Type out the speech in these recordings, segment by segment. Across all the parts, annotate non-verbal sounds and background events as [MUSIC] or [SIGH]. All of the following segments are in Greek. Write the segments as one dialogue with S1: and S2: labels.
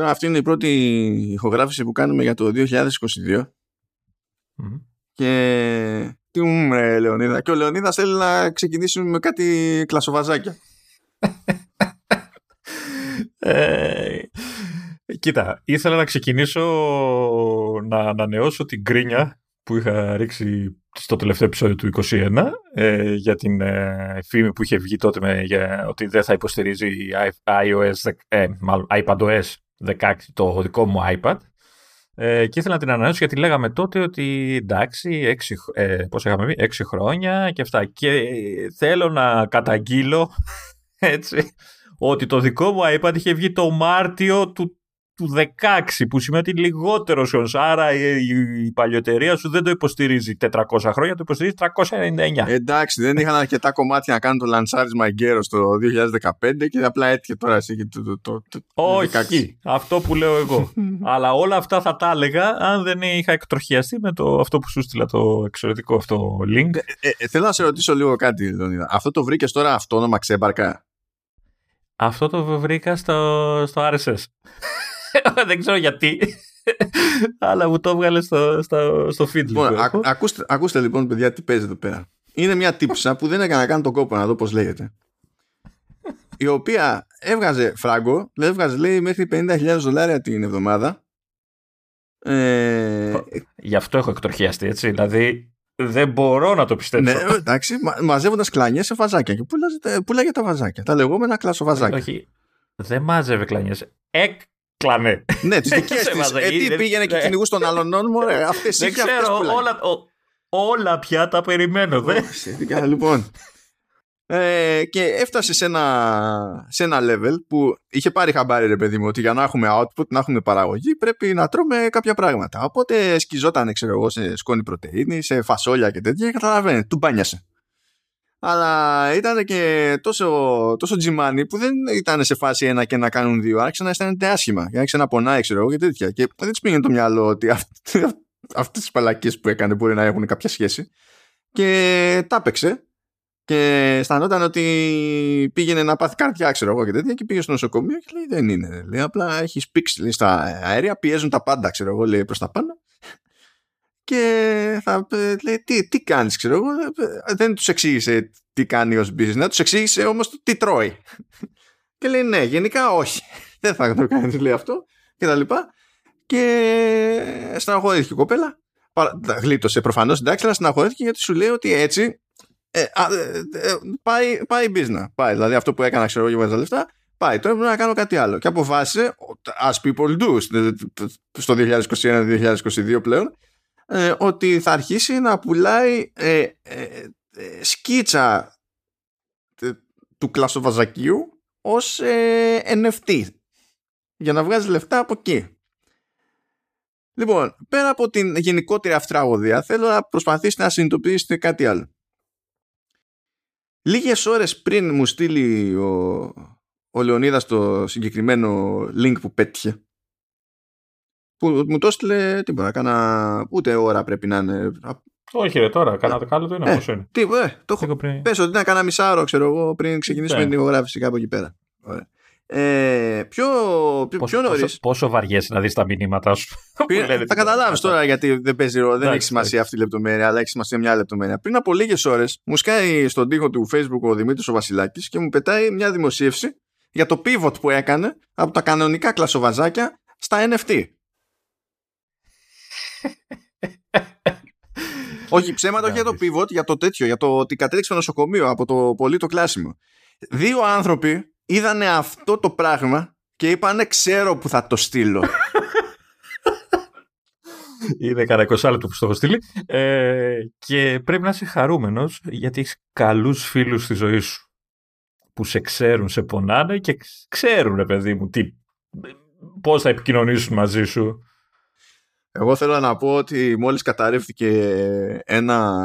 S1: Τώρα αυτή είναι η πρώτη ηχογράφηση που κάνουμε για το 2022. Και τι μου ρε Λεωνίδα. Και ο Λεωνίδας θέλει να ξεκινήσουμε με κάτι κλασοβαζάκια.
S2: ε, κοίτα, ήθελα να ξεκινήσω να ανανεώσω την κρίνια που είχα ρίξει στο τελευταίο επεισόδιο του 2021 ε, για την ε, φήμη που είχε βγει τότε με, για, ότι δεν θα υποστηρίζει iOS, ε, μάλλον iPadOS 16 το δικό μου iPad ε, και ήθελα να την ανανεώσω γιατί λέγαμε τότε ότι εντάξει, 6, ε, πώς είχαμε πει, 6 χρόνια και αυτά. Και θέλω να καταγγείλω [LAUGHS] έτσι, ότι το δικό μου iPad είχε βγει το Μάρτιο του του 16 που σημαίνει λιγότερο χρόνο. Άρα η, η παλιωτερία σου δεν το υποστηρίζει 400 χρόνια, το υποστηρίζει 399.
S1: Εντάξει, δεν είχαν αρκετά κομμάτια να κάνουν το λανσάρισμα εγκαίρως το 2015 και απλά έτυχε τώρα εσύ το, το, το, το,
S2: Όχι, αυτό που λέω εγώ. [LAUGHS] Αλλά όλα αυτά θα τα έλεγα αν δεν είχα εκτροχιαστεί με το, αυτό που σου στείλα το εξαιρετικό αυτό link.
S1: Ε, ε, ε θέλω να σε ρωτήσω λίγο κάτι, Λονίδα. Αυτό το βρήκες τώρα αυτόνομα ξέμπαρκα;
S2: Αυτό το βρήκα στο, στο RSS. [LAUGHS] δεν ξέρω γιατί. Αλλά μου το έβγαλε στο, στο, στο feed.
S1: Λοιπόν, ακούστε, ακούστε λοιπόν, παιδιά, τι παίζει εδώ πέρα. Είναι μια τύψα που δεν έκανα καν τον κόπο να δω πώς λέγεται. η οποία έβγαζε φράγκο, δεν έβγαζε λέει μέχρι 50.000 δολάρια την εβδομάδα.
S2: Ε... Γι' αυτό έχω εκτροχιαστεί, έτσι. Δηλαδή δεν μπορώ να το πιστέψω.
S1: Ναι, εντάξει, μα, μαζεύοντας κλάνιε σε βαζάκια και πουλάγε τα βαζάκια. Τα λεγόμενα κλασοβαζάκια.
S2: Όχι, δεν μάζευε κλάνιε. Εκ κλανέ.
S1: Ναι, τις [LAUGHS] δικές της. Ε, τι πήγαινε και κυνηγού των άλλων Αυτές
S2: Δεν ξέρω, όλα, όλα πια τα περιμένω. Δε.
S1: λοιπόν. Ε, και έφτασε σε ένα, σε ένα level που είχε πάρει χαμπάρι ρε παιδί μου ότι για να έχουμε output, να έχουμε παραγωγή πρέπει να τρώμε κάποια πράγματα. Οπότε σκιζόταν ξέρω εγώ σε σκόνη πρωτεΐνη, σε φασόλια και τέτοια και καταλαβαίνετε, του μπάνιασε αλλά ήταν και τόσο, τόσο τζιμάνι που δεν ήταν σε φάση ένα και να κάνουν δύο. Άρχισε να αισθάνεται άσχημα και άρχισε να πονάει, ξέρω εγώ και τέτοια. Και δεν τη πήγαινε το μυαλό ότι [LAUGHS] αυτές τις παλακίε που έκανε μπορεί να έχουν κάποια σχέση. Και τα έπαιξε. Και αισθανόταν ότι πήγαινε να πάθει καρδιά, ξέρω εγώ και τέτοια. Και πήγε στο νοσοκομείο και λέει: Δεν είναι. Λέει, απλά έχεις πήξει στα αέρια, πιέζουν τα πάντα, ξέρω εγώ, λέει προς τα πάνω και θα λέει τι, τι κάνεις ξέρω εγώ. Δεν τους εξήγησε τι κάνει ως business τους εξήγησε όμως τι τρώει. Και λέει ναι γενικά όχι. [LAUGHS] Δεν θα το κάνεις λέει αυτό και τα λοιπά. Και στεναχωρήθηκε η κοπέλα. Γλίτωσε προφανώς εντάξει αλλά στεναχωρήθηκε γιατί σου λέει ότι έτσι ε, ε, ε, πάει, πάει business. Πάει δηλαδή αυτό που έκανα ξέρω εγώ για τα λεφτά πάει. Τώρα πρέπει να κάνω κάτι άλλο. Και αποφάσισε as people do στο 2021-2022 πλέον ε, ότι θα αρχίσει να πουλάει ε, ε, ε σκίτσα του κλασοβαζακίου ως NFT για να βγάζει λεφτά από εκεί. Λοιπόν, πέρα από την γενικότερη αυτραγωδία θέλω να προσπαθήσετε να συνειδητοποιήσετε κάτι άλλο. Λίγες ώρες πριν μου στείλει ο, ο Λεωνίδας το συγκεκριμένο link που πέτυχε που μου το έστειλε τίποτα. Κάνα ούτε ώρα πρέπει να είναι.
S2: Όχι, ρε, τώρα. Κάνα δεκάλεπτο είναι. Ε, πόσο είναι.
S1: Τι, ε, το έχω. Πριν... Πες ότι ήταν κάνα μισάωρο, ξέρω εγώ, πριν ξεκινήσουμε την ηχογράφηση κάπου εκεί πέρα. Ωραία. Ε, πιο, πιο, πόσο, νωρίς;
S2: Πόσο, πόσο βαριέσαι να δεις τα μηνύματά σου.
S1: θα καταλάβεις τώρα γιατί δεν παίζει ρόλο. Δεν έχει σημασία αυτή η λεπτομέρεια, αλλά έχει σημασία μια λεπτομέρεια. Πριν από λίγες ώρες μου σκάει στον τοίχο του Facebook ο Δημήτρης ο Βασιλάκης και μου πετάει μια δημοσίευση για το pivot που έκανε από τα κανονικά κλασοβαζάκια στα NFT. Όχι, ψέματα όχι για το pivot, για το τέτοιο, για το ότι κατέληξε στο νοσοκομείο από το πολύ το κλάσιμο. Δύο άνθρωποι είδανε αυτό το πράγμα και είπανε ξέρω που θα το στείλω. [LAUGHS]
S2: Είναι κανένα 20 λεπτό που στο έχω στείλει. Ε, και πρέπει να είσαι χαρούμενος γιατί έχεις καλούς φίλους στη ζωή σου που σε ξέρουν, σε πονάνε και ξέρουν, ρε παιδί μου, τι, πώς θα επικοινωνήσουν μαζί σου.
S1: Εγώ θέλω να πω ότι μόλις καταρρεύτηκε ένα,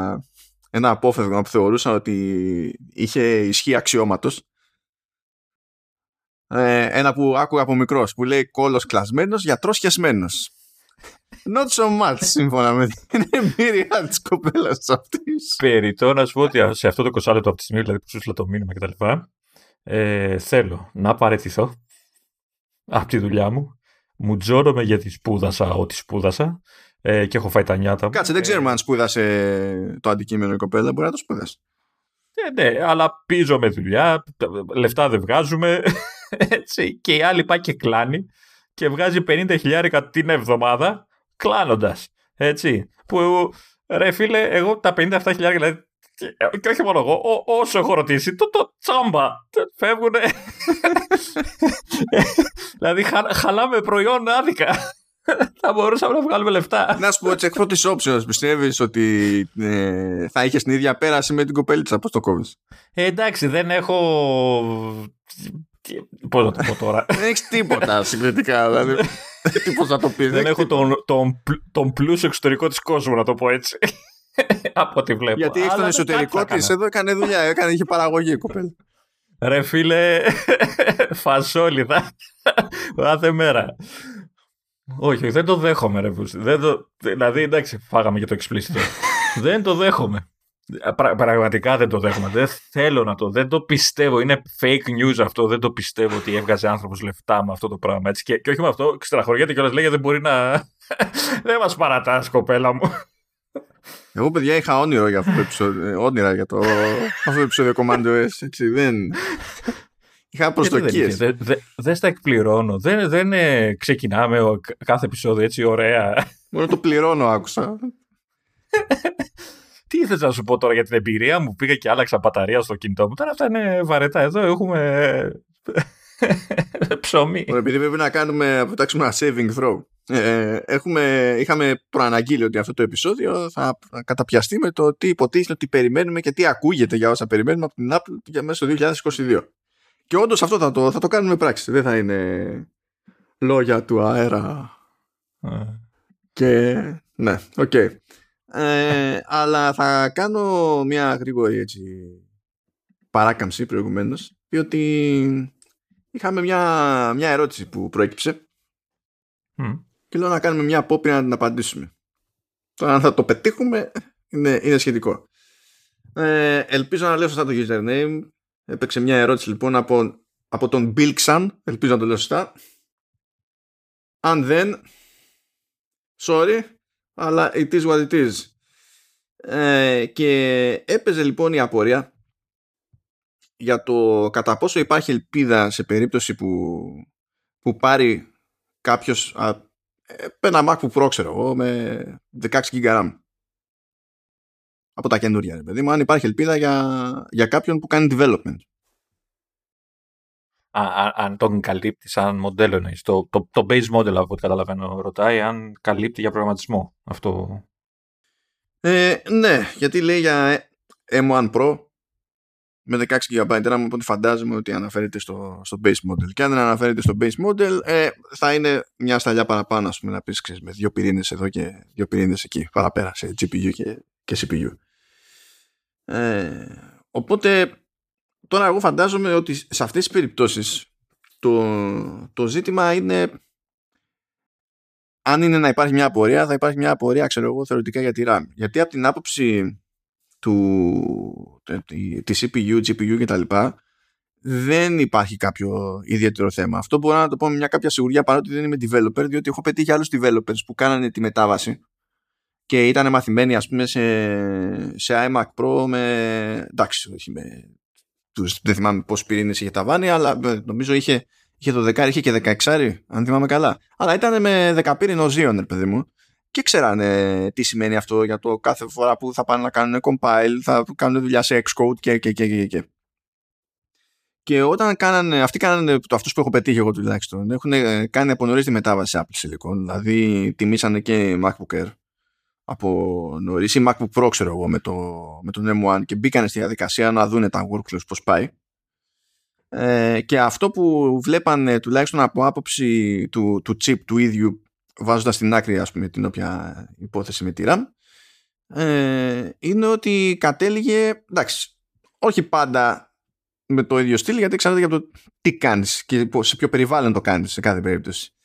S1: ένα απόφευγμα που θεωρούσαν ότι είχε ισχύ αξιώματος ε, ένα που άκουγα από μικρός που λέει κόλος κλασμένος, γιατρός χεσμένος. Not so much, σύμφωνα με την εμπειρία της κοπέλας αυτής.
S2: Περιτώ να σου πω ότι σε αυτό το 20 λεπτό από τη στιγμή δηλαδή, που σου το μήνυμα κτλ. Ε, θέλω να παραιτηθώ από τη δουλειά μου μουτζώνομαι γιατί σπούδασα ό,τι σπούδασα ε, και έχω φάει τα νιάτα μου.
S1: Κάτσε, δεν ξέρουμε αν σπούδασε το αντικείμενο η κοπέλα, μπορεί να το σπούδασε.
S2: Ε, ναι, αλλά πίζω με δουλειά, λεφτά δεν βγάζουμε. [LAUGHS] Έτσι, και η άλλη πάει και κλάνει και βγάζει 50 χιλιάρικα την εβδομάδα κλάνοντας. Έτσι. Που ρε φίλε, εγώ τα 57 χιλιάρικα, δηλαδή, και όχι μόνο εγώ, ό, όσο έχω ρωτήσει, το, το τσάμπα φεύγουνε. [LAUGHS] δηλαδή χα, χαλάμε προϊόν άδικα. θα μπορούσαμε να βγάλουμε λεφτά.
S1: Να σου πω έτσι, εκ πρώτης όψεως, πιστεύεις ότι ε, θα είχες την ίδια πέραση με την κοπέλιτσα, πώς το κόβεις;
S2: Ε, εντάξει, δεν έχω. Πώς να το πω τώρα.
S1: δεν έχεις τίποτα συγκριτικά. Δηλαδή. [LAUGHS] Τι πώς να το πεις.
S2: Δεν έχω τον, τον, τον πλούσιο εξωτερικό της κόσμου, να το πω έτσι. [LAUGHS] Από ό,τι βλέπω.
S1: Γιατί έχει τον εσωτερικό της, εδώ έκανε δουλειά, έκανε, είχε παραγωγή η κοπέλα.
S2: Ρε φίλε, [LAUGHS] φασόλιδα. Κάθε μέρα. Όχι, δεν το δέχομαι, ρε δεν το... Δηλαδή, εντάξει, φάγαμε και το explicit. [LAUGHS] δεν το δέχομαι. Πρα, πραγματικά δεν το δέχομαι. Δεν θέλω να το. Δεν το πιστεύω. Είναι fake news αυτό. Δεν το πιστεύω ότι έβγαζε άνθρωπος λεφτά με αυτό το πράγμα. Έτσι. Και, και όχι με αυτό, ξετραχωριέται κιόλας λέει δεν μπορεί να. δεν μας παρατάς, κοπέλα μου.
S1: Εγώ, παιδιά, είχα όνειρο για αυτό το επεισόδιο. Ε, όνειρα για το, [LAUGHS] αυτό το επεισόδιο Commando S. Έτσι, δεν. Είχα προσδοκίες.
S2: Δεν δε, δε στα εκπληρώνω. Δεν, δεν ε, ξεκινάμε ο, κάθε επεισόδιο έτσι ωραία.
S1: Μόνο το πληρώνω, άκουσα. [LAUGHS]
S2: Τι ήθελα να σου πω τώρα για την εμπειρία μου; Πήγα και άλλαξα μπαταρία στο κινητό μου. Τώρα αυτά είναι βαρετά. Εδώ έχουμε [LAUGHS] ψωμί.
S1: Επειδή πρέπει να κάνουμε, να ένα saving throw. Ε, έχουμε, είχαμε προαναγγείλει ότι αυτό το επεισόδιο θα καταπιαστεί με το τι υποτίθεται ότι περιμένουμε και τι ακούγεται για όσα περιμένουμε από την Apple για μέσα στο 2022. Και όντως αυτό θα το, θα το κάνουμε πράξη. Δεν θα είναι λόγια του αέρα. Ε. Και ναι, OK. Okay. Ε, αλλά θα κάνω μια γρήγορη έτσι παράκαμψη προηγουμένως διότι είχαμε μια, μια ερώτηση που προέκυψε και λέω να κάνουμε μια απόπειρα να την απαντήσουμε. Τώρα αν θα το πετύχουμε είναι, είναι σχετικό. Ε, ελπίζω να λέω σωστά το username Έπαιξε μια ερώτηση λοιπόν από, από τον Bill ελπίζω να το λέω σωστά. Αν δεν, sorry, αλλά it is what it is. Ε, και έπαιζε λοιπόν η απορία για το κατά πόσο υπάρχει ελπίδα σε περίπτωση που, που πάρει κάποιος α, ένα MacBook Pro ξέρω εγώ με 16 GB RAM από τα καινούρια, παιδί μου, αν υπάρχει ελπίδα για, για κάποιον που κάνει development.
S2: Α, αν τον καλύπτεις σαν μοντέλο εννοείς. Το, το, το base model από ό,τι καταλαβαίνω ρωτάει αν καλύπτει για προγραμματισμό αυτό.
S1: Ε, ναι, γιατί λέει για M1 Pro με 16 GB RAM οπότε φαντάζομαι ότι αναφέρεται στο, στο base model. Και αν δεν αναφέρεται στο base model ε, θα είναι μια σταλιά παραπάνω ας πούμε να πεις ξέρεις, με δύο πυρήνες εδώ και δύο πυρήνες εκεί παραπέρα σε GPU και, και CPU ε, οπότε τώρα εγώ φαντάζομαι ότι σε αυτές τις περιπτώσεις το, το ζήτημα είναι αν είναι να υπάρχει μια απορία θα υπάρχει μια απορία ξέρω εγώ θεωρητικά για τη RAM. Γιατί από την άποψη του, τη CPU, GPU κτλ δεν υπάρχει κάποιο ιδιαίτερο θέμα. Αυτό μπορώ να το πω με μια κάποια σιγουριά παρότι δεν είμαι developer, διότι έχω πετύχει άλλους developers που κάνανε τη μετάβαση και ήταν μαθημένοι ας πούμε σε, σε iMac Pro με εντάξει όχι με τους, δεν θυμάμαι πόσους πυρήνες είχε τα βάνη αλλά ε, νομίζω είχε, είχε το 10 είχε και 16 αν θυμάμαι καλά αλλά ήταν με 10 πύρινο Xeon παιδί μου και ξέρανε τι σημαίνει αυτό για το κάθε φορά που θα πάνε να κάνουν compile θα κάνουν δουλειά σε Xcode και και και και, και. Και όταν κάνανε, αυτοί κάνανε, το αυτούς που έχω πετύχει εγώ τουλάχιστον, έχουν κάνει από νωρίς τη μετάβαση σε Apple Silicon, δηλαδή τιμήσανε και MacBook Air από νωρίς ή MacBook Pro ξέρω εγώ με, το, με τον M1 και μπήκαν στη διαδικασία να δούνε τα workflows πώς πάει ε, και αυτό που βλέπανε τουλάχιστον από άποψη του, του chip του ίδιου βάζοντας στην άκρη ας πούμε την όποια υπόθεση με τη RAM ε, είναι ότι κατέληγε εντάξει όχι πάντα με το ίδιο στυλ γιατί εξαρτάται για το τι κάνεις και σε ποιο περιβάλλον το κάνεις σε κάθε περίπτωση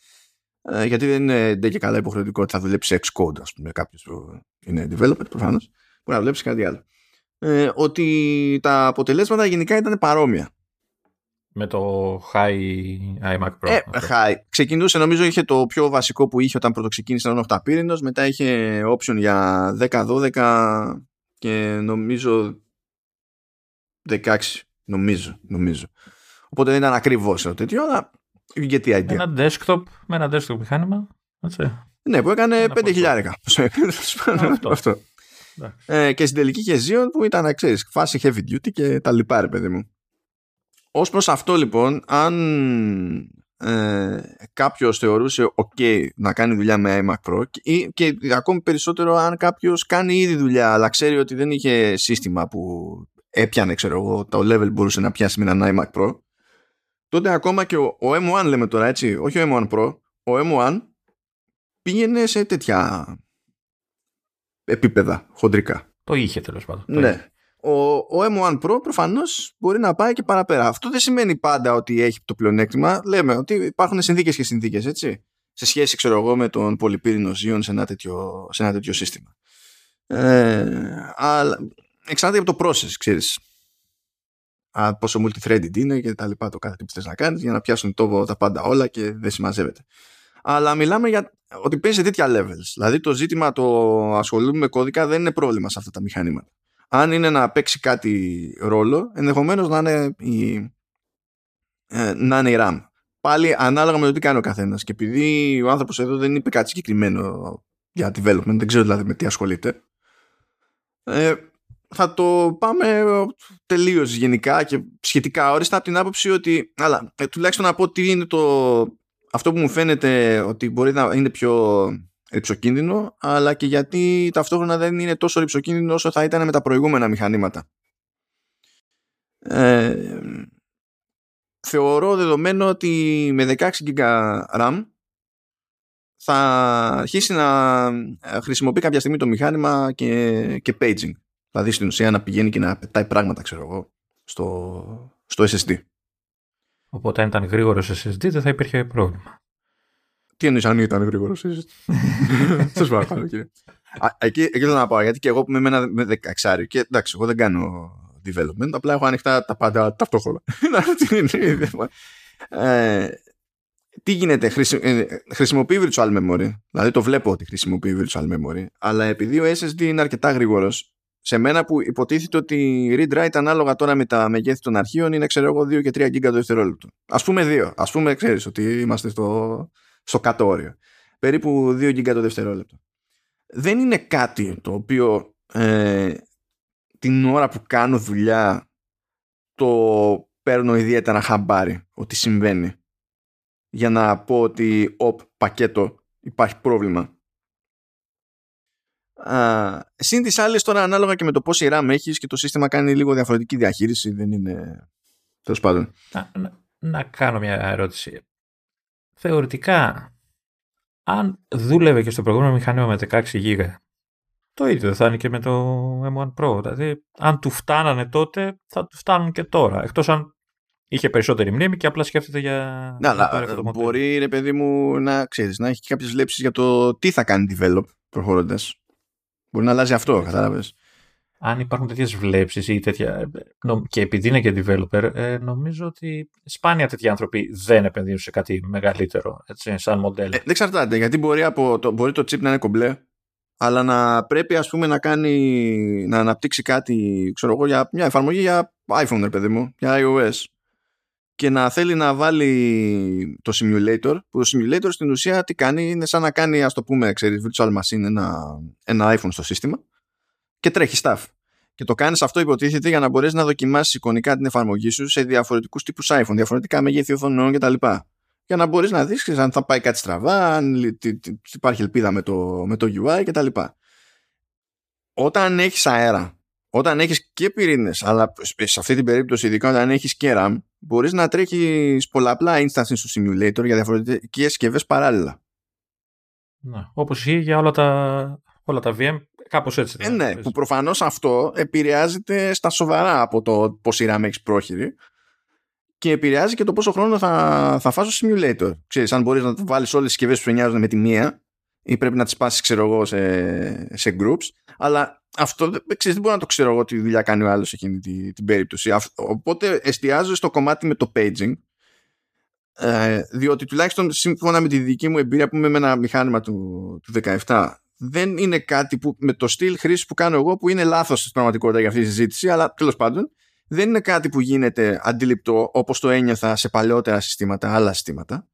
S1: ε, γιατί δεν είναι ντε και καλά υποχρεωτικό ότι θα δουλέψει Xcode, ας πούμε, κάποιος που είναι developer προφανώς, μπορεί να δουλέψει κάτι άλλο. Ε, ότι τα αποτελέσματα γενικά ήταν παρόμοια.
S2: Με το High iMac Pro.
S1: Ε, high. Ξεκινούσε, νομίζω, είχε το πιο βασικό που είχε όταν πρώτο ξεκίνησε ένα 8 πύρινος, μετά είχε option για 10-12 και νομίζω 16. Νομίζω, νομίζω. Οπότε δεν ήταν ακριβώς το τέτοιο, αλλά γιατί idea.
S2: Ένα desktop με ένα desktop μηχάνημα. Έτσι.
S1: Ναι, που έκανε 5 χιλιάρικα. Αυτό. Αυτό. Ε, και στην τελική και Xeon που ήταν, ξέρεις, φάση heavy duty και τα λοιπά, ρε παιδί μου. Ως προς αυτό λοιπόν, αν ε, κάποιος θεωρούσε ok να κάνει δουλειά με iMac Pro και, και ακόμη περισσότερο αν κάποιος κάνει ήδη δουλειά αλλά ξέρει ότι δεν είχε σύστημα που έπιανε ξέρω εγώ το level μπορούσε να πιάσει με ένα iMac Pro τότε ακόμα και ο, ο M1 λέμε τώρα έτσι όχι ο M1 Pro ο M1 πήγαινε σε τέτοια επίπεδα χοντρικά.
S2: Το είχε τέλος πάντων.
S1: Ναι ο, ο M1 Pro προφανώς μπορεί να πάει και παραπέρα. Αυτό δεν σημαίνει πάντα ότι έχει το πλεονέκτημα. Λέμε ότι υπάρχουν συνθήκες και συνθήκες, έτσι. Σε σχέση, ξέρω εγώ, με τον πολυπύρινο ζύον σε ένα τέτοιο, σε ένα τέτοιο σύστημα. Ε, αλλά εξαρτάται από το process, ξέρεις. Α, πόσο multi-threaded είναι και τα λοιπά το κάθε τι που θες να κάνεις για να πιάσουν το, τα πάντα όλα και δεν συμμαζεύεται. Αλλά μιλάμε για ότι παίζει σε τέτοια levels. Δηλαδή το ζήτημα το ασχολούμαι με κώδικα δεν είναι πρόβλημα σε αυτά τα μηχανήματα αν είναι να παίξει κάτι ρόλο, ενδεχομένως να είναι η, ε, να είναι η RAM. Πάλι ανάλογα με το τι κάνει ο καθένας. Και επειδή ο άνθρωπος εδώ δεν είπε κάτι συγκεκριμένο για development, δεν ξέρω δηλαδή με τι ασχολείται, ε, θα το πάμε τελείως γενικά και σχετικά όριστα από την άποψη ότι, αλλά ε, τουλάχιστον να πω τι είναι το, αυτό που μου φαίνεται ότι μπορεί να είναι πιο ρηψοκίνδυνο, αλλά και γιατί ταυτόχρονα δεν είναι τόσο ρηψοκίνδυνο όσο θα ήταν με τα προηγούμενα μηχανήματα. Ε, θεωρώ δεδομένο ότι με 16 GB RAM θα αρχίσει να χρησιμοποιεί κάποια στιγμή το μηχάνημα και, και paging. Δηλαδή στην ουσία να πηγαίνει και να πετάει πράγματα, ξέρω εγώ, στο, στο SSD.
S2: Οπότε αν ήταν γρήγορος SSD δεν θα υπήρχε πρόβλημα.
S1: Τι εννοείς αν ήταν γρήγορος συζήτηση. [LAUGHS] Σας παρακαλώ, κύριε. Εκεί, εκεί θέλω να πάω, γιατί και εγώ που είμαι με ένα 16 και εντάξει, εγώ δεν κάνω development, απλά έχω ανοιχτά τα πάντα ταυτόχρονα. [LAUGHS] ε, τι γίνεται, χρησι, ε, χρησιμοποιεί virtual memory, δηλαδή το βλέπω ότι χρησιμοποιεί virtual memory, αλλά επειδή ο SSD είναι αρκετά γρήγορος, σε μένα που υποτίθεται ότι read-write ανάλογα τώρα με τα μεγέθη των αρχείων είναι ξέρω εγώ 2 και 3 GB το δευτερόλεπτο. Α πούμε 2. Α πούμε, ξέρεις ότι είμαστε στο, στο κάτω όριο. Περίπου 2 γίγκα το δευτερόλεπτο. Δεν είναι κάτι το οποίο ε, την ώρα που κάνω δουλειά το παίρνω ιδιαίτερα χαμπάρι ότι συμβαίνει για να πω ότι οπ πακέτο υπάρχει πρόβλημα. Α, συν τις άλλες τώρα ανάλογα και με το πόση RAM έχεις και το σύστημα κάνει λίγο διαφορετική διαχείριση δεν είναι τέλος πάντων.
S2: Να, να, να κάνω μια ερώτηση θεωρητικά, αν δούλευε και στο προηγούμενο μηχάνημα με 16 GB, το ίδιο δεν θα είναι και με το M1 Pro. Δηλαδή, αν του φτάνανε τότε, θα του φτάνουν και τώρα. Εκτός αν είχε περισσότερη μνήμη και απλά σκέφτεται για.
S1: Να, να μπορεί, ρε παιδί μου, να ξέρεις, να έχει και κάποιες βλέψει για το τι θα κάνει develop προχωρώντας. Μπορεί να αλλάζει αυτό, κατάλαβες
S2: αν υπάρχουν τέτοιες βλέψεις ή τέτοια. και επειδή είναι και developer, ε, νομίζω ότι σπάνια τέτοιοι άνθρωποι δεν επενδύουν σε κάτι μεγαλύτερο, έτσι, σαν μοντέλο. Ε,
S1: δεν εξαρτάται, γιατί μπορεί, από το, μπορεί το chip να είναι κομπλέ, αλλά να πρέπει ας πούμε να κάνει, να αναπτύξει κάτι, ξέρω εγώ, για μια εφαρμογή για iPhone, ρε παιδί μου, για iOS και να θέλει να βάλει το simulator, που το simulator στην ουσία τι κάνει, είναι σαν να κάνει, ας το πούμε, ξέρεις, virtual machine, ένα, ένα iPhone στο σύστημα και τρέχει staff. Και το κάνεις αυτό υποτίθεται για να μπορέσεις να δοκιμάσεις εικονικά την εφαρμογή σου σε διαφορετικούς τύπους iPhone, διαφορετικά μεγέθη οθονών κτλ. Για να μπορείς να δεις αν θα πάει κάτι στραβά, αν υπάρχει ελπίδα με το, με το UI κτλ. Όταν έχεις αέρα, όταν έχεις και πυρήνες, αλλά σε αυτή την περίπτωση, ειδικά όταν έχεις και RAM, μπορείς να τρέχεις πολλαπλά instances στο simulator για διαφορετικές συσκευές παράλληλα.
S2: Ναι, όπως ισχύει για όλα τα, όλα τα VM Κάπως έτσι.
S1: Ε, ναι, που προφανώς αυτό επηρεάζεται στα σοβαρά από το πόση RAM έχεις πρόχειρη και επηρεάζει και το πόσο χρόνο θα, θα φας στο simulator. Ξέρεις, αν μπορείς να βάλεις όλες τις συσκευές που σου νοιάζουν με τη μία ή πρέπει να τις πάσεις ξέρω εγώ σε, σε groups αλλά αυτό ξέρεις, δεν μπορώ να το ξέρω εγώ τι δουλειά κάνει ο άλλος εκείνη την, την περίπτωση οπότε εστιάζω στο κομμάτι με το paging ε, διότι τουλάχιστον σύμφωνα με τη δική μου εμπειρία που είμαι με ένα μηχάνημα του, του 17 δεν είναι κάτι που με το στυλ χρήσης που κάνω εγώ που είναι λάθος στην πραγματικότητα για αυτή τη συζήτηση αλλά τέλος πάντων δεν είναι κάτι που γίνεται αντιληπτό όπως το ένιωθα σε παλαιότερα συστήματα, άλλα συστήματα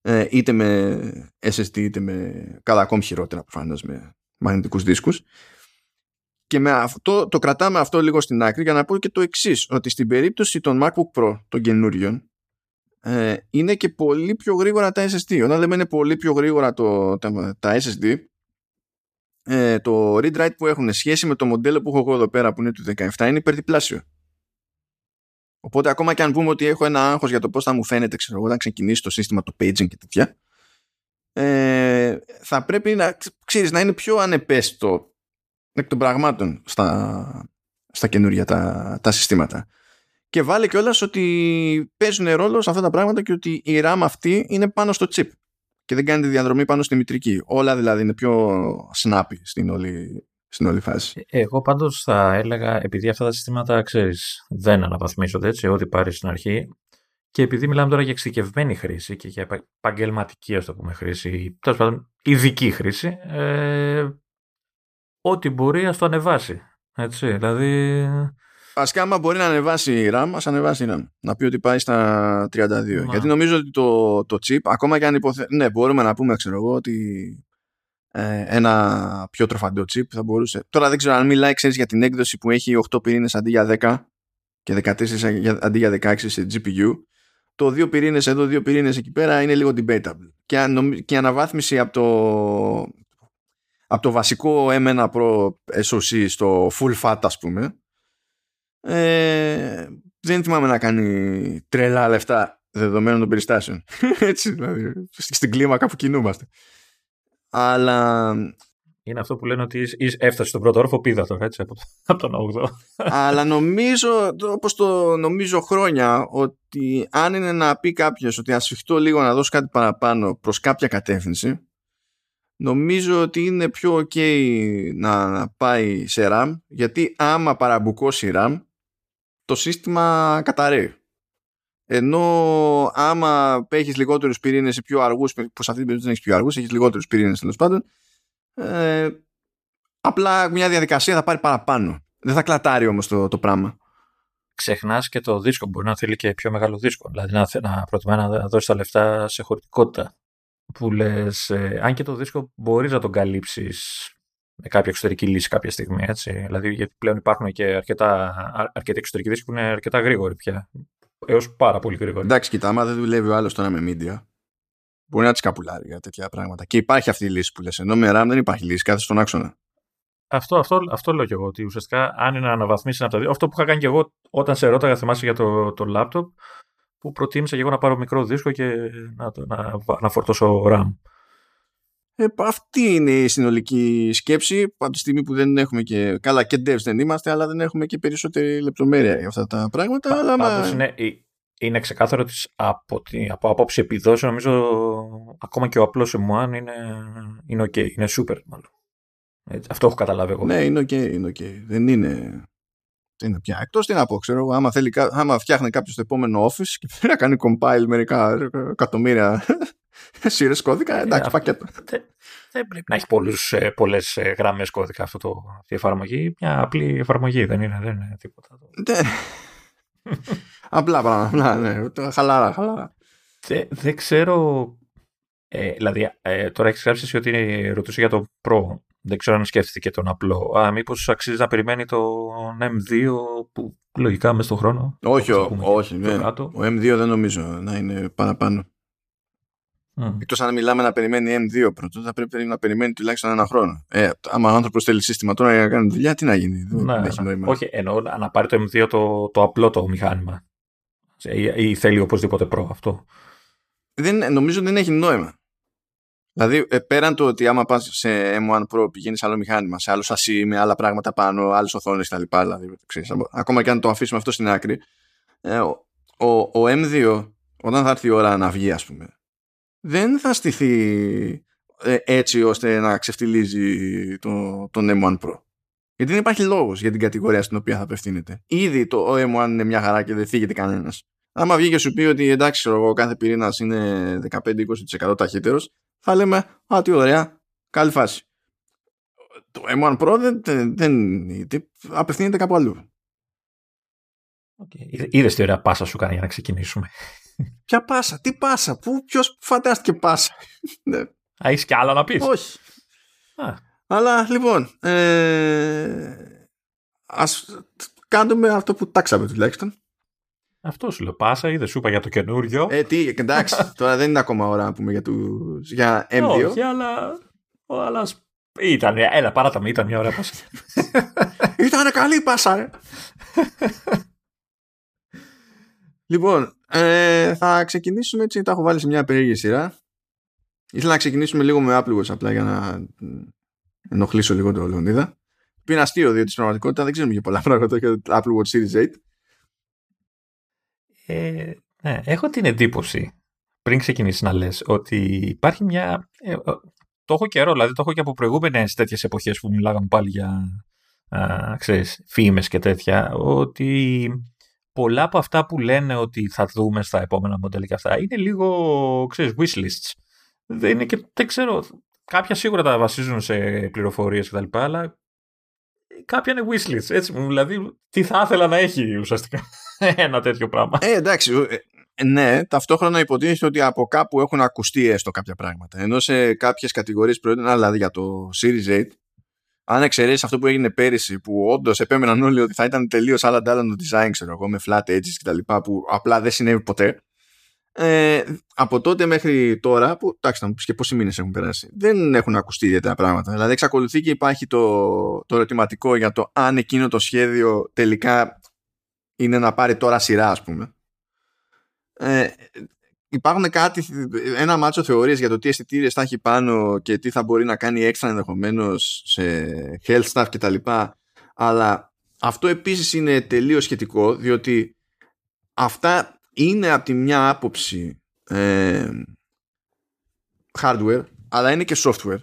S1: ε, είτε με SSD είτε με καλά ακόμη χειρότερα προφανώς με μαγνητικούς δίσκους και με αυτό, το κρατάμε αυτό λίγο στην άκρη για να πω και το εξής ότι στην περίπτωση των MacBook Pro των καινούριων ε, είναι και πολύ πιο γρήγορα τα SSD. Όταν λέμε είναι πολύ πιο γρήγορα το, τα, τα SSD ε, το read write που έχουν σχέση με το μοντέλο που έχω εγώ εδώ πέρα που είναι του 17 είναι υπερδιπλάσιο. Οπότε ακόμα και αν πούμε ότι έχω ένα άγχος για το πώς θα μου φαίνεται ξέρω, όταν ξεκινήσει το σύστημα το paging και τέτοια ε, θα πρέπει να, ξέρεις, να είναι πιο ανεπέστο εκ των πραγμάτων στα, στα καινούργια τα, τα συστήματα. Και βάλε κιόλας ότι παίζουν ρόλο σε αυτά τα πράγματα και ότι η RAM αυτή είναι πάνω στο chip και δεν κάνει τη διαδρομή πάνω στη μητρική. Όλα δηλαδή είναι πιο snappy στην όλη, στην όλη φάση.
S2: Ε, εγώ πάντως θα έλεγα, επειδή αυτά τα συστήματα ξέρεις, δεν αναβαθμίζονται έτσι, ό,τι πάρεις στην αρχή. Και επειδή μιλάμε τώρα για εξειδικευμένη χρήση και για επαγγελματική, ας το πούμε, χρήση, τέλος πάντων ειδική χρήση, ε, ό,τι μπορεί ας το ανεβάσει. Έτσι, δηλαδή.
S1: Βασικά, άμα μπορεί να ανεβάσει η RAM, ας ανεβάσει η RAM. Να πει ότι πάει στα 32. Γιατί νομίζω ότι το, το chip, ακόμα και αν υποθέτει. Ναι, μπορούμε να πούμε, ξέρω εγώ, ότι ε, ένα πιο τροφαντό chip θα μπορούσε. Τώρα δεν ξέρω αν μιλάει ξέρεις, για την έκδοση που έχει 8 πυρήνες αντί για 10 και 14 αντί για 16 σε GPU. Το 2 πυρήνες εδώ, 2 πυρήνες εκεί πέρα είναι λίγο debatable. Και, και η αναβάθμιση από το, από το βασικό M1 Pro SoC στο full fat ας πούμε ε, δεν θυμάμαι να κάνει τρελά λεφτά δεδομένων των περιστάσεων. [LAUGHS] Έτσι δηλαδή, στην κλίμακα που κινούμαστε. Αλλά.
S2: Είναι αυτό που λένε ότι έφτασε στον πρώτο όροφο πίδα τώρα, έτσι, από, τον 8.
S1: Αλλά νομίζω, όπως το νομίζω χρόνια, ότι αν είναι να πει κάποιος ότι ασφιχτώ λίγο να δώσω κάτι παραπάνω προς κάποια κατεύθυνση, νομίζω ότι είναι πιο ok να πάει σε RAM, γιατί άμα παραμπουκώσει RAM, το σύστημα καταραίει. Ενώ άμα έχεις λιγότερους πυρήνες ή πιο αργούς, που σε αυτή την περίπτωση δεν έχεις πιο αργούς, έχεις λιγότερους πυρήνες τέλος πάντων, ε, απλά μια διαδικασία θα πάρει παραπάνω. Δεν θα κλατάρει όμως το, το πράγμα.
S2: Ξεχνάς και το δίσκο. Μπορεί να θέλει και πιο μεγάλο δίσκο. Δηλαδή να, να προτιμά να δώσει τα λεφτά σε χωρητικότητα. Που λες, ε, αν και το δίσκο μπορείς να τον καλύψεις με κάποια εξωτερική λύση κάποια στιγμή. Έτσι. Δηλαδή, γιατί πλέον υπάρχουν και αρκετά, αρκετοί εξωτερικοί δίσκοι που είναι αρκετά γρήγοροι πια. Έως πάρα πολύ γρήγοροι.
S1: Εντάξει, κοιτά, άμα δεν δουλεύει ο άλλος τώρα με media, μπορεί να τη καπουλάρει για τέτοια πράγματα. Και υπάρχει αυτή η λύση που λες. Ενώ με RAM δεν υπάρχει λύση, κάθε στον άξονα.
S2: Αυτό, αυτό, αυτό λέω και εγώ. Ότι ουσιαστικά αν είναι να αναβαθμίσεις ένα από τα δύο. Αυτό που είχα κάνει και εγώ όταν σε ρώταγα, θυμάσαι για το, το laptop, που προτίμησα και εγώ να πάρω μικρό δίσκο και να, να, να φορτώσω RAM.
S1: Ε, αυτή είναι η συνολική σκέψη από τη στιγμή που δεν έχουμε και καλά και devs δεν είμαστε αλλά δεν έχουμε και περισσότερη λεπτομέρεια για αυτά τα πράγματα Πα, αλλά
S2: πάντως μα... είναι, είναι ξεκάθαρο ότι από, από απόψη επιδόσεων νομίζω ακόμα και ο απλός M1 είναι, είναι ok, είναι super μάλλον. Έτσι, αυτό έχω καταλάβει εγώ.
S1: Ναι, είναι ok, είναι ok. Δεν είναι, δεν είναι πια. Εκτός τι να πω, ξέρω εγώ, άμα, θέλει, άμα φτιάχνει κάποιος το επόμενο office και πρέπει [LAUGHS] να κάνει compile μερικά εκατομμύρια [LAUGHS] σειρέ κώδικα, ε, εντάξει, πακέτο.
S2: Δεν πρέπει να έχεις πολλές, ε, πολλές ε, γραμμές κώδικα αυτό το, αυτή η εφαρμογή. Μια απλή εφαρμογή δεν είναι, δεν είναι τίποτα.
S1: Ναι. [LAUGHS] Απλά πράγματα, ναι, χαλάρα, χαλάρα.
S2: Δεν, δεν ξέρω, ε, δηλαδή ε, τώρα έχεις γράψει ότι είναι, ρωτούσε για το Pro. Δεν ξέρω αν σκέφτηκε τον απλό. Α, μήπως αξίζει να περιμένει το M2 που λογικά μέσα στον χρόνο;
S1: Όχι, όχι, ναι. Ο M2 δεν νομίζω να είναι παραπάνω. Mm. Εκτός αν μιλάμε να περιμένει M2 πρώτο, θα πρέπει να περιμένει τουλάχιστον ένα χρόνο. Ε, άμα ο άνθρωπος θέλει σύστημα τώρα για να κάνει δουλειά, τι να γίνει. Ναι, δεν έχει νόημα.
S2: Όχι, εννοώ να πάρει το M2 το, το απλό το μηχάνημα. Ή, ή θέλει οπωσδήποτε προ αυτό.
S1: Δεν, νομίζω δεν έχει νόημα. Δηλαδή, ε, πέραν το ότι άμα πας σε M1 Pro πηγαίνεις άλλο μηχάνημα, σε άλλο σασί με άλλα πράγματα πάνω, άλλες οθόνες κτλ. Δηλαδή, ακόμα και αν το αφήσουμε αυτό στην άκρη, ε, ο, ο, ο M2, όταν θα έρθει η ώρα να βγει, ας πούμε, δεν θα στηθεί ε, έτσι ώστε να ξεφτιλίζει το, τον M1 Pro. Γιατί δεν υπάρχει λόγος για την κατηγορία στην οποία θα απευθύνεται. Ήδη το M1 είναι μια χαρά και δεν θίγεται κανένας. Άμα βγει και σου πει ότι εντάξει, ο κάθε πυρήνας είναι 15-20% ταχύτερος, θα λέμε Α, τι ωραία, καλή φάση. Το M1 Pro δεν, δεν, δεν απευθύνεται κάπου αλλού.
S2: Okay. Είδες τι ωραία πάσα σου κάνει για να ξεκινήσουμε.
S1: Ποια πάσα, τι πάσα, πού, ποιος φαντάστηκε πάσα; [LAUGHS]
S2: Ναι. Α, έχεις κι άλλα να πεις;
S1: Όχι. Α. Αλλά λοιπόν, ε, ας κάνουμε αυτό που τάξαμε τουλάχιστον.
S2: Αυτό σου λέω. Πάσα, είδες σου είπα για το καινούριο.
S1: Ε, τι, εντάξει, [LAUGHS] τώρα δεν είναι ακόμα ώρα να πούμε για, τους, για M2.
S2: Όχι, αλλά. αλλά ήταν, έλα, παράτα με, ήταν μια ωραία πάσα. [LAUGHS]
S1: ήταν καλή πάσα, ρε. λοιπόν, ε, θα ξεκινήσουμε έτσι, τα έχω βάλει σε μια περίεργη σειρά. Ήθελα να ξεκινήσουμε λίγο με Apple Watch απλά για να ενοχλήσω λίγο το Λεωνίδα. Που είναι αστείο, διότι στην πραγματικότητα δεν ξέρουμε για πολλά πράγματα για το Apple Watch Series 8.
S2: Ε, ναι, έχω την εντύπωση πριν ξεκινήσεις να λες ότι υπάρχει μια... Ε, το έχω καιρό, δηλαδή το έχω και από προηγούμενες τέτοιες εποχές που μιλάγαμε πάλι για α, ξέρεις, φήμες και τέτοια, ότι πολλά από αυτά που λένε ότι θα δούμε στα επόμενα μοντέλα και αυτά είναι λίγο, ξέρεις, wishlists. Δεν είναι και, δεν ξέρω, κάποια σίγουρα τα βασίζουν σε πληροφορίες κτλ. Αλλά κάποια είναι wishlist. Έτσι, δηλαδή, τι θα ήθελα να έχει ουσιαστικά [LAUGHS] ένα τέτοιο πράγμα.
S1: Ε, εντάξει. Ε, ναι, ταυτόχρονα υποτίθεται ότι από κάπου έχουν ακουστεί έστω κάποια πράγματα. Ενώ σε κάποιες κατηγορίες προϊόντων, δηλαδή για το Series 8, αν εξαιρέσεις αυτό που έγινε πέρυσι, που όντως επέμεναν όλοι ότι θα ήταν τελείως άλλα το design, ξέρω εγώ, με flat edges κτλ., που απλά δεν συνέβη ποτέ. Ε, από τότε μέχρι τώρα, που εντάξει, να μου πεις και πόσοι μήνες έχουν περάσει, δεν έχουν ακουστεί ιδιαίτερα πράγματα. Δηλαδή, εξακολουθεί και υπάρχει το, το ερωτηματικό για το αν εκείνο το σχέδιο τελικά είναι να πάρει τώρα σειρά, ας πούμε. Ε, υπάρχουν κάτι, ένα μάτσο θεωρίες για το τι αισθητήρε θα έχει πάνω και τι θα μπορεί να κάνει έξτρα ενδεχομένως σε health stuff κτλ. Αλλά αυτό επίσης είναι τελείως σχετικό διότι αυτά είναι από τη μια άποψη ε, hardware αλλά είναι και software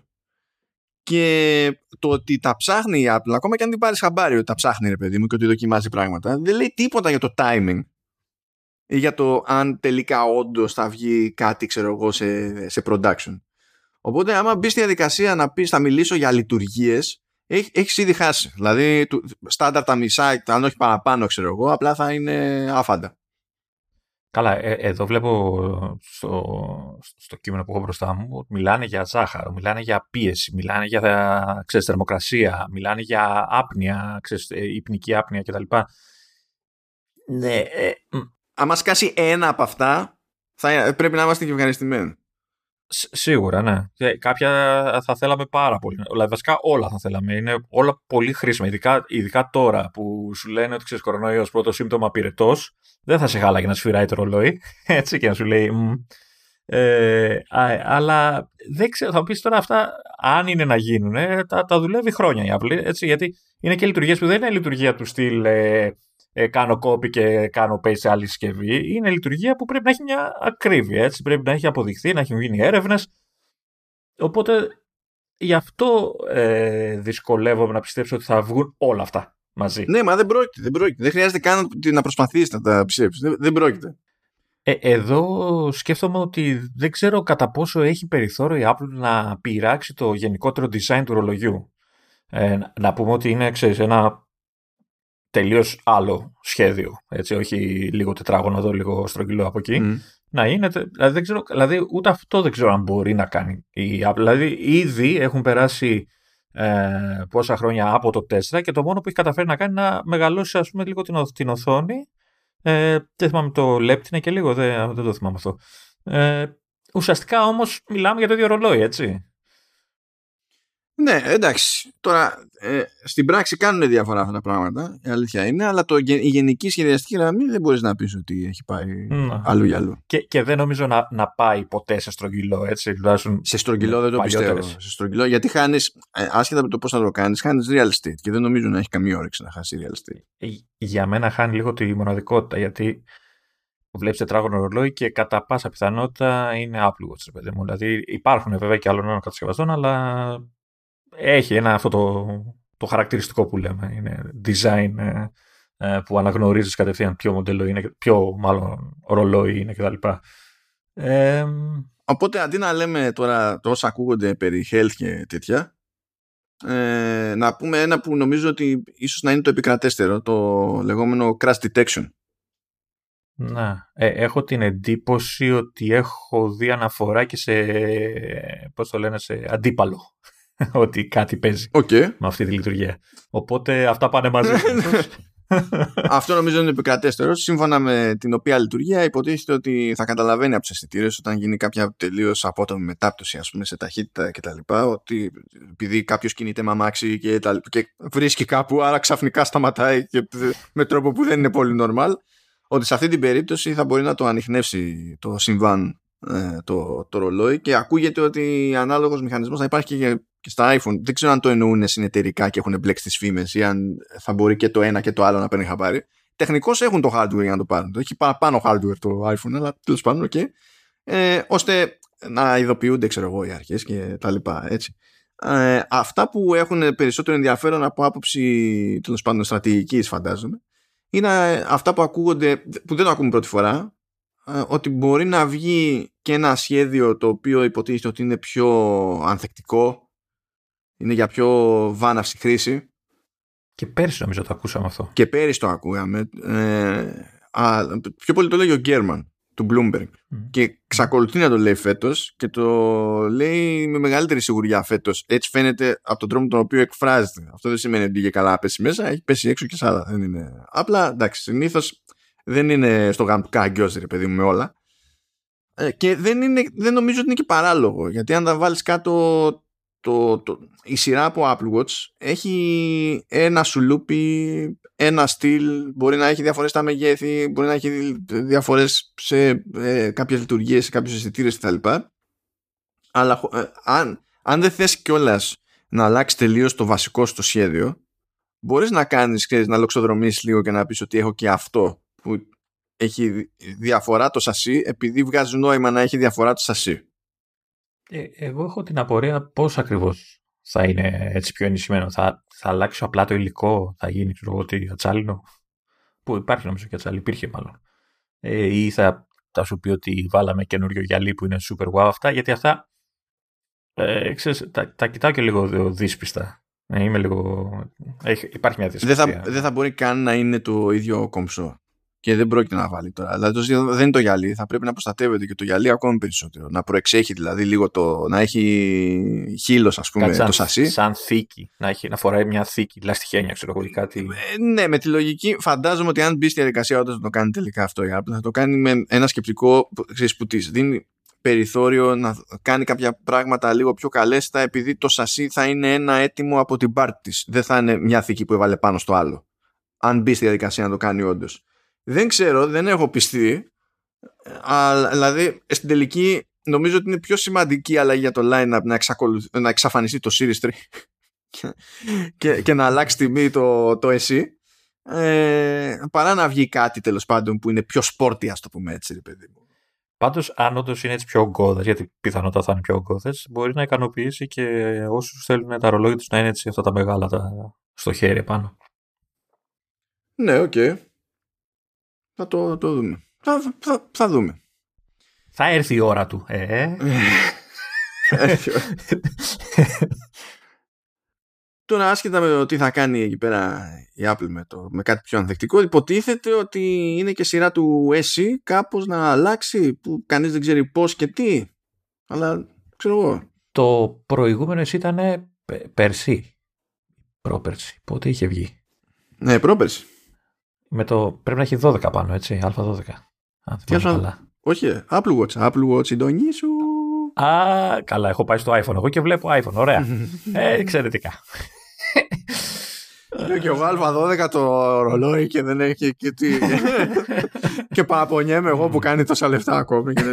S1: και το ότι τα ψάχνει η Apple ακόμα και αν την πάρεις χαμπάρι ότι τα ψάχνει ρε παιδί μου και ότι δοκιμάζει πράγματα δεν λέει τίποτα για το timing ή για το αν τελικά όντως θα βγει κάτι ξέρω εγώ σε, σε production οπότε άμα μπεις στη διαδικασία να πεις θα μιλήσω για λειτουργίες, έχεις ήδη χάσει δηλαδή στάνταρ τα μισά αν όχι παραπάνω ξέρω εγώ απλά θα είναι άφαντα
S2: Καλά, ε, εδώ βλέπω στο, στο κείμενο που έχω μπροστά μου ότι μιλάνε για ζάχαρο, μιλάνε για πίεση, μιλάνε για ξέρεις, θερμοκρασία, μιλάνε για άπνοια, ξέρεις, ε, υπνική άπνοια κτλ.
S1: Ναι. Ε, Αν σκάσει ένα από αυτά, θα, πρέπει να είμαστε και ευχαριστημένοι.
S2: Σίγουρα, ναι. Κάποια θα θέλαμε πάρα πολύ. Δηλαδή, βασικά όλα θα θέλαμε. Είναι όλα πολύ χρήσιμα. Ειδικά, ειδικά τώρα που σου λένε ότι ξέρεις κορονοϊός πρώτο σύμπτωμα πυρετός, δεν θα σε χάλαγε να σφυράει το ρολόι. [LAUGHS] Έτσι και να σου λέει. Ε, αλλά δεν ξέρω, θα μου πεις τώρα αυτά, αν είναι να γίνουν, τα, τα δουλεύει χρόνια η Apple. Έτσι, γιατί είναι και λειτουργίες που δεν είναι λειτουργία του στυλ. Ε, ε, κάνω copy και κάνω paste σε άλλη συσκευή. Είναι λειτουργία που πρέπει να έχει μια ακρίβεια. Έτσι. Πρέπει να έχει αποδειχθεί, να έχουν γίνει έρευνες. Οπότε γι' αυτό ε, δυσκολεύομαι να πιστέψω ότι θα βγουν όλα αυτά μαζί.
S1: Ναι, μα δεν πρόκειται. Δεν, πρόκειται. δεν χρειάζεται καν να προσπαθήσει να τα πιστέψεις. Δεν, δεν πρόκειται.
S2: Ε, εδώ σκέφτομαι ότι δεν ξέρω κατά πόσο έχει περιθώριο η Apple να πειράξει το γενικότερο design του ρολογιού. Ε, να πούμε ότι είναι ξέρεις, ένα τελείως άλλο σχέδιο. Έτσι, όχι λίγο τετράγωνο εδώ, λίγο στρογγυλό από εκεί. Να είναι. Δηλαδή, δεν ξέρω, δηλαδή, ούτε αυτό δεν ξέρω αν μπορεί να κάνει η Apple. Δηλαδή, ήδη έχουν περάσει ε, πόσα χρόνια από το 4 και το μόνο που έχει καταφέρει να κάνει είναι να μεγαλώσει ας πούμε, λίγο την, την οθόνη. Ε, δεν θυμάμαι το λέπτηνε και λίγο, δεν, δεν το θυμάμαι αυτό. Ε, ουσιαστικά όμως μιλάμε για το ίδιο ρολόι, έτσι.
S1: Ναι, εντάξει. Τώρα, ε, στην πράξη κάνουν διαφορά αυτά τα πράγματα, η αλήθεια είναι, αλλά το, η γενική σχεδιαστική γραμμή δεν μπορείς να πεις ότι έχει πάει mm. αλλού για αλλού.
S2: Και, και δεν νομίζω να, να πάει ποτέ σε στρογγυλό, έτσι. Τουλάχιστον
S1: σε στρογγυλό δεν το πιστεύω. Σε στρογγυλό, γιατί χάνεις, ε, άσχετα από το πώς θα το κάνεις, χάνεις real estate και δεν νομίζω να έχει καμία όρεξη να χάσει real estate.
S2: Ε, για μένα χάνει λίγο τη μοναδικότητα, γιατί βλέπεις τετράγωνο ρολόι και κατά πάσα πιθανότητα είναι Apple Watch, παιδί μου. Δηλαδή υπάρχουν βέβαια και άλλων κατασκευαστών, αλλά έχει ένα αυτό το, το χαρακτηριστικό που λέμε. Είναι design ε, ε, που αναγνωρίζεις κατευθείαν ποιο μοντέλο είναι, ποιο μάλλον ρολόι είναι κτλ.
S1: Ε, Οπότε αντί να λέμε τώρα τόσα ακούγονται περί health και τέτοια, ε, να πούμε ένα που νομίζω ότι ίσως να είναι το επικρατέστερο, το λεγόμενο crash detection.
S2: Να, ε, έχω την εντύπωση ότι έχω δει αναφορά και σε, πώς το λένε, σε αντίπαλο [LAUGHS] ότι κάτι παίζει
S1: okay.
S2: με αυτή τη λειτουργία. Οπότε αυτά πάνε μαζί. [LAUGHS]
S1: Αυτό νομίζω είναι επικρατέστερο. Σύμφωνα με την οποία λειτουργία υποτίθεται ότι θα καταλαβαίνει από τους αισθητήρες όταν γίνει κάποια τελείως απότομη μετάπτωση ας πούμε, σε ταχύτητα κτλ. Ότι επειδή κάποιος κινείται με αμάξι και, τα, και βρίσκει κάπου, άρα ξαφνικά σταματάει και με τρόπο που δεν είναι πολύ normal. Ότι σε αυτή την περίπτωση θα μπορεί να το ανοιχνεύσει το συμβάν ε, το, το ρολόι και ακούγεται ότι ανάλογος μηχανισμός θα υπάρχει και και στα iPhone. Δεν ξέρω αν το εννοούν συνεταιρικά και έχουν μπλέξει τις φήμες ή αν θα μπορεί και το ένα και το άλλο να παίρνει χαμπάρι. Τεχνικώς έχουν το hardware για να το πάρουν. Το έχει παραπάνω hardware το iPhone, αλλά τέλος πάντων, okay. ε, ώστε να ειδοποιούνται, ξέρω εγώ, οι αρχές και τα λοιπά. Έτσι. Ε, αυτά που έχουν περισσότερο ενδιαφέρον από άποψη τέλος πάντων στρατηγικής, φαντάζομαι, είναι αυτά που ακούγονται, που δεν το ακούμε πρώτη φορά, ε, ότι μπορεί να βγει και ένα σχέδιο το οποίο υποτίθεται ότι είναι πιο ανθεκτικό είναι για πιο βάναυση χρήση.
S2: Και πέρυσι νομίζω το ακούσαμε αυτό.
S1: Και πέρυσι το ακούγαμε. Ε, α, πιο πολύ το λέει ο Γκέρμαν του Bloomberg. Και ξακολουθεί να το λέει φέτος και το λέει με μεγαλύτερη σιγουριά φέτος. Έτσι φαίνεται από τον τρόπο τον οποίο εκφράζεται. Αυτό δεν σημαίνει ότι πήγε καλά πέσει μέσα, έχει πέσει έξω και σ' Δεν είναι... Απλά εντάξει, συνήθως δεν είναι στο γάμο του κάγκιο, ρε παιδί μου, με όλα. Ε, και δεν, είναι, δεν νομίζω ότι είναι και παράλογο. Γιατί αν τα βάλεις κάτω το, το, η σειρά από Apple Watch έχει ένα σουλούπι, ένα στυλ, μπορεί να έχει διαφορές στα μεγέθη, μπορεί να έχει διαφορές σε ε, κάποιες λειτουργίες, σε κάποιους αισθητήρες κτλ. Αλλά ε, αν, αν δεν θες κιόλας να αλλάξεις τελείως το βασικό στο σχέδιο, μπορείς να κάνεις, ξέρεις, να λοξοδρομήσεις λίγο και να πεις ότι έχω και αυτό που έχει διαφορά το σασί επειδή βγάζει νόημα να έχει διαφορά το σασί.
S2: Ε, εγώ έχω την απορία πώς ακριβώς θα είναι έτσι πιο ενισχυμένο. Θα, θα αλλάξει απλά το υλικό, θα γίνει ξέρω ότι ατσάλινο. Που υπάρχει νομίζω και ατσάλι, υπήρχε μάλλον. Ε, ή θα, θα σου πει ότι βάλαμε καινούριο γυαλί που είναι super wow αυτά, γιατί αυτά ε, ξέρεις, τα, τα κοιτάω και λίγο δύσπιστα. Ε, είμαι λίγο... Έχει, υπάρχει μια δύσπιστα.
S1: Δεν θα, δεν θα μπορεί καν να είναι το ίδιο κομψό και δεν πρόκειται να βάλει τώρα. Δηλαδή το δεν είναι το γυαλί, θα πρέπει να προστατεύεται και το γυαλί ακόμη περισσότερο. Να προεξέχει δηλαδή λίγο το. να έχει χείλος, ας πούμε, το σασί.
S2: Σαν θήκη. Να, έχει, να φοράει μια θήκη, λαστιχένια, ξέρω εγώ, κάτι.
S1: Ε, ναι, με τη λογική, φαντάζομαι ότι αν μπει στη διαδικασία όταν το κάνει τελικά αυτό η Apple, θα το κάνει με ένα σκεπτικό ξέρεις, που της δίνει περιθώριο να κάνει κάποια πράγματα λίγο πιο καλέστα επειδή το σασί θα είναι ένα έτοιμο από την πάρτη της. Δεν θα είναι μια θήκη που έβαλε πάνω στο άλλο. Αν μπει στη διαδικασία να το κάνει όντως. Δεν ξέρω, δεν έχω πιστεί. Αλλά, δηλαδή, στην τελική νομίζω ότι είναι πιο σημαντική αλλαγή για το line-up να, να εξαφανιστεί το Series 3 και, και, να αλλάξει τιμή το, το SE ε, παρά να βγει κάτι τέλος πάντων που είναι πιο sporty ας το πούμε έτσι ρε παιδί μου.
S2: Πάντως αν όντως είναι έτσι πιο ογκώδες γιατί πιθανότατα θα είναι πιο ογκώδες μπορεί να ικανοποιήσει και όσους θέλουν τα ρολόγια τους να είναι έτσι αυτά τα μεγάλα τα, στο χέρι πάνω.
S1: Ναι, OK. Okay. Θα το, το δούμε. Θα, θα, θα δούμε.
S2: Θα έρθει η ώρα του. Ε.
S1: Τώρα άσχετα με το τι θα κάνει εκεί πέρα η Apple με, το, με κάτι πιο ανθεκτικό υποτίθεται ότι είναι και σειρά του SE κάπως να αλλάξει που κανείς δεν ξέρει πώς και τι αλλά ξέρω εγώ
S2: Το προηγούμενο SE ήταν πέρσι πρόπερσι πότε είχε βγει
S1: Ναι πρόπερσι
S2: με το, πρέπει να έχει 12 πάνω, έτσι, α12. Αν
S1: Τι καλά. Όχι, Apple Watch, Apple Watch, συντονί σου.
S2: Α, καλά, έχω πάει στο iPhone εγώ και βλέπω iPhone, ωραία. [LAUGHS] ε, εξαιρετικά.
S1: Λέω και εγώ Α12 το ρολόι και δεν έχει και τι. [LAUGHS] και παραπονιέμαι εγώ που κάνει τόσα λεφτά ακόμη. [LAUGHS]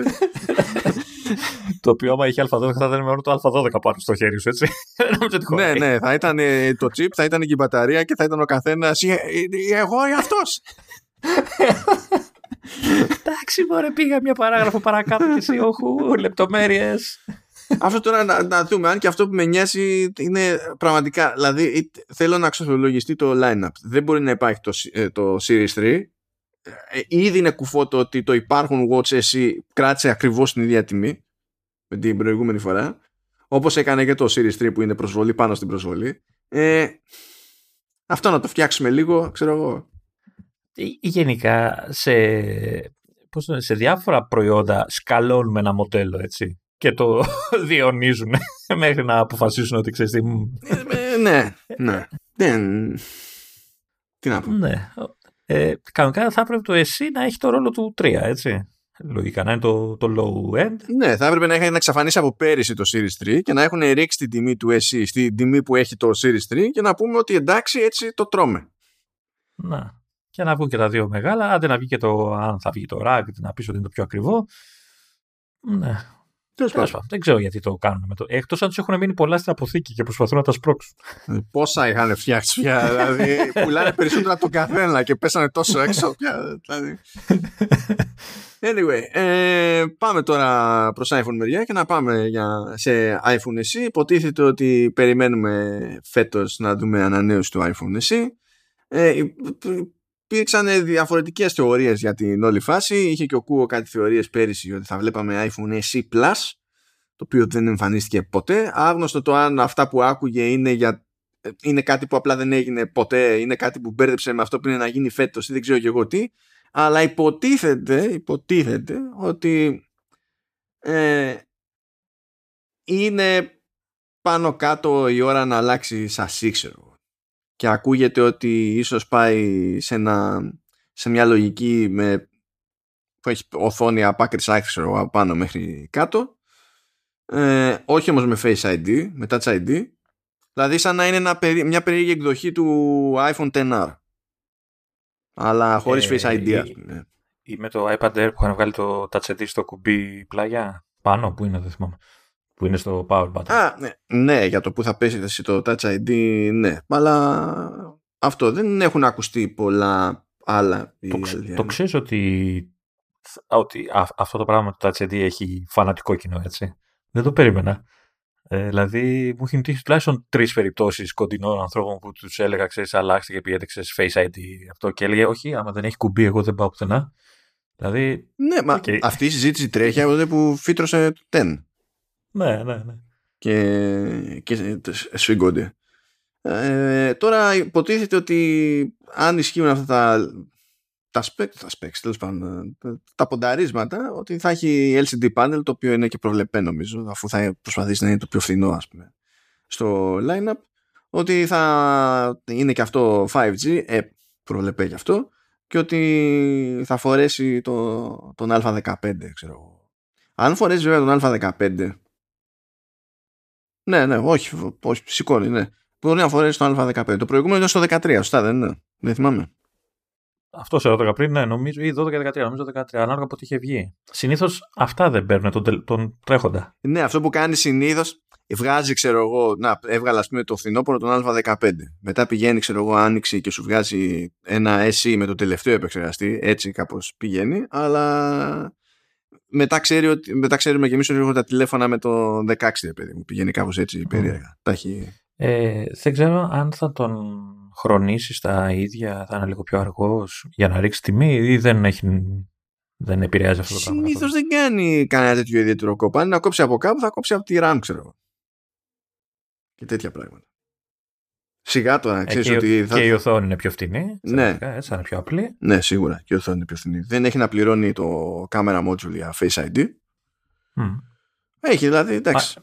S2: το οποίο άμα είχε Α12 θα ήταν μόνο το Α12 πάνω στο χέρι σου, έτσι. [LAUGHS]
S1: ναι, ναι, θα ήταν το chip, θα ήταν και η μπαταρία και θα ήταν ο καθένας. «Ε, ε, εγώ ή αυτός. [LAUGHS]
S2: Εντάξει, μωρέ, πήγα μια παράγραφο παρακάτω και εσύ, όχου, λεπτομέρειες.
S1: αυτό τώρα να, να, δούμε, αν και αυτό που με νοιάζει είναι πραγματικά, δηλαδή θέλω να αξιολογιστεί το line-up. Δεν μπορεί να υπάρχει το, ε, το Series 3. Ε, ήδη είναι κουφό το ότι το υπάρχουν Watch SE κράτησε ακριβώς την ίδια τιμή με την προηγούμενη φορά. Όπως έκανε και το Series 3 που είναι προσβολή πάνω στην προσβολή. Ε, αυτό να το φτιάξουμε λίγο, ξέρω εγώ.
S2: Γενικά σε, πώς σε διάφορα προϊόντα σκαλώνουμε ένα μοντέλο έτσι και το [LAUGHS] διονύζουν [LAUGHS] μέχρι να αποφασίσουν ότι ξέρεις τι...
S1: Ε, ναι, ναι. Δεν... Τι να πω.
S2: Ναι. Ε, κανονικά θα έπρεπε το εσύ να έχει το ρόλο του 3, έτσι. Λογικά να είναι το, το low end.
S1: Ναι, θα έπρεπε να έχει εξαφανίσει από πέρυσι το Series 3 και να έχουν ρίξει την τιμή του SE στην τιμή που έχει το Series 3 και να πούμε ότι εντάξει έτσι το τρώμε.
S2: Να. Και να βγουν και τα δύο μεγάλα, άντε να βγει και το αν θα βγει το RAG, να πεις ότι είναι το πιο ακριβό. Ναι. Τέλος πάντων. Δεν ξέρω γιατί το κάνουν. Με το... Εκτός αν τους έχουν μείνει πολλά στην αποθήκη και προσπαθούν να τα σπρώξουν.
S1: Ε, πόσα είχαν φτιάξει πια. δηλαδή πουλάνε περισσότερα από τον καθένα και πέσανε τόσο έξω πια. Δηλαδή. Anyway, ε, πάμε τώρα προς iPhone μεριά και να πάμε για, σε iPhone SE. Υποτίθεται ότι περιμένουμε φέτος να δούμε ανανέωση του iPhone SE. Ε, υπήρξαν διαφορετικές θεωρίες για την όλη φάση. Είχε και ο Κούο κάτι θεωρίες πέρυσι ότι θα βλέπαμε iPhone SE Plus, το οποίο δεν εμφανίστηκε ποτέ. Άγνωστο το αν αυτά που άκουγε είναι, για, είναι κάτι που απλά δεν έγινε ποτέ, είναι κάτι που μπέρδεψε με αυτό που είναι να γίνει φέτος ή δεν ξέρω και εγώ τι. Αλλά υποτίθεται, υποτίθεται ότι ε, είναι πάνω κάτω η ώρα να αλλάξει σασί, ξέρω και ακούγεται ότι ίσως πάει σε, ένα, σε μια λογική με, που έχει οθόνη από άκρη από πάνω μέχρι κάτω. Ε, όχι όμως με Face ID, με Touch ID δηλαδή σαν να είναι ένα, μια περίεργη εκδοχή του iPhone XR αλλά χωρίς ε, Face ID ή,
S2: ή, με το iPad Air που είχαν βγάλει το Touch ID στο κουμπί πλάγια πάνω που είναι δεν θυμάμαι που είναι στο power button.
S1: Α, ναι. ναι, για το που θα πέσει το Touch ID, ναι. Αλλά αυτό δεν έχουν ακουστεί πολλά άλλα.
S2: Το, το ξέρεις ότι, ότι αυτό το πράγμα το Touch ID έχει φανατικό κοινό, έτσι. Δεν το περίμενα. Ε, δηλαδή, μου έχει τύχει τουλάχιστον τρεις περιπτώσεις κοντινών ανθρώπων που τους έλεγα, ξέρεις, αλλάξτε και πήγαινε Face ID αυτό και έλεγε, Όχι, άμα δεν έχει κουμπί, εγώ δεν πάω πουθενά. Δηλαδή.
S1: Ναι, μα αυτή η συζήτηση τρέχει από τότε που φύτρωσε το 10.
S2: Ναι, ναι, ναι.
S1: Και, και σφίγγονται. Ε, τώρα υποτίθεται ότι αν ισχύουν αυτά τα τα specs, τα specs τέλος πάντων, τα πονταρίσματα, ότι θα έχει LCD panel, το οποίο είναι και προβλεπέ νομίζω, αφού θα προσπαθήσει να είναι το πιο φθηνό, ας πούμε, στο lineup, ότι θα είναι και αυτό 5G, ε, προβλεπέ και αυτό, και ότι θα φορέσει το, τον Α15, ξέρω Αν φορέσει βέβαια τον Α15 ναι, ναι, όχι, όχι σηκώνει, ναι. Μπορεί να φορέσει το Α15. Το προηγούμενο ήταν στο 13, σωστά δεν είναι. Δεν θυμάμαι.
S2: Αυτός σε έρωτα πριν, ναι, νομίζω, ή 12-13, νομίζω 13, ανάλογα από ό,τι είχε βγει. Συνήθως αυτά δεν παίρνουν τον, τον τρέχοντα.
S1: Ναι, αυτό που κάνει συνήθως βγάζει, ξέρω εγώ, να έβγαλα πούμε το φθινόπωρο τον Α15. Μετά πηγαίνει, ξέρω εγώ, άνοιξη και σου βγάζει ένα SE με το τελευταίο επεξεργαστή. Έτσι κάπως πηγαίνει, αλλά μετά, ξέρει ότι, μετά ξέρουμε και εμείς ότι τα τηλέφωνα με το 16 παιδί μου. Πηγαίνει κάπως έτσι περίεργα. Τα έχει...
S2: ε, δεν ξέρω αν θα τον χρονίσεις στα ίδια, θα είναι λίγο πιο αργός για να ρίξει τιμή ή δεν έχει δεν επηρεάζει αυτό το
S1: πράγμα. Συνήθως δεν κάνει κανένα τέτοιο ιδιαίτερο κόπο. Αν να κόψει από κάπου, θα κόψει από τη RAM, ξέρω Και τέτοια πράγματα. Σιγά τώρα, ξέρεις ότι.
S2: Θα... Και η οθόνη είναι πιο φτηνή.
S1: Ναι.
S2: Έτσι, είναι πιο απλή.
S1: Ναι, σίγουρα. Και η οθόνη είναι πιο φτηνή. Δεν έχει να πληρώνει το camera module για Face ID. Mm. Έχει δηλαδή, εντάξει.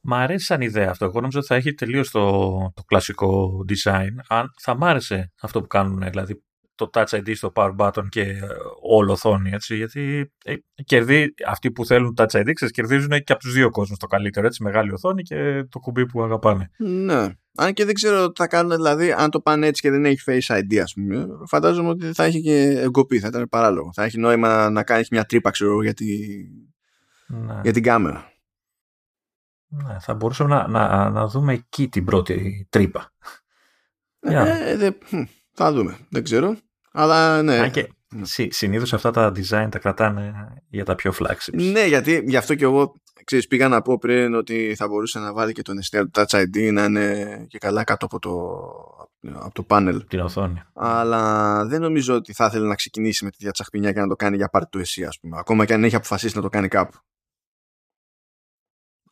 S2: Μ' αρέσει σαν ιδέα αυτό. Εγώ νομίζω ότι θα έχει τελείως το, το κλασικό design. Αν, θα μ' άρεσε αυτό που κάνουν, δηλαδή το Touch ID στο Power Button και ε, όλο οθόνη, έτσι, γιατί ε, κερδί, αυτοί που θέλουν Touch ID ξέρεις, κερδίζουν και από τους δύο κόσμους το καλύτερο, έτσι, μεγάλη οθόνη και το κουμπί που αγαπάνε.
S1: Ναι. Αν και δεν ξέρω τι θα κάνουν, δηλαδή, αν το πάνε έτσι και δεν έχει Face ID, ας πούμε, φαντάζομαι ότι θα έχει και εγκοπή, θα ήταν παράλογο. Θα έχει νόημα να κάνεις μια τρύπα, ξέρω, για, ναι. για την κάμερα.
S2: Ναι, θα μπορούσαμε να, να, να δούμε εκεί την πρώτη τρύπα.
S1: Ε, δε, θα δούμε, δεν ξέρω. Αλλά ναι.
S2: Αν και, Συ, συνήθως αυτά τα design τα κρατάνε για τα πιο flagships.
S1: Ναι, γιατί γι' αυτό και εγώ ξέρεις, πήγα να πω πριν ότι θα μπορούσε να βάλει και τον εστιατό Touch ID να είναι και καλά κάτω από το, από το πάνελ.
S2: Την οθόνη.
S1: Αλλά δεν νομίζω ότι θα ήθελε να ξεκινήσει με τέτοια τσαχπινιά και να το κάνει για πάρτι του εσύ, ας πούμε. Ακόμα και αν έχει αποφασίσει να το κάνει κάπου.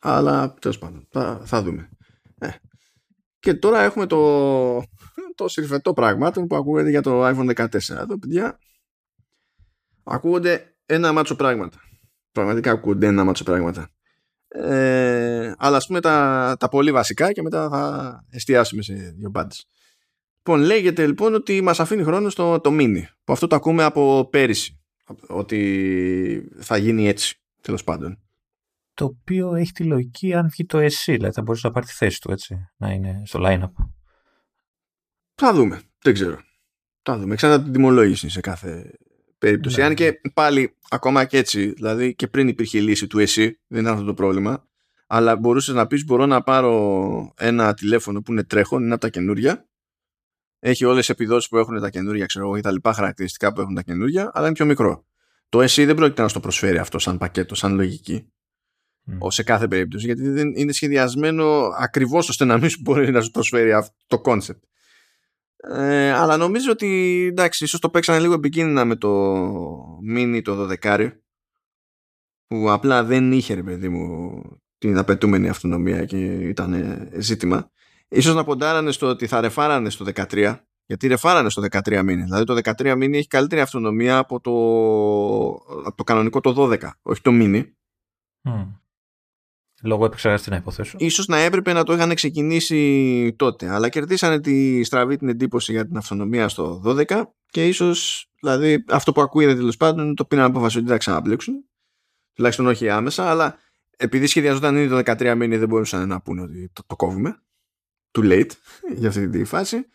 S1: Αλλά τέλος πάντων, θα, θα δούμε. Ε. Και τώρα έχουμε το, το συρφετό πράγμα που ακούγεται για το iPhone 14. Εδώ, παιδιά, ακούγονται ένα μάτσο πράγματα. Πραγματικά ακούγονται ένα μάτσο πράγματα. Ε, αλλά ας πούμε τα, τα πολύ βασικά και μετά θα εστιάσουμε σε δύο πάντες. Λοιπόν, λέγεται λοιπόν ότι μας αφήνει χρόνο στο το mini. Που αυτό το ακούμε από πέρυσι. Ότι θα γίνει έτσι, τέλος πάντων.
S2: Το οποίο έχει τη λογική αν βγει το SE, δηλαδή θα μπορούσε να πάρει τη θέση του έτσι, να είναι στο line-up.
S1: Θα δούμε, δεν ξέρω. Θα δούμε. Ξανά την τιμολόγηση σε κάθε περίπτωση. Ναι. Αν και πάλι ακόμα και έτσι, δηλαδή και πριν υπήρχε η λύση του εσύ, δεν ήταν αυτό το πρόβλημα, αλλά μπορούσες να πεις: Μπορώ να πάρω ένα τηλέφωνο που είναι τρέχον, είναι από τα καινούρια. Έχει όλες τις επιδόσεις που έχουν τα καινούρια, ξέρω εγώ, ή τα λοιπά χαρακτηριστικά που έχουν τα καινούρια, αλλά είναι πιο μικρό. Το SE δεν πρόκειται να στο προσφέρει αυτό σαν πακέτο, σαν λογική. Mm. Σε κάθε περίπτωση, γιατί δεν είναι σχεδιασμένο ακριβώς ώστε να μην μπορεί να σου προσφέρει αυτό το concept. Ε, αλλά νομίζω ότι εντάξει, ίσως το παίξανε λίγο επικίνδυνα με το mini το 12 που απλά δεν είχε ρε παιδί μου την απαιτούμενη αυτονομία και ήταν ζήτημα. Ίσως να ποντάρανε στο ότι θα ρεφάρανε στο 13 γιατί ρεφάρανε στο 13 mini. Δηλαδή το 13 mini έχει καλύτερη αυτονομία από το, από το κανονικό το 12, όχι το mini.
S2: Mm. Λόγω επεξεργαστή να υποθέσω.
S1: Ίσως να έπρεπε να το είχαν ξεκινήσει τότε. Αλλά κερδίσανε τη στραβή την εντύπωση για την αυτονομία στο 12 και ίσως δηλαδή αυτό που ακούγεται τέλος πάντων το πήραν απόφαση ότι θα ξαναπλήξουν. Τουλάχιστον όχι άμεσα, αλλά επειδή σχεδιαζόταν ήδη το 13 μήνε δεν μπορούσαν να πούνε ότι το, το κόβουμε. Too late [LAUGHS] για αυτή τη φάση.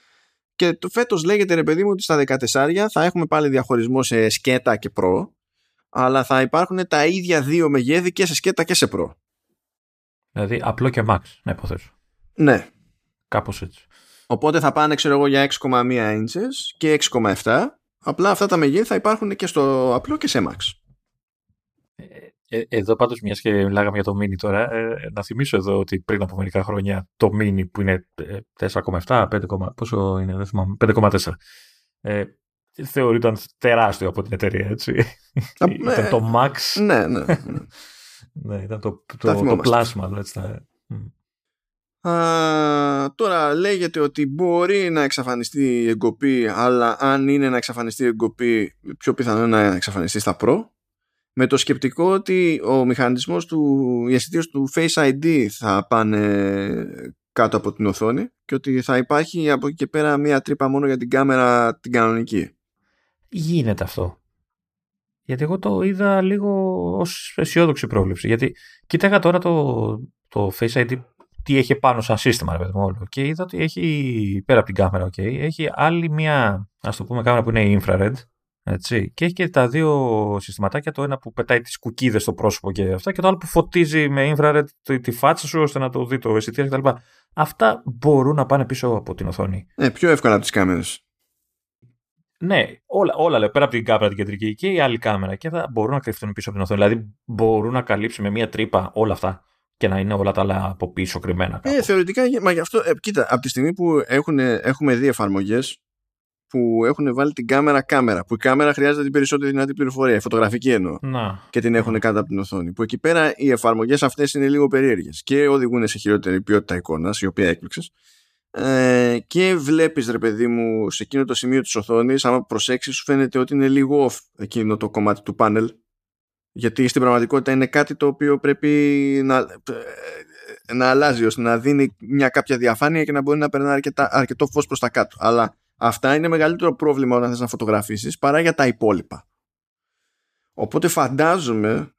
S1: Και το φέτος λέγεται ρε παιδί μου ότι στα 14 θα έχουμε πάλι διαχωρισμό σε σκέτα και προ αλλά θα υπάρχουν τα ίδια δύο μεγέθη και σε σκέτα και σε προ.
S2: Δηλαδή απλό και max, να υποθέσω.
S1: Ναι.
S2: Κάπως έτσι.
S1: Οπότε θα πάνε, ξέρω εγώ, για 6,1 inches και 6,7. Απλά αυτά τα μεγέθη θα υπάρχουν και στο απλό και σε max.
S2: Ε, ε, εδώ πάντως μιας και μιλάγαμε για το mini τώρα, ε, να θυμίσω εδώ ότι πριν από μερικά χρόνια το mini που είναι 4,7, 5, πόσο είναι, δεν θυμάμαι, 5,4. Ε, θεωρείται τεράστιο από την εταιρεία, έτσι. [LAUGHS] Ήταν το max.
S1: Ναι, ναι. ναι.
S2: Ναι, ήταν το, το, το, πλάσμα. Έτσι,
S1: Α, τώρα λέγεται ότι μπορεί να εξαφανιστεί η εγκοπή αλλά αν είναι να εξαφανιστεί η εγκοπή πιο πιθανό να εξαφανιστεί στα Pro με το σκεπτικό ότι ο μηχανισμός του, οι αισθητήρες του Face ID θα πάνε κάτω από την οθόνη και ότι θα υπάρχει από εκεί και πέρα μία τρύπα μόνο για την κάμερα την κανονική.
S2: Γίνεται αυτό. Γιατί εγώ το είδα λίγο ως αισιόδοξη πρόβλεψη. Γιατί κοίταγα τώρα το, το Face ID τι έχει πάνω σαν σύστημα, ρε όλο. Και είδα ότι έχει, πέρα από την κάμερα, okay, έχει άλλη μια, ας το πούμε, κάμερα που είναι infrared. Έτσι, και έχει και τα δύο συστηματάκια, το ένα που πετάει τις κουκίδες στο πρόσωπο και αυτά και το άλλο που φωτίζει με infrared τη φάτσα σου ώστε να το δει το αισθητήριο κτλ. Αυτά μπορούν να πάνε πίσω από την οθόνη.
S1: Ε, πιο εύκολα από τις κάμερες.
S2: Ναι, όλα, όλα λέει, πέρα από την κάμερα την κεντρική και η άλλη κάμερα και θα μπορούν να κρυφτούν πίσω από την οθόνη. Δηλαδή μπορούν να καλύψουν με μία τρύπα όλα αυτά και να είναι όλα τα άλλα από πίσω κρυμμένα.
S1: Ε, θεωρητικά, μα γι' αυτό, ε, κοίτα, από τη στιγμή που έχουν, έχουμε δει εφαρμογές που έχουν βάλει την κάμερα κάμερα, που η κάμερα χρειάζεται την περισσότερη δυνατή πληροφορία, η φωτογραφική εννοώ,
S2: να.
S1: και την έχουν κάτω από την οθόνη. Που εκεί πέρα οι εφαρμογές αυτές είναι λίγο περίεργες και οδηγούν σε χειρότερη ποιότητα εικόνας, η οποία έκλειξε, ε, και βλέπεις ρε παιδί μου σε εκείνο το σημείο της οθόνης άμα προσέξεις σου φαίνεται ότι είναι λίγο off εκείνο το κομμάτι του πάνελ. Γιατί στην πραγματικότητα είναι κάτι το οποίο πρέπει να, ε, να αλλάζει ώστε να δίνει μια κάποια διαφάνεια και να μπορεί να περνάει αρκετά, αρκετό φως προς τα κάτω. Αλλά αυτά είναι μεγαλύτερο πρόβλημα όταν θες να φωτογραφίσεις παρά για τα υπόλοιπα. Οπότε φαντάζομαι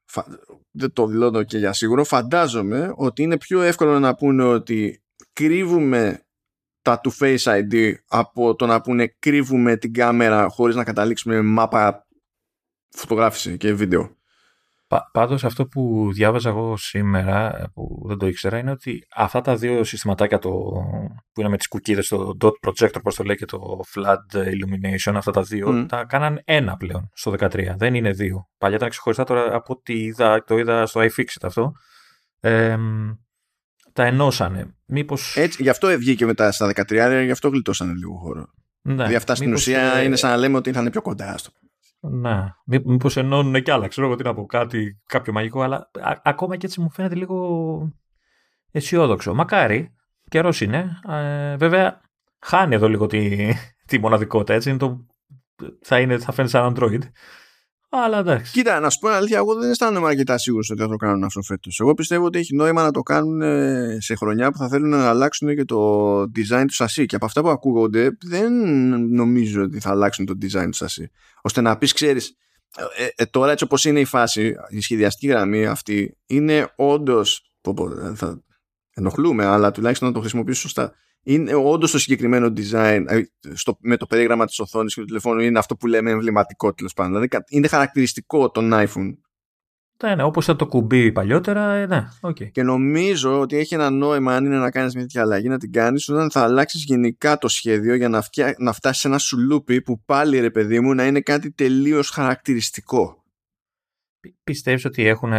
S1: δεν το δηλώνω και για σίγουρο φαντάζομαι ότι είναι πιο εύκολο να πούνε ότι κρύβουμε τα του Face ID από το να πούνε κρύβουμε την κάμερα χωρίς να καταλήξουμε μάπα φωτογράφηση και βίντεο.
S2: Πα, πάντως αυτό που διάβαζα εγώ σήμερα, που δεν το ήξερα, είναι ότι αυτά τα δύο συστηματάκια το, που είναι με τις κουκίδες, το dot projector, πώς το λέει, και το flood illumination, αυτά τα δύο, τα κάναν ένα πλέον στο 13. Δεν είναι δύο. Παλιά ήταν ξεχωριστά, τώρα από ό,τι είδα, το είδα στο iFixit αυτό. Ε, τα ενώσανε. Μήπως...
S1: Έτσι, γι' αυτό βγήκε μετά στα 13, γι' αυτό γλιτώσανε λίγο χώρο. Ναι, δηλαδή αυτά στην ουσία ε... είναι σαν να λέμε ότι θα είναι πιο κοντά στο
S2: ναι. Μήπως ενώνουν κι άλλα. Ξέρω εγώ τι να πω, κάτι, κάποιο μαγικό, αλλά ακόμα και έτσι μου φαίνεται λίγο αισιόδοξο. Μακάρι, καιρός είναι. Ε, βέβαια, χάνει εδώ λίγο τη, [LAUGHS] τη μοναδικότητα. Έτσι, είναι το, θα, είναι, θα φαίνεται σαν Android. Αλλά εντάξει.
S1: Κοίτα, να σου πω αλήθεια, εγώ δεν αισθάνομαι αρκετά σίγουρος ότι θα το κάνουν αυτό φέτος. Εγώ πιστεύω ότι έχει νόημα να το κάνουν ε, σε χρονιά που θα θέλουν να αλλάξουν και το design του σασί. Και από αυτά που ακούγονται, δεν νομίζω ότι θα αλλάξουν το design του σασί. Ώστε να πεις, ξέρεις, ε, ε, τώρα έτσι όπως είναι η φάση, η σχεδιαστική γραμμή αυτή είναι όντως. Θα ενοχλούμε, αλλά τουλάχιστον να το χρησιμοποιήσω σωστά είναι όντως το συγκεκριμένο design ε, στο, με το περίγραμμα της οθόνης και του τηλεφώνου είναι αυτό που λέμε εμβληματικό τέλος πάντων. Δηλαδή είναι χαρακτηριστικό των iPhone.
S2: Ναι, ναι, όπως ήταν το κουμπί παλιότερα, ε, ναι, okay.
S1: Και νομίζω ότι έχει ένα νόημα αν είναι να κάνεις μια τέτοια αλλαγή να την κάνεις όταν θα αλλάξεις γενικά το σχέδιο για να, φτιά, να φτάσεις σε ένα σουλούπι που πάλι ρε παιδί μου να είναι κάτι τελείως χαρακτηριστικό.
S2: Πιστεύεις ότι έχουν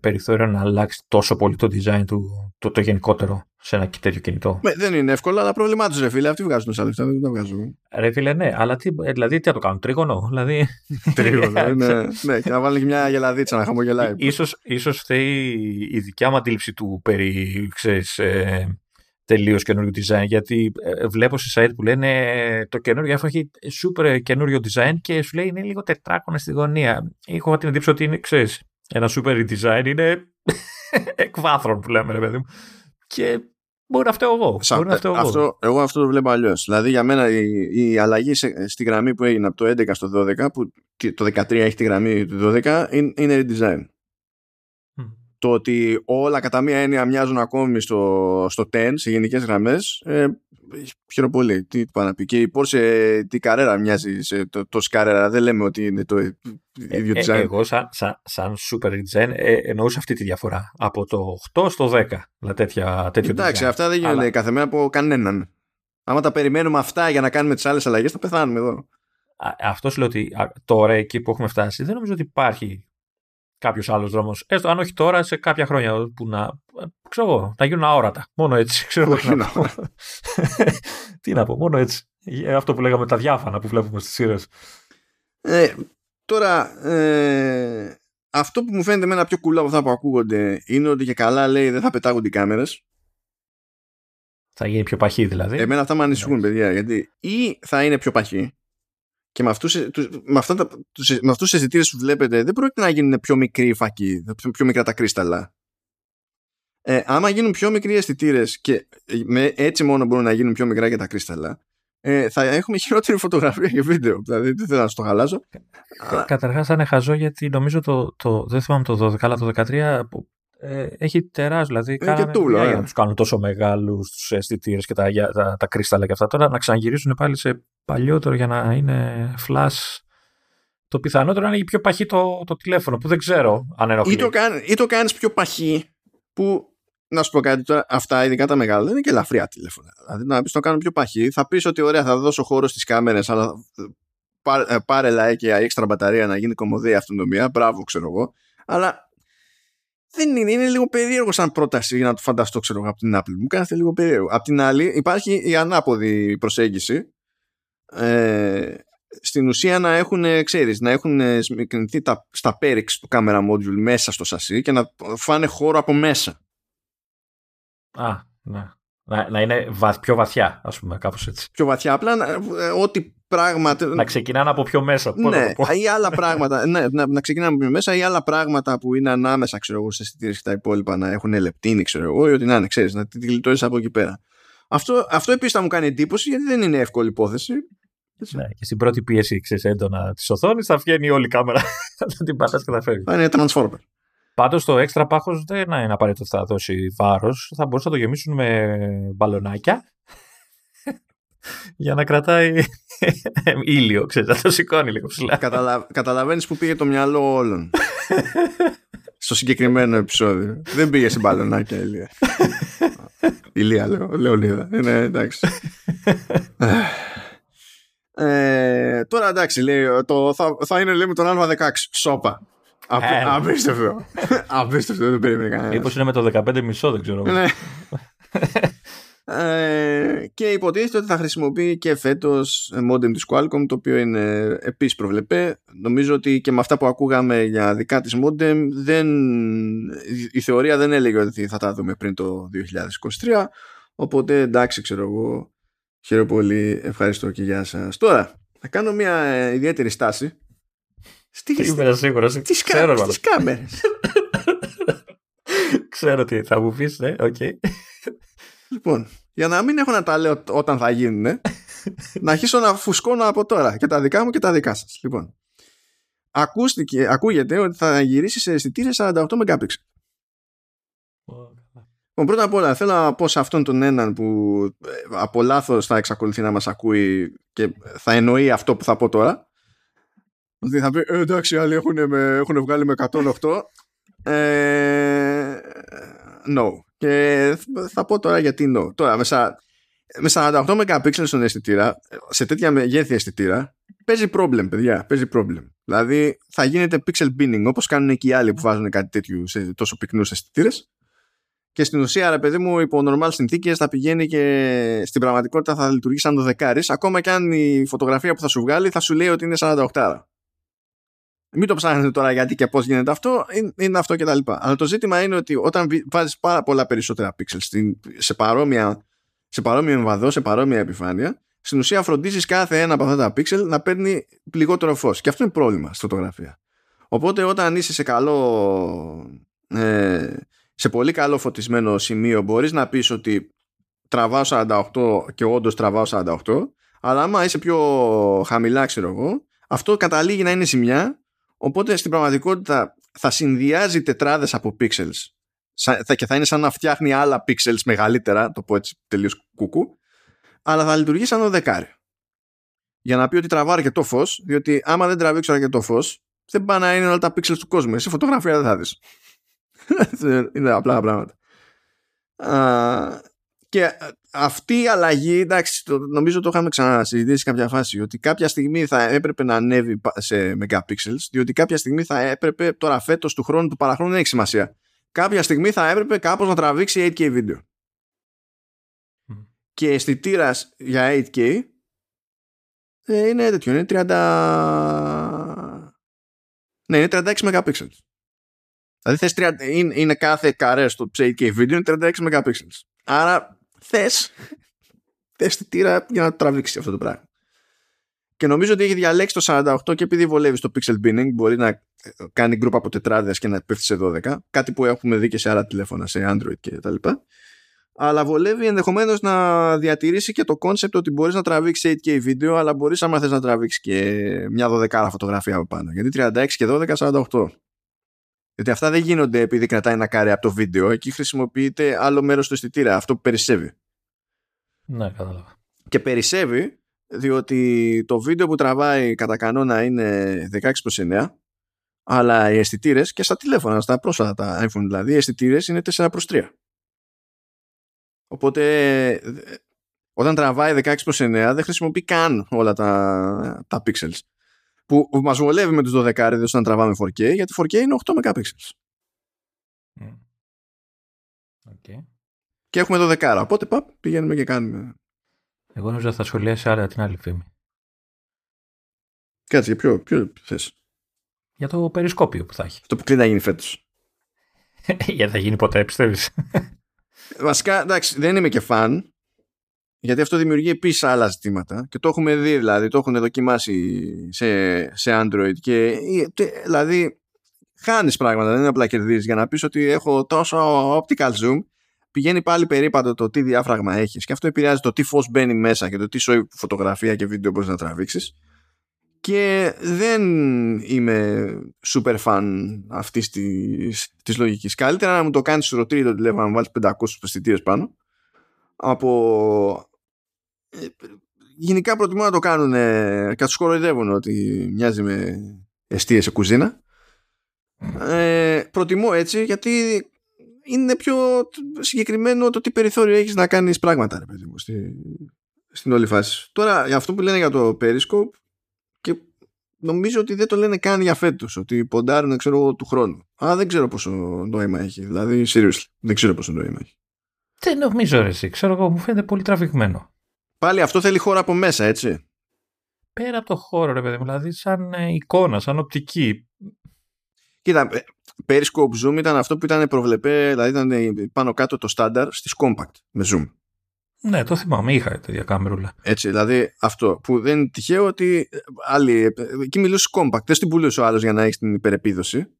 S2: περιθώριο να αλλάξει τόσο πολύ το design του, το, το γενικότερο σε ένα τέτοιο κινητό;
S1: Με, δεν είναι εύκολο, αλλά πρόβλημά τους, ρε φίλε. Αυτοί βγάζουν τόσα λεφτά, δεν τα βγάζουν.
S2: Ρε φίλε, ναι, αλλά τι, ε, δηλαδή τι θα το κάνουν, τρίγωνο. Δηλαδή... [LAUGHS]
S1: τρίγωνο, ναι, ναι, και να βάλουν και μια γελαδίτσα να χαμογελάει.
S2: Ίσως, ίσως φταίει η δικιά μου αντίληψη του περί, ξέρεις, ε, τελείως καινούριο design. Γιατί ε, βλέπω σε site που λένε ε, το καινούριο iPhone έχει super καινούριο design και σου λέει είναι λίγο τετράκονα στη γωνία. Έχω την εντύπωση ότι είναι, ξέρεις, ένα super design είναι [LAUGHS] εκβάθρων που λέμε, ρε παιδί μου. Και μπορεί να φταίω εγώ. Σα, μπορεί να φταίω
S1: αυτό, εγώ. εγώ αυτό το βλέπω αλλιώς. Δηλαδή για μένα η, η αλλαγή σε, στη γραμμή που έγινε από το 11 στο 12, που το 13 έχει τη γραμμή του 12, είναι, είναι redesign το ότι όλα κατά μία έννοια μοιάζουν ακόμη στο, στο 10 σε γενικές γραμμές ε, χαίρομαι πολύ. Τι πάνε να πει. Και η Porsche τι καρέρα μοιάζει σε το, το σκαρέρα δεν λέμε ότι είναι το ίδιο ε, design. ε,
S2: εγώ σαν, σαν, σαν super design ε, εννοούσα αυτή τη διαφορά. Από το 8 στο 10 δηλαδή τέτοια, τέτοιο
S1: εντάξει αυτά δεν γίνονται Αλλά... κάθε μέρα από κανέναν. Άμα τα περιμένουμε αυτά για να κάνουμε τις άλλες αλλαγές θα πεθάνουμε εδώ.
S2: Αυτός σου λέω ότι τώρα εκεί που έχουμε φτάσει δεν νομίζω ότι υπάρχει κάποιος άλλος δρόμος. Έστω αν όχι τώρα, σε κάποια χρόνια που να. ξέρω εγώ, να γίνουν αόρατα. Μόνο έτσι. [LAUGHS] Ξέρω τι, να πω. τι να πω, μόνο έτσι. Ε, αυτό που λέγαμε τα διάφανα που βλέπουμε στις σειρέ.
S1: Ε, τώρα, ε, αυτό που μου φαίνεται με ένα πιο κουλό από αυτά που ακούγονται είναι ότι και καλά λέει δεν θα πετάγονται οι κάμερες.
S2: Θα γίνει πιο παχύ δηλαδή.
S1: Εμένα αυτά με ανησυχούν, παιδιά. Γιατί ή θα είναι πιο παχύ και με αυτούς, με, αυτά τα, με αυτούς τους αισθητήρε που βλέπετε δεν πρόκειται να γίνουν πιο μικροί φακοί, πιο μικρά τα κρίσταλα. Ε, άμα γίνουν πιο μικροί αισθητήρες και με, έτσι μόνο μπορούν να γίνουν πιο μικρά και τα κρίσταλα, ε, θα έχουμε χειρότερη φωτογραφία και βίντεο. Δηλαδή δεν θέλω να στο χαλάσω.
S2: Καταρχάς θα είναι χαζό γιατί νομίζω το, το, δεν θυμάμαι το 12 αλλά το 13 ε, έχει τεράστιο. Δηλαδή, ε, κάνανε τούλα, για να τους κάνουν τόσο μεγάλους τους αισθητήρες και τα, τα, τα, κρίσταλα και αυτά. Τώρα να ξαναγυρίσουν πάλι σε παλιότερο για να είναι flash. Το πιθανότερο είναι πιο παχύ το, το τηλέφωνο που δεν ξέρω αν ενοχλεί.
S1: Ή το, κάν, ή το κάνεις πιο παχύ που να σου πω κάτι τώρα, αυτά ειδικά τα μεγάλα δεν είναι και ελαφριά τηλέφωνα. Δηλαδή να πεις το κάνω πιο παχύ, θα πεις ότι ωραία, θα δώσω χώρο στις κάμερες, αλλά πάρε, πάρε λαϊκ έξτρα μπαταρία να γίνει κομμωδία αυτονομία. Μπράβο, ξέρω εγώ. Αλλά δεν είναι, είναι λίγο περίεργο σαν πρόταση για να το φανταστώ ξέρω από την Apple. Μου κάνετε λίγο περίεργο. Απ' την άλλη υπάρχει η ανάποδη προσέγγιση ε, στην ουσία να έχουν, ξέρεις, να έχουν σμικρινθεί τα, στα πέριξ του camera module μέσα στο σασί και να φάνε χώρο από μέσα.
S2: Α, ναι. Να, να είναι πιο βαθιά, ας πούμε, κάπως έτσι.
S1: Πιο βαθιά, απλά ε, ό,τι πράγματα.
S2: Να ξεκινάνε από πιο μέσα.
S1: Ναι, ή άλλα πράγματα. ναι, να, να ξεκινάνε από πιο μέσα ή άλλα πράγματα που είναι ανάμεσα ξέρω εγώ, σε αισθητήρες και τα υπόλοιπα να έχουν λεπτίνη, ξέρω εγώ, ή ό,τι να είναι, ξέρεις, να τη γλιτώσεις από εκεί πέρα. Αυτό, αυτό επίσης θα μου κάνει εντύπωση γιατί δεν είναι εύκολη υπόθεση.
S2: Ναι, και στην πρώτη πίεση ξέρεις, έντονα της οθόνης θα βγαίνει όλη η κάμερα. [LAUGHS] θα την πατάς και θα φεύγεις.
S1: Θα είναι transformer.
S2: Πάντως το έξτρα πάχος δεν είναι απαραίτητο ότι θα δώσει βάρος. Θα μπορούσαν να το γεμίσουν με μπαλονάκια [LAUGHS] για να κρατάει [LAUGHS] ήλιο, ξέρεις, να το σηκώνει λίγο ψηλά.
S1: Καταλα... Καταλαβαίνεις που πήγε το μυαλό όλων. Στο συγκεκριμένο επεισόδιο. Δεν πήγε σε μπαλονάκια ηλία. [LAUGHS] ηλία λέω, λέω λίδα. Είναι εντάξει. [LAUGHS] ε, τώρα εντάξει, λέει, το, θα, θα είναι λέει με τον Α16. Σόπα.
S2: Ε.
S1: Απίστευτο. [LAUGHS] Απίστευτο, δεν περίμενε κανένας.
S2: Μήπως είναι με το 15 μισό, δεν ξέρω.
S1: Ναι. Ε, και υποτίθεται ότι θα χρησιμοποιεί και φέτος modem της Qualcomm το οποίο είναι επίσης προβλεπέ. Νομίζω ότι και με αυτά που ακούγαμε για δικά της modem δεν, η θεωρία δεν έλεγε ότι θα τα δούμε πριν το 2023 οπότε εντάξει ξέρω εγώ χαίρομαι πολύ. Ευχαριστώ και γεια σας. Τώρα θα κάνω μια ιδιαίτερη στάση.
S2: Στις, σίγουρος,
S1: στις, ξέρω, στις κάμερες. [LAUGHS]
S2: Ξέρω τι θα μου πεις ναι, okay.
S1: Λοιπόν, για να μην έχω να τα λέω όταν θα γίνουν, [LAUGHS] να αρχίσω να φουσκώνω από τώρα και τα δικά μου και τα δικά σας. Λοιπόν, ακούστηκε, ακούγεται ότι θα γυρίσει σε αισθητήρε 48 MP. Λοιπόν, πρώτα απ' όλα θέλω να πω σε αυτόν τον έναν που ε, από λάθος θα εξακολουθεί να μας ακούει και θα εννοεί αυτό που θα πω τώρα. Ότι θα πει ε, εντάξει άλλοι έχουν, με, έχουν βγάλει με 108. Ε, no. Και θα πω τώρα γιατί no. Τώρα, με 48 MP στον αισθητήρα, σε τέτοια μεγέθη αισθητήρα, παίζει πρόβλημα, παιδιά. Παίζει πρόβλημα. Δηλαδή, θα γίνεται pixel binning όπως κάνουν και οι άλλοι που βάζουν κάτι τέτοιο σε τόσο πυκνούς αισθητήρες. Και στην ουσία, ρε παιδί μου, υπό normal συνθήκες θα πηγαίνει και στην πραγματικότητα θα λειτουργεί σαν το δεκάρι, ακόμα και αν η φωτογραφία που θα σου βγάλει θα σου λέει ότι είναι 48. Μην το ψάχνετε τώρα γιατί και πώς γίνεται αυτό, είναι αυτό κτλ. Αλλά το ζήτημα είναι ότι όταν βάζεις πάρα πολλά περισσότερα pixels σε, παρόμοια, σε παρόμοιο εμβαδό, σε παρόμοια επιφάνεια, στην ουσία φροντίζεις κάθε ένα από αυτά τα pixel να παίρνει λιγότερο φως. Και αυτό είναι πρόβλημα στη φωτογραφία. Οπότε όταν είσαι σε καλό. Ε, σε πολύ καλό φωτισμένο σημείο μπορείς να πεις ότι τραβάω 48 και όντως τραβάω 48 αλλά άμα είσαι πιο χαμηλά ξέρω εγώ αυτό καταλήγει να είναι ζημιά Οπότε στην πραγματικότητα θα συνδυάζει τετράδες από pixels και θα είναι σαν να φτιάχνει άλλα pixels μεγαλύτερα, το πω έτσι τελείως κουκού, αλλά θα λειτουργεί σαν το δεκάρι. Για να πει ότι τραβάρει και το φως, διότι άμα δεν τραβήξω αρκετό φως, δεν πάει να είναι όλα τα pixels του κόσμου. Εσύ φωτογραφία δεν θα δεις. [LAUGHS] είναι απλά πράγματα. Και αυτή η αλλαγή, εντάξει, το, νομίζω το είχαμε ξανασυζητήσει σε κάποια φάση, ότι κάποια στιγμή θα έπρεπε να ανέβει σε megapixels, διότι κάποια στιγμή θα έπρεπε, τώρα φέτος του χρόνου του παραχρόνου δεν έχει σημασία, κάποια στιγμή θα έπρεπε κάπως να τραβήξει 8K βίντεο. Και αισθητήρας για 8K ε, είναι τέτοιο, είναι 30... Ναι, είναι 36 megapixels. Δηλαδή θες 30, είναι, είναι κάθε καρέ στο 8K βίντεο είναι 36 megapixels. Άρα θες. Αισθητήρα για να το τραβήξεις αυτό το πράγμα. Και νομίζω ότι έχει διαλέξει το 48 και επειδή βολεύεις στο pixel binning μπορεί να κάνει group από τετράδες και να πέφτει σε 12 κάτι που έχουμε δει και σε άλλα τηλέφωνα, σε Android και τα λοιπά. Αλλά βολεύει ενδεχομένως να διατηρήσει και το concept ότι μπορείς να τραβήξεις 8K βίντεο αλλά μπορείς άμα θες να τραβήξεις και μια 12 φωτογραφία από πάνω. Γιατί 36 και 12 48 γιατί αυτά δεν γίνονται επειδή κρατάει ένα κάρε από το βίντεο. Εκεί χρησιμοποιείται άλλο μέρος του αισθητήρα, αυτό που περισσεύει.
S2: Ναι, κατάλαβα.
S1: Και περισσεύει διότι το βίντεο που τραβάει κατά κανόνα είναι 16 προς 9 αλλά οι αισθητήρες και στα τηλέφωνα, στα πρόσφατα τα iPhone δηλαδή, οι αισθητήρες είναι 4 προς 3. Οπότε όταν τραβάει 16 προς 9 δεν χρησιμοποιεί καν όλα τα, τα pixels που μας βολεύει με τους 12 όταν τραβάμε 4K, γιατί 4K είναι 8 MP. Mm. Okay. Και έχουμε 12. Οπότε παπ, πηγαίνουμε και κάνουμε.
S2: Εγώ νομίζω θα σχολιάσει άρα την άλλη φήμη.
S1: Κάτσε, για ποιο, ποιο θες;
S2: Για το περισκόπιο που θα έχει.
S1: Το που κλείνει να γίνει φέτος. [LAUGHS]
S2: Γιατί θα γίνει ποτέ, πιστεύεις;
S1: Βασικά, εντάξει, δεν είμαι και φαν. Γιατί αυτό δημιουργεί επίσης άλλα ζητήματα. Και το έχουμε δει δηλαδή, το έχουν δοκιμάσει σε, σε Android και δηλαδή χάνεις πράγματα, δεν είναι απλά κερδίζεις. Για να πεις ότι έχω τόσο optical zoom πηγαίνει πάλι περίπατο το τι διάφραγμα έχεις. Και αυτό επηρεάζει το τι φως μπαίνει μέσα και το τι σοϊ φωτογραφία και βίντεο μπορείς να τραβήξεις. και δεν είμαι super fan αυτής της της λογικής. Καλύτερα να μου το κάνεις στο ρωτήρι το τηλέφωνο να μου βάλεις 500 αισθητήρε πάνω από γενικά προτιμώ να το κάνουν ε, και τους κοροϊδεύουν ότι μοιάζει με εστίες σε κουζίνα. Ε, προτιμώ έτσι γιατί είναι πιο συγκεκριμένο το τι περιθώριο έχεις να κάνεις πράγματα ρε παιδί μου, στη, στην όλη φάση. Τώρα για αυτό που λένε για το Periscope και νομίζω ότι δεν το λένε καν για φέτος ότι ποντάρουν ξέρω του χρόνου. Α, δεν ξέρω πόσο νόημα έχει. Δηλαδή, seriously, δεν ξέρω πόσο νόημα έχει.
S2: Δεν νομίζω ρε εσύ. Ξέρω εγώ, μου φαίνεται πολύ τραβηγμένο.
S1: Πάλι αυτό θέλει χώρο από μέσα, έτσι.
S2: Πέρα από το χώρο, ρε παιδί μου, δηλαδή σαν ε, εικόνα, σαν οπτική.
S1: Κοίτα, ε, Periscope Zoom ήταν αυτό που ήταν προβλεπέ, δηλαδή ήταν πάνω κάτω το στάνταρ στις compact με Zoom.
S2: Ναι, το θυμάμαι, είχα τέτοια κάμερουλα.
S1: Έτσι, δηλαδή αυτό που δεν είναι τυχαίο ότι άλλοι, εκεί μιλούσε compact, δεν στην πουλούσε ο άλλος για να έχεις την υπερεπίδοση.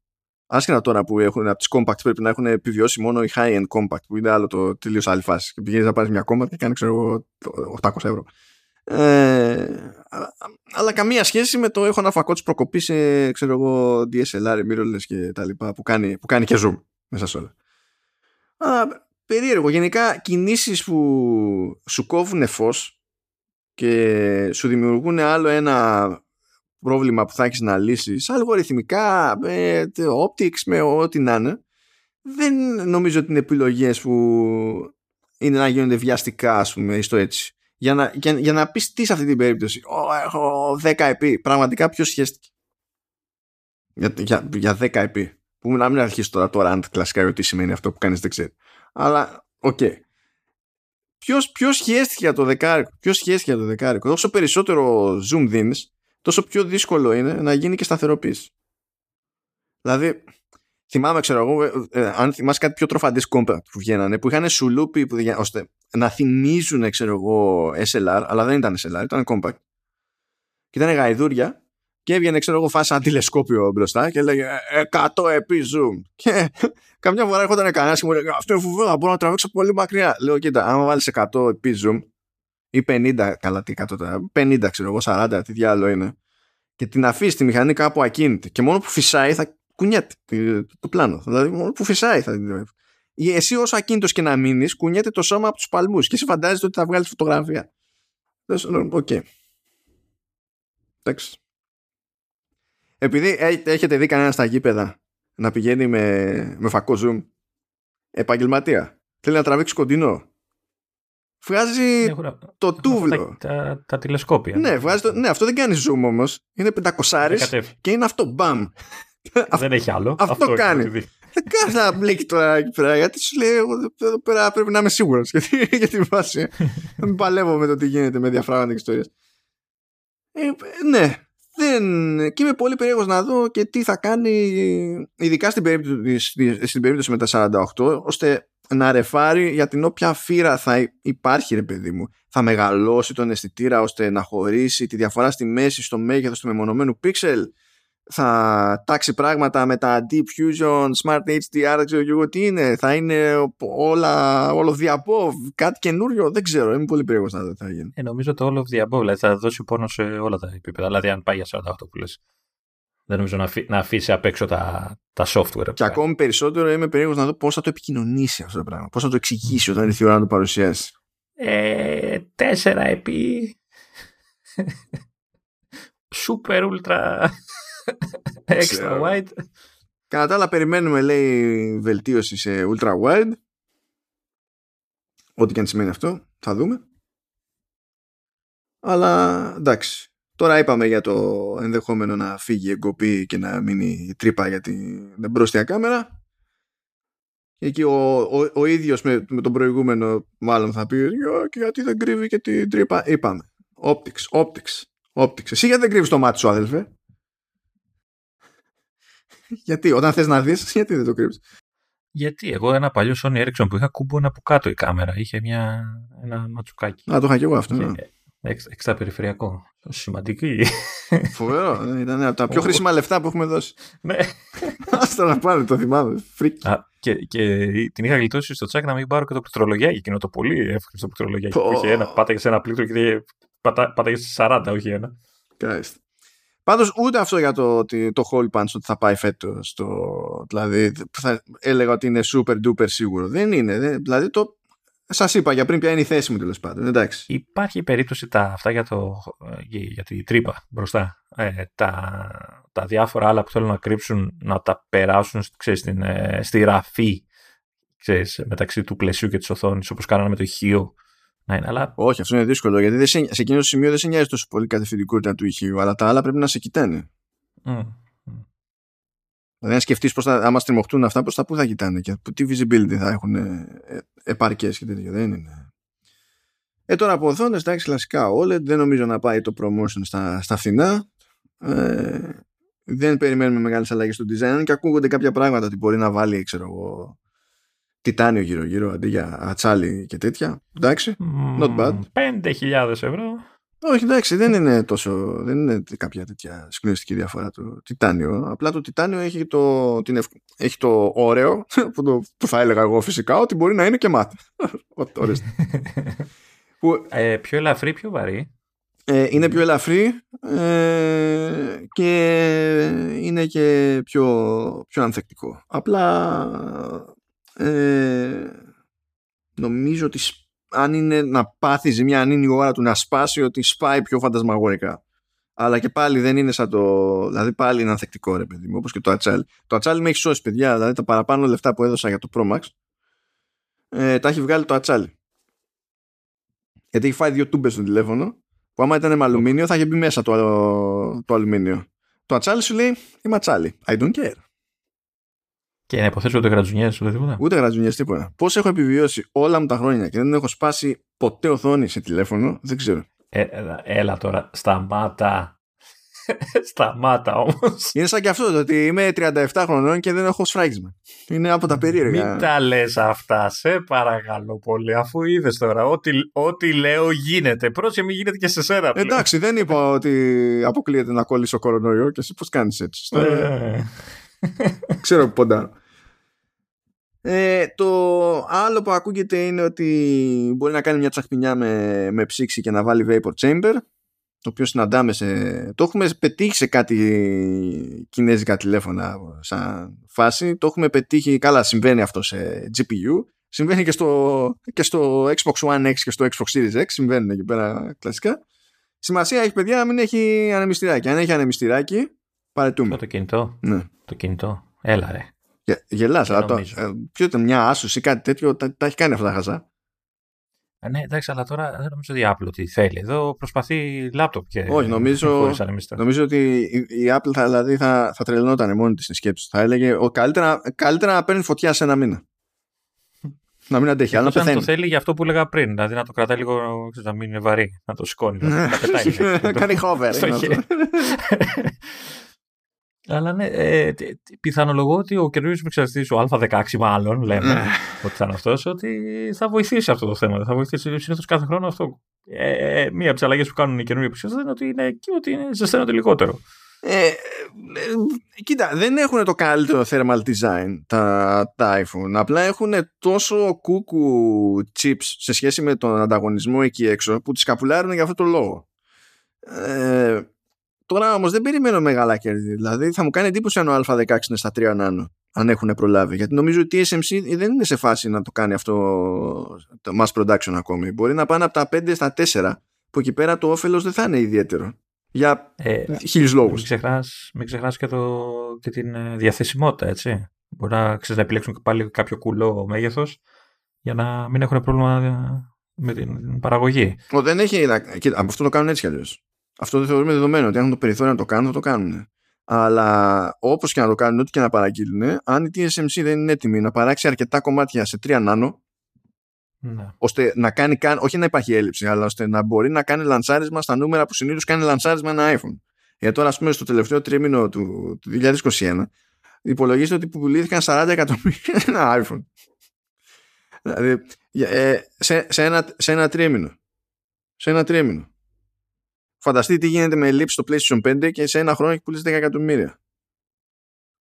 S1: Άσχετα τώρα που έχουν από τις compact πρέπει να έχουν επιβιώσει μόνο οι high-end compact που είναι άλλο το τελείως άλλη φάση. Και πηγαίνεις να πάρεις μια compact και κάνει ξέρω 800 ευρώ. Ε, αλλά καμία σχέση με το έχω ένα φακό τη προκοπής σε ξέρω εγώ DSLR, mirrorless και τα λοιπά που κάνει, που κάνει και zoom μέσα σε όλα. Αλλά περίεργο. Γενικά κινήσεις που σου κόβουν φως και σου δημιουργούν άλλο ένα πρόβλημα που θα έχεις να λύσεις αλγοριθμικά, με optics, με ό,τι να είναι δεν νομίζω ότι είναι επιλογές που είναι να γίνονται βιαστικά ας πούμε στο έτσι για να, για, για να πεις τι σε αυτή την περίπτωση oh, έχω 10 επί πραγματικά ποιος σχέστηκε; Για, για, για 10 επί που να μην αρχίσει τώρα το rant κλασικά τι σημαίνει αυτό που κάνεις δεν ξέρει αλλά, OK. Okay. Ποιος, ποιος χέστηκε για το δεκάρικο, ποιος χέστηκε για το δεκάρικο; Όσο περισσότερο zoom δίνεις, τόσο πιο δύσκολο είναι να γίνει και σταθεροποίηση. Δηλαδή, θυμάμαι, ξέρω εγώ, ε, ε, αν θυμάσαι κάτι πιο τροφαντές compact που βγαίνανε, που είχαν σουλούπι που, ώστε να θυμίζουν, ξέρω εγώ, SLR, αλλά δεν ήταν SLR, ήταν compact. Και ήταν γαϊδούρια και έβγαινε, ξέρω εγώ, φάσα ένα τηλεσκόπιο μπροστά και έλεγε 100 επί zoom. Και [LAUGHS] καμιά φορά έρχονταν κανένας και μου έλεγε Αυτό είναι φοβερό, μπορώ να τραβήξω πολύ μακριά. Λέω, κοίτα, άμα βάλεις 100 επί zoom ή 50, καλά τι 100 50 ξέρω εγώ, 40, τι διάλογο είναι, και την αφήσεις τη μηχανή κάπου ακίνητη και μόνο που φυσάει θα κουνιέται το πλάνο. Δηλαδή, μόνο που φυσάει θα Εσύ όσο ακίνητος και να μείνεις, κουνιέται το σώμα από τους παλμούς και εσύ φαντάζεσαι ότι θα βγάλεις φωτογραφία. Οκ. Εντάξει επειδή έχετε δει κανένα στα γήπεδα να πηγαίνει με, με φακό zoom; Επαγγελματία θέλει να τραβήξει κοντινό βγάζει το τούβλο
S2: τα, τα, τα, τηλεσκόπια
S1: ναι, βγάζει το, ναι, αυτό δεν κάνει zoom όμως. Είναι πεντακοσάρις και είναι αυτό μπαμ. [LAUGHS]
S2: Δεν έχει άλλο.
S1: Αυτό, αυτό κάνει. δεν κάνει να μπλέκει τώρα εκεί πέρα γιατί σου λέει εγώ εδώ πέρα πρέπει να είμαι σίγουρος γιατί, για τη βάση να μην παλεύω με το τι γίνεται με διαφράγματα και ιστορίες ε, ναι δεν... Και είμαι πολύ περίεργος να δω και τι θα κάνει, ειδικά στην περίπτωση, στην περίπτωση με τα 48, ώστε να ρεφάρει για την όποια φύρα θα υπάρχει, ρε παιδί μου. Θα μεγαλώσει τον αισθητήρα ώστε να χωρίσει τη διαφορά στη μέση, στο μέγεθος του μεμονωμένου pixel θα τάξει πράγματα με τα Deep Fusion, Smart HDR, δεν ξέρω εγώ τι είναι. Θα είναι όλα, όλο διαπό, κάτι καινούριο, δεν ξέρω. Είμαι πολύ περίεργος να δω τι θα γίνει.
S2: Ε, νομίζω το όλο διαπό, δηλαδή θα δώσει πόνο σε όλα τα επίπεδα. Δηλαδή, αν πάει για 48 που λες. Δεν νομίζω να, να αφήσει απ' έξω τα, τα software.
S1: Και ακόμη περισσότερο είμαι περίεργος να δω πώς θα το επικοινωνήσει αυτό το πράγμα. Πώς θα το εξηγήσει όταν ήρθε η ώρα να το παρουσιάσει.
S2: Ε, τέσσερα επί. Super ultra Extra wide.
S1: Κατά τα άλλα περιμένουμε λέει βελτίωση σε ultra wide. Ό,τι και αν σημαίνει αυτό. Θα δούμε. Αλλά εντάξει. Τώρα είπαμε για το ενδεχόμενο να φύγει η εγκοπή και να μείνει τρύπα για την μπροστιά κάμερα. Και εκεί ο, ο, ο ίδιος με, με τον προηγούμενο μάλλον θα πει γιατί δεν κρύβει και την τρύπα. Είπαμε. Optics, optics, optics. Εσύ γιατί δεν κρύβεις το μάτι σου αδελφέ γιατί, όταν θες να δεις, γιατί δεν το κρύβεις;
S2: Γιατί εγώ ένα παλιό Sony Ericsson που είχα κούμπωνε από κάτω η κάμερα. Είχε μια, ένα ματσουκάκι.
S1: Α, το είχα και εγώ αυτό. Ναι.
S2: Έξτρα περιφερειακό. Σημαντική.
S1: Φοβερό. Ναι, ήταν από τα πιο χρήσιμα λεφτά που έχουμε δώσει.
S2: Ναι.
S1: Άστα να πάνε, το θυμάμαι. Φρίκη.
S2: και, και την είχα γλιτώσει στο τσακ να μην πάρω και το πληκτρολογιάκι. Εκείνο το πολύ εύκολο πληκτρολογιάκι. Που είχε ένα, πάταγε σε ένα πλήκτρο και πάταγε σε 40, όχι ένα.
S1: Κάλιστα. Πάντως ούτε αυτό για το, το, το hole punch ότι θα πάει φέτος. Δηλαδή θα έλεγα ότι είναι super duper σίγουρο. Δεν είναι. Δεν, δηλαδή το, Σας είπα για πριν ποια είναι η θέση μου τέλος πάντων. Εντάξει.
S2: Υπάρχει περίπτωση τα, αυτά για, το, για τη τρύπα μπροστά. Ε, τα, τα διάφορα άλλα που θέλουν να κρύψουν να τα περάσουν ξέρεις, στην, ε, στη ραφή ξέρεις, μεταξύ του πλαισίου και της οθόνης, όπως κάνανε με το ηχείο. Να είναι, αλλά...
S1: Όχι, αυτό είναι δύσκολο γιατί δεν σε, σε εκείνο το σημείο δεν σε νοιάζει τόσο πολύ η κατευθυντικότητα του ηχείου, αλλά τα άλλα πρέπει να σε κοιτάνε. Mm. Δηλαδή, αν σκεφτείς πώς θα, άμα στριμωχτούν αυτά, πώς θα πού θα κοιτάνε και τι visibility θα έχουν ε, ε επαρκές και τέτοια. Δεν είναι. Ε, τώρα από οθόνες, εντάξει, κλασικά OLED. Δεν νομίζω να πάει το promotion στα, στα φθηνά. Ε, δεν περιμένουμε μεγάλες αλλαγές στο design και ακούγονται κάποια πράγματα ότι μπορεί να βάλει, ξέρω εγώ, τιτάνιο γύρω-γύρω αντί για ατσάλι και τέτοια. Εντάξει, not bad.
S2: 5.000 ευρώ.
S1: Όχι, εντάξει, δεν είναι τόσο. Δεν είναι κάποια τέτοια συγκλονιστική διαφορά το τιτάνιο. Απλά το τιτάνιο έχει το, την έχει το ωραίο, [LAUGHS] που το, το θα έλεγα εγώ φυσικά, ότι μπορεί να είναι και μάτ. [LAUGHS] [LAUGHS]
S2: που, ε, πιο ελαφρύ, πιο βαρύ.
S1: Ε, είναι πιο ελαφρύ ε, και είναι και πιο, πιο ανθεκτικό. Απλά ε, νομίζω ότι αν είναι να πάθει ζημιά, αν είναι η ώρα του να σπάσει, ότι σπάει πιο φαντασμαγορικά. Αλλά και πάλι δεν είναι σαν το. Δηλαδή πάλι είναι ανθεκτικό ρε παιδί μου, όπως και το Ατσάλι. Το Ατσάλι με έχει σώσει, παιδιά. Δηλαδή τα παραπάνω λεφτά που έδωσα για το Pro Max ε, τα έχει βγάλει το Ατσάλι. Γιατί έχει φάει δύο τούμπες στο τηλέφωνο, που άμα ήταν με αλουμίνιο θα είχε μπει μέσα το, το αλουμίνιο. Το Ατσάλι σου λέει Είμαι Ατσάλι. I don't care.
S2: Και να υποθέσω ούτε γρατζουνιές ούτε τίποτα.
S1: Ούτε γρατζουνιές τίποτα. Πώς έχω επιβιώσει όλα μου τα χρόνια και δεν έχω σπάσει ποτέ οθόνη σε τηλέφωνο, δεν ξέρω.
S2: Ε, έλα τώρα, σταμάτα. [LAUGHS] σταμάτα όμως.
S1: Είναι σαν και αυτό το ότι είμαι 37 χρονών και δεν έχω σφράγισμα. Είναι από τα περίεργα.
S2: Μην τα λες αυτά, σε παρακαλώ πολύ, αφού είδες τώρα. Ό,τι, ό,τι λέω γίνεται. Πρόσεχε, μην γίνεται και σε σένα.
S1: Εντάξει, δεν είπα ότι αποκλείεται να κόλλει κορονοϊό και εσύ πώς κάνεις έτσι. Ε. Ξέρω ποντά. Ε, το άλλο που ακούγεται είναι ότι μπορεί να κάνει μια τσαχπινιά με, με ψήξη και να βάλει vapor chamber το οποίο συναντάμε σε... Το έχουμε πετύχει σε κάτι κινέζικα τηλέφωνα σαν φάση. Το έχουμε πετύχει, καλά συμβαίνει αυτό σε GPU. Συμβαίνει και στο, και στο Xbox One X και στο Xbox Series X. Συμβαίνουν εκεί πέρα κλασικά. Σημασία έχει παιδιά να μην έχει ανεμιστηράκι. Αν έχει ανεμιστηράκι, παρετούμε.
S2: Το κινητό.
S1: Ναι.
S2: Το κινητό. Έλα ρε.
S1: Γε, γελάς, αλλά το, ε, ποιο ήταν μια Asus ή κάτι τέτοιο, τα, τα έχει κάνει αυτά τα χαζά;
S2: Ε, ναι, εντάξει, αλλά τώρα δεν νομίζω ότι η Apple τι θέλει. Εδώ προσπαθεί λάπτοπ και.
S1: Όχι, νομίζω, νομίζω ότι η, Apple θα, δηλαδή, θα, θα τρελνόταν μόνη της στη σκέψη. Θα έλεγε ο, καλύτερα, καλύτερα να παίρνει φωτιά σε ένα μήνα. [LAUGHS] να μην αντέχει, αλλά να
S2: πεθαίνει. το θέλει για αυτό που έλεγα πριν. Δηλαδή να το κρατάει λίγο, να μην είναι βαρύ, να το σηκώνει. να, να [LAUGHS] πετάει.
S1: Κάνει hover. [LAUGHS]
S2: Αλλά ναι, ε, πιθανολογώ ότι ο καινούριο επεξεργαστής, ο Α16 μάλλον, λέμε ναι. ότι θα είναι αυτός, ότι θα βοηθήσει αυτό το θέμα. Θα βοηθήσει συνήθως κάθε χρόνο αυτό. Ε, ε, μία από τις αλλαγές που κάνουν οι καινούριοι επεξεργαστές είναι ότι είναι, και ότι είναι ζεσταίνονται λιγότερο.
S1: Ε, ε, κοίτα, δεν έχουν το καλύτερο thermal design τα, τα iPhone. Απλά έχουν τόσο κούκου chips σε σχέση με τον ανταγωνισμό εκεί έξω που τις καπουλάρουν για αυτό το λόγο. Ε, Τώρα όμως δεν περιμένω μεγάλα κέρδη. Δηλαδή θα μου κάνει εντύπωση αν ο Α16 είναι στα 3 νάνο, αν έχουν προλάβει. Γιατί νομίζω ότι η TSMC δεν είναι σε φάση να το κάνει αυτό το mass production ακόμη. Μπορεί να πάνε από τα 5 στα 4, που εκεί πέρα το όφελος δεν θα είναι ιδιαίτερο. Για ε, χίλιους λόγους.
S2: Μην ξεχνάς και, το, και την ε, διαθεσιμότητα, έτσι. Μπορεί να, ξέρεις, να επιλέξουν πάλι κάποιο κουλό μέγεθος για να μην έχουν πρόβλημα με την παραγωγή.
S1: Ο, δεν έχει. Κοίτα, αυτό το κάνουν έτσι κι αλλιώς. Αυτό δεν θεωρούμε δεδομένο ότι αν έχουν το περιθώριο να το κάνουν, θα το κάνουν. Αλλά όπως και να το κάνουν, ό,τι και να παραγγείλουν, αν η TSMC δεν είναι έτοιμη να παράξει αρκετά κομμάτια σε 3 νάνο, ναι. ώστε να κάνει καν, όχι να υπάρχει έλλειψη, αλλά ώστε να μπορεί να κάνει λανσάρισμα στα νούμερα που συνήθως κάνει λανσάρισμα ένα iPhone. Γιατί τώρα, ας πούμε, στο τελευταίο τρίμηνο του, του 2021, υπολογίζεται ότι πουλήθηκαν 40 εκατομμύρια [LAUGHS] ένα iPhone. Δηλαδή, ε, σε, σε, ένα, σε ένα τρίμηνο. Σε ένα τρίμηνο. Φανταστείτε τι γίνεται με λήψη στο PlayStation 5 και σε ένα χρόνο έχει πουλήσει 10 εκατομμύρια.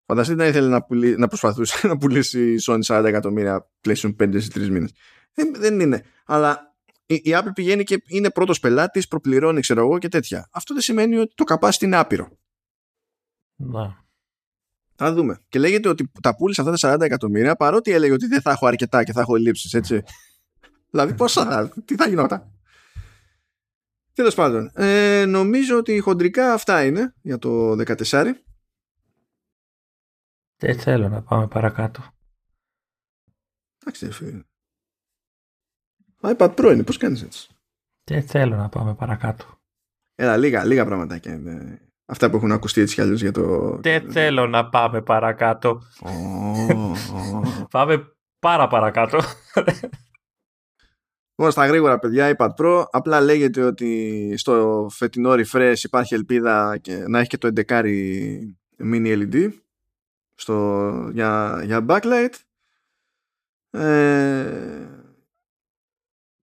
S1: Φανταστείτε να ήθελε να, πουλήσει, να προσπαθούσε [LAUGHS] να πουλήσει η Sony 40 εκατομμύρια PlayStation 5 σε τρεις μήνες. Δεν, δεν είναι. Αλλά η, η Apple πηγαίνει και είναι πρώτος πελάτης, προπληρώνει, ξέρω εγώ και τέτοια. Αυτό δεν σημαίνει ότι το capacity είναι άπειρο.
S2: Να.
S1: Θα δούμε. Και λέγεται ότι τα πούλησε αυτά τα 40 εκατομμύρια παρότι έλεγε ότι δεν θα έχω αρκετά και θα έχω ελλείψει, έτσι. [LAUGHS] δηλαδή πόσα θα, τι θα γινόταν; Τέλος πάντων, ε, νομίζω ότι χοντρικά αυτά είναι για το 14.
S2: Δεν θέλω να πάμε παρακάτω.
S1: Εντάξει, φίλε. iPad Pro είναι, πώς κάνεις έτσι;
S2: Δεν θέλω να πάμε παρακάτω.
S1: Έλα, λίγα, λίγα πραγματάκια είναι. Αυτά που έχουν ακουστεί έτσι κι αλλιώς για το...
S2: Δεν θέλω να πάμε παρακάτω. πάμε πάρα παρακάτω.
S1: Λοιπόν, στα γρήγορα παιδιά, iPad Pro απλά λέγεται ότι στο φετινό refresh υπάρχει ελπίδα και να έχει και το 11 mini LED στο, για, για backlight. Ε,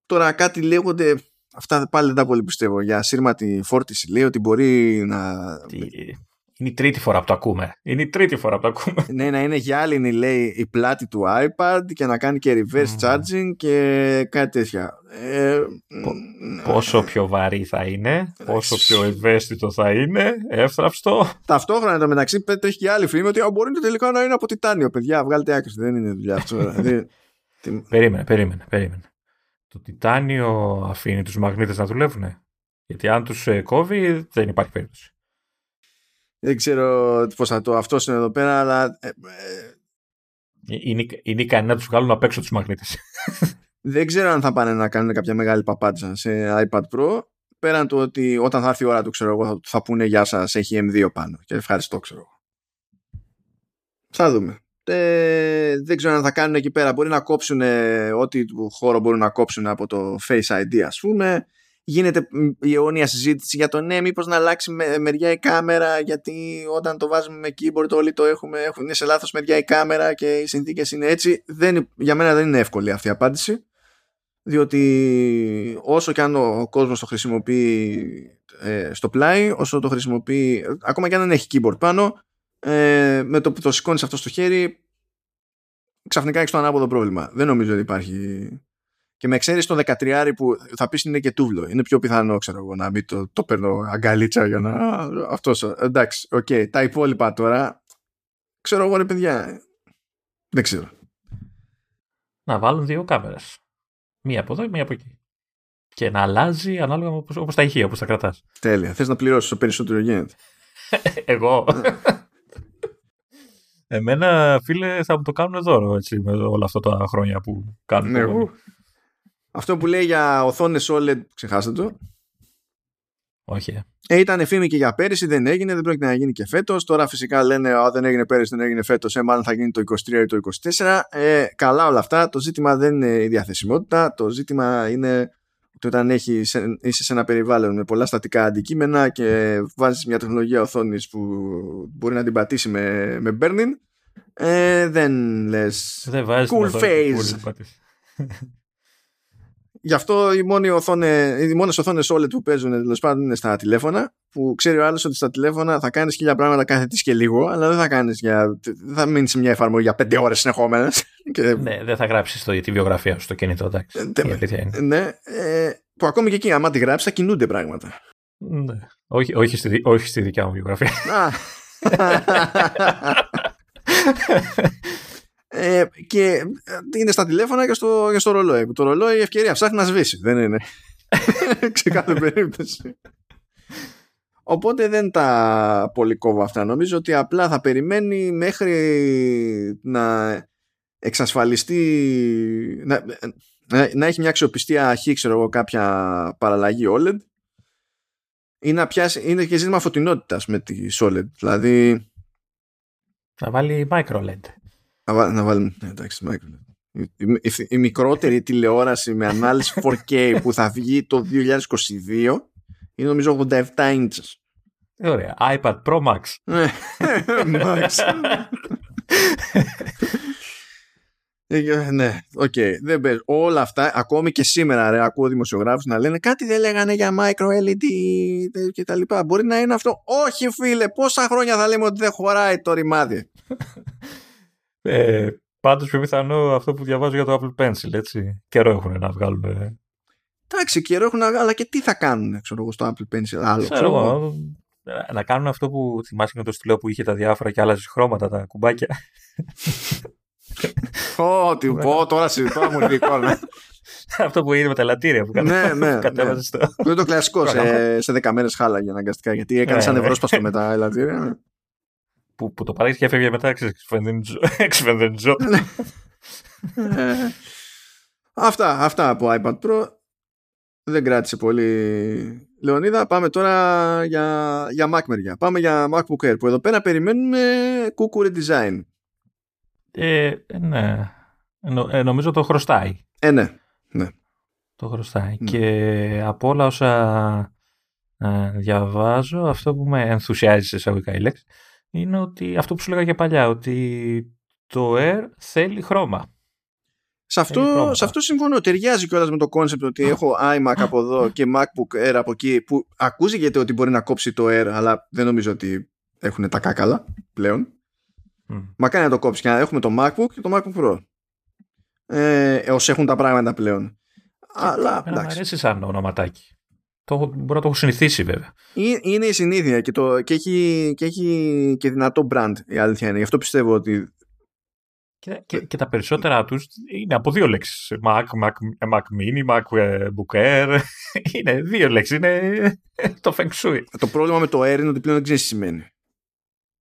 S1: τώρα κάτι λέγονται αυτά πάλι δεν τα πολύ πιστεύω για σύρματη φόρτιση λέει ότι μπορεί να
S2: είναι η τρίτη φορά που το ακούμε. Είναι η τρίτη φορά που το ακούμε. [LAUGHS]
S1: ναι, να είναι γυάλινη, λέει, η πλάτη του iPad και να κάνει και reverse charging και κάτι τέτοια. Ε,
S2: πόσο πιο βαρύ θα είναι, πόσο πιο ευαίσθητο θα είναι, εύθραυστο.
S1: Ταυτόχρονα το μεταξύ έχει και άλλη φήμη ότι μπορεί τελικά να είναι από τιτάνιο, παιδιά. Βγάλετε άκρη. Δεν είναι δουλειά αυτό. [LAUGHS] Δηλαδή,
S2: περίμενε, περίμενε, περίμενε. Το τιτάνιο αφήνει τους μαγνήτες να δουλεύουν. Γιατί αν τους ε, κόβει δεν υπάρχει περίπτωση.
S1: Δεν ξέρω πώς θα το αυτό είναι εδώ πέρα, αλλά. Ε, ε,
S2: είναι, είναι ικανοί να τους βγάλουν απ' έξω τους μαγνήτες. [LAUGHS]
S1: Δεν ξέρω αν θα πάνε να κάνουν κάποια μεγάλη παπάτσα σε iPad Pro. Πέραν του ότι όταν θα έρθει η ώρα του, ξέρω εγώ, θα, θα πούνε Γεια σας, έχει M2 πάνω. Και ευχαριστώ, ξέρω εγώ. Θα δούμε. Ε, δεν ξέρω αν θα κάνουν εκεί πέρα. Μπορεί να κόψουν ό,τι χώρο μπορούν να κόψουν από το Face ID, ας πούμε γίνεται η αιώνια συζήτηση για το ναι, μήπως να αλλάξει μεριά η κάμερα, γιατί όταν το βάζουμε με keyboard όλοι το έχουμε, είναι σε λάθος μεριά η κάμερα και οι συνθήκες είναι έτσι. Δεν, για μένα δεν είναι εύκολη αυτή η απάντηση. Διότι όσο και αν ο κόσμος το χρησιμοποιεί ε, στο πλάι, όσο το χρησιμοποιεί, ακόμα και αν δεν έχει keyboard πάνω, ε, με το που το σηκώνεις αυτό στο χέρι, ξαφνικά έχεις το ανάποδο πρόβλημα. Δεν νομίζω ότι υπάρχει και με ξέρεις το 13 που θα πεις είναι και τούβλο. Είναι πιο πιθανό, ξέρω εγώ, να μην το, το παίρνω αγκαλίτσα για να. Αυτός. Εντάξει, OK. Okay. Τα υπόλοιπα τώρα. Ξέρω εγώ, ρε παιδιά. Δεν ξέρω.
S2: Να βάλουν δύο κάμερες. Μία από εδώ, μία από εκεί. Και να αλλάζει ανάλογα όπως τα ηχεία, όπως τα κρατάς.
S1: Τέλεια. Θες να πληρώσεις το περισσότερο γίνεται. [LAUGHS]
S2: εγώ. Εμένα, φίλε, θα μου το κάνουν δώρο έτσι, με όλα αυτά τα χρόνια που κάνουν. Ναι,
S1: αυτό που λέει για οθόνες OLED, ξεχάστε το.
S2: Όχι.
S1: Ε, ήταν φήμη και για πέρυσι, δεν έγινε, δεν πρόκειται να γίνει και φέτος. Τώρα φυσικά λένε, Α, δεν έγινε πέρυσι, δεν έγινε φέτος, ε, μάλλον θα γίνει το 23 ή το 24. Ε, καλά όλα αυτά. Το ζήτημα δεν είναι η διαθεσιμότητα. Το ζήτημα είναι ότι όταν έχει, είσαι σε ένα περιβάλλον με πολλά στατικά αντικείμενα και βάζεις μια τεχνολογία οθόνης που μπορεί να την πατήσει με, με burning, ε, δεν λες. cool phase. Γι' αυτό οι, μόνοι οθόνες, οι μόνες οθόνες OLED που παίζουν τέλος πάντων είναι στα τηλέφωνα που ξέρει ο άλλος ότι στα τηλέφωνα θα κάνεις χίλια πράγματα κάθε τις και λίγο αλλά δεν θα κάνεις για, δεν θα μείνεις σε μια εφαρμογή για πέντε ώρες συνεχόμενες [LAUGHS]
S2: και... Ναι, δεν θα γράψεις το, τη βιογραφία σου στο κινητό, εντάξει.
S1: Ε, ναι, ε, που ακόμη και εκεί άμα τη γράψεις θα κινούνται πράγματα.
S2: Ναι. Όχι, όχι, στη, όχι στη δικιά μου βιογραφία. [LAUGHS] [LAUGHS]
S1: Ε, και ε, είναι στα τηλέφωνα και στο, και στο ρολόι. Το ρολόι η ευκαιρία ψάχνει να σβήσει. Δεν είναι. [LAUGHS] σε κάθε περίπτωση. Οπότε δεν τα πολύ κόβω αυτά. Νομίζω ότι απλά θα περιμένει μέχρι να εξασφαλιστεί να, να, έχει μια αξιοπιστία χ, ξέρω εγώ, κάποια παραλλαγή OLED ή να πιάσει, είναι και ζήτημα φωτεινότητας με τη OLED. Δηλαδή...
S2: Θα βάλει micro LED.
S1: Να, να βάλουμε. Ναι, εντάξει, η, η, η, μικρότερη τηλεόραση με ανάλυση 4K που θα βγει το 2022 είναι νομίζω 87 inches.
S2: Ωραία. iPad Pro Max.
S1: Ναι, [LAUGHS] Max. Ε, ναι, OK. Okay. Δεν πες. Όλα αυτά, ακόμη και σήμερα, ρε, ακούω δημοσιογράφους να λένε κάτι δεν λέγανε για micro LED και τα λοιπά. Μπορεί να είναι αυτό. Όχι, φίλε, πόσα χρόνια θα λέμε ότι δεν χωράει το ρημάδι. [LAUGHS]
S2: Ε, πάντως πιο πιθανό αυτό που διαβάζω για το Apple Pencil, έτσι. Καιρό έχουν να βγάλουν.
S1: Εντάξει, καιρό έχουν, αλλά και τι θα κάνουν, ξέρω εγώ, στο Apple Pencil. Άλλο, ξέρω, εγώ.
S2: Να κάνουν αυτό που θυμάσαι με το στυλό που είχε τα διάφορα και άλλαζες χρώματα, τα κουμπάκια.
S1: Ω, τι πω, τώρα συζητώ μου την εικόνα. [LAUGHS]
S2: Αυτό που είναι με τα λατήρια που
S1: Ναι, [LAUGHS] ναι,
S2: κατέβαζες
S1: ναι.
S2: στο.
S1: που είναι το κλασικό [LAUGHS] σε,
S2: Πρόγραμμα.
S1: σε 10 μέρε χάλαγε αναγκαστικά γιατί έκανε
S2: Ναι,
S1: σαν
S2: ναι.
S1: ευρώσπαστο με τα ελαττήρια.
S2: Που, που το παρέχεις και έφευγε μετά, ξέρεις, εξφενδεντζο- εξφενδεντζο.
S1: Ε, αυτά, αυτά από iPad Pro. Δεν κράτησε πολύ Λεωνίδα. Πάμε τώρα για, για Mac μεριά. Πάμε για MacBook Air που εδώ πέρα περιμένουμε κούκου redesign.
S2: Ε, ναι. Νο- ε, νομίζω το χρωστάει.
S1: Ε, ναι.
S2: Το χρωστάει.
S1: Ναι.
S2: Και από όλα όσα ε, διαβάζω, αυτό που με ενθουσιάζει σε εισαγωγικά η λέξη, είναι ότι αυτό που σου λέγα και παλιά, ότι το Air θέλει χρώμα.
S1: Σε
S2: Θέλει
S1: αυτό,
S2: χρώματα.
S1: σε αυτό συμφωνώ. Ταιριάζει κιόλας με το concept ότι έχω iMac από εδώ και MacBook Air από εκεί που ακούγεται ότι μπορεί να κόψει το Air, αλλά δεν νομίζω ότι έχουν τα κάκαλα πλέον.
S2: Μμ.
S1: Μακάρι να το κόψει και να έχουμε το MacBook και το MacBook Pro. Ε, όσοι έχουν τα πράγματα πλέον. Αλλά
S2: Εμένα μου
S1: εντάξει.
S2: αρέσει σαν ονοματάκι. Το, έχω- μπορώ να το έχω συνηθίσει βέβαια.
S1: Ε- Είναι η συνήθεια και, το, και, έχει, και έχει και δυνατό brand η αλήθεια είναι. Γι' αυτό πιστεύω ότι.
S2: Και, και, και τα περισσότερα τους είναι από δύο λέξεις. Mac, Mac, Mac Mini, Mac ε, Book Air. [LAUGHS] Είναι δύο λέξεις. Είναι το Feng Shui.
S1: Το πρόβλημα με το Air είναι ότι πλέον δεν ξέρεις τι σημαίνει.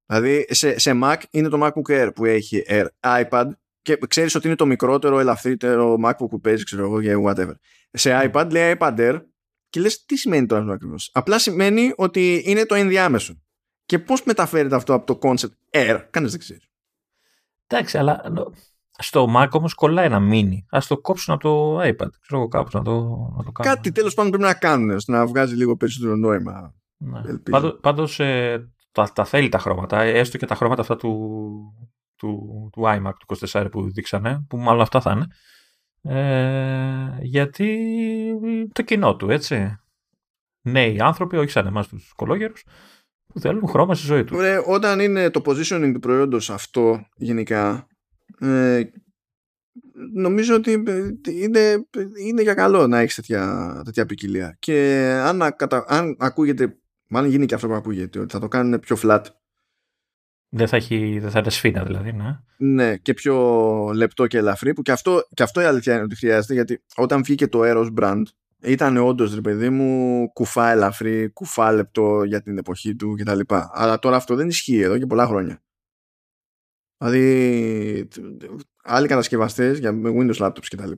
S1: Δηλαδή σε, σε Mac είναι το MacBook Air που έχει Air, iPad και ξέρεις ότι είναι το μικρότερο, ελαφρύτερο MacBook που παίζεις, ξέρω εγώ, και whatever. Σε iPad λέει iPad Air και λες τι σημαίνει τώρα αυτό ακριβώς; Απλά σημαίνει ότι είναι το ενδιάμεσο. Και πώς μεταφέρεται αυτό από το concept Air, κανείς δεν ξέρει.
S2: Εντάξει, αλλά νο- στο Mac όμως κολλάει ένα mini. Ας το κόψουν από το iPad. Ξέρω εγώ κάπως να το, να το κάνω.
S1: Κάτι τέλος πάντων πρέπει να κάνουν ώστε να βγάζει λίγο περισσότερο νόημα.
S2: Ναι.
S1: ελπίζω.
S2: Πάντως, πάντως ε, τα, τα θέλει τα χρώματα. ε, Έστω και τα χρώματα αυτά του, του, του iMac του 24 που δείξανε, που μάλλον αυτά θα είναι. Ε, γιατί το κοινό του, έτσι. Νέοι άνθρωποι, όχι σαν εμάς τους κολόγερους, που θέλουν χρώμα στη ζωή τους.
S1: Ωραία, όταν είναι το positioning του προϊόντος αυτό γενικά ε, νομίζω ότι ε, είναι, είναι για καλό να έχεις τέτοια, τέτοια ποικιλία και αν, ακα- αν ακούγεται μάλλον γίνει και αυτό που ακούγεται ότι θα το κάνουν πιο flat
S2: Δεν θα, έχει, δεν θα είναι σφίνα δηλαδή, ναι.
S1: ναι, και πιο λεπτό και ελαφρύ που και αυτό, και αυτό η αλήθεια είναι ότι χρειάζεται γιατί όταν βγήκε το Eros brand ήταν όντως ρε παιδί μου κουφά ελαφρύ, κουφά λεπτό για την εποχή του κτλ. Αλλά τώρα αυτό δεν ισχύει εδώ και πολλά χρόνια. Δηλαδή άλλοι κατασκευαστές για με Windows laptops κτλ.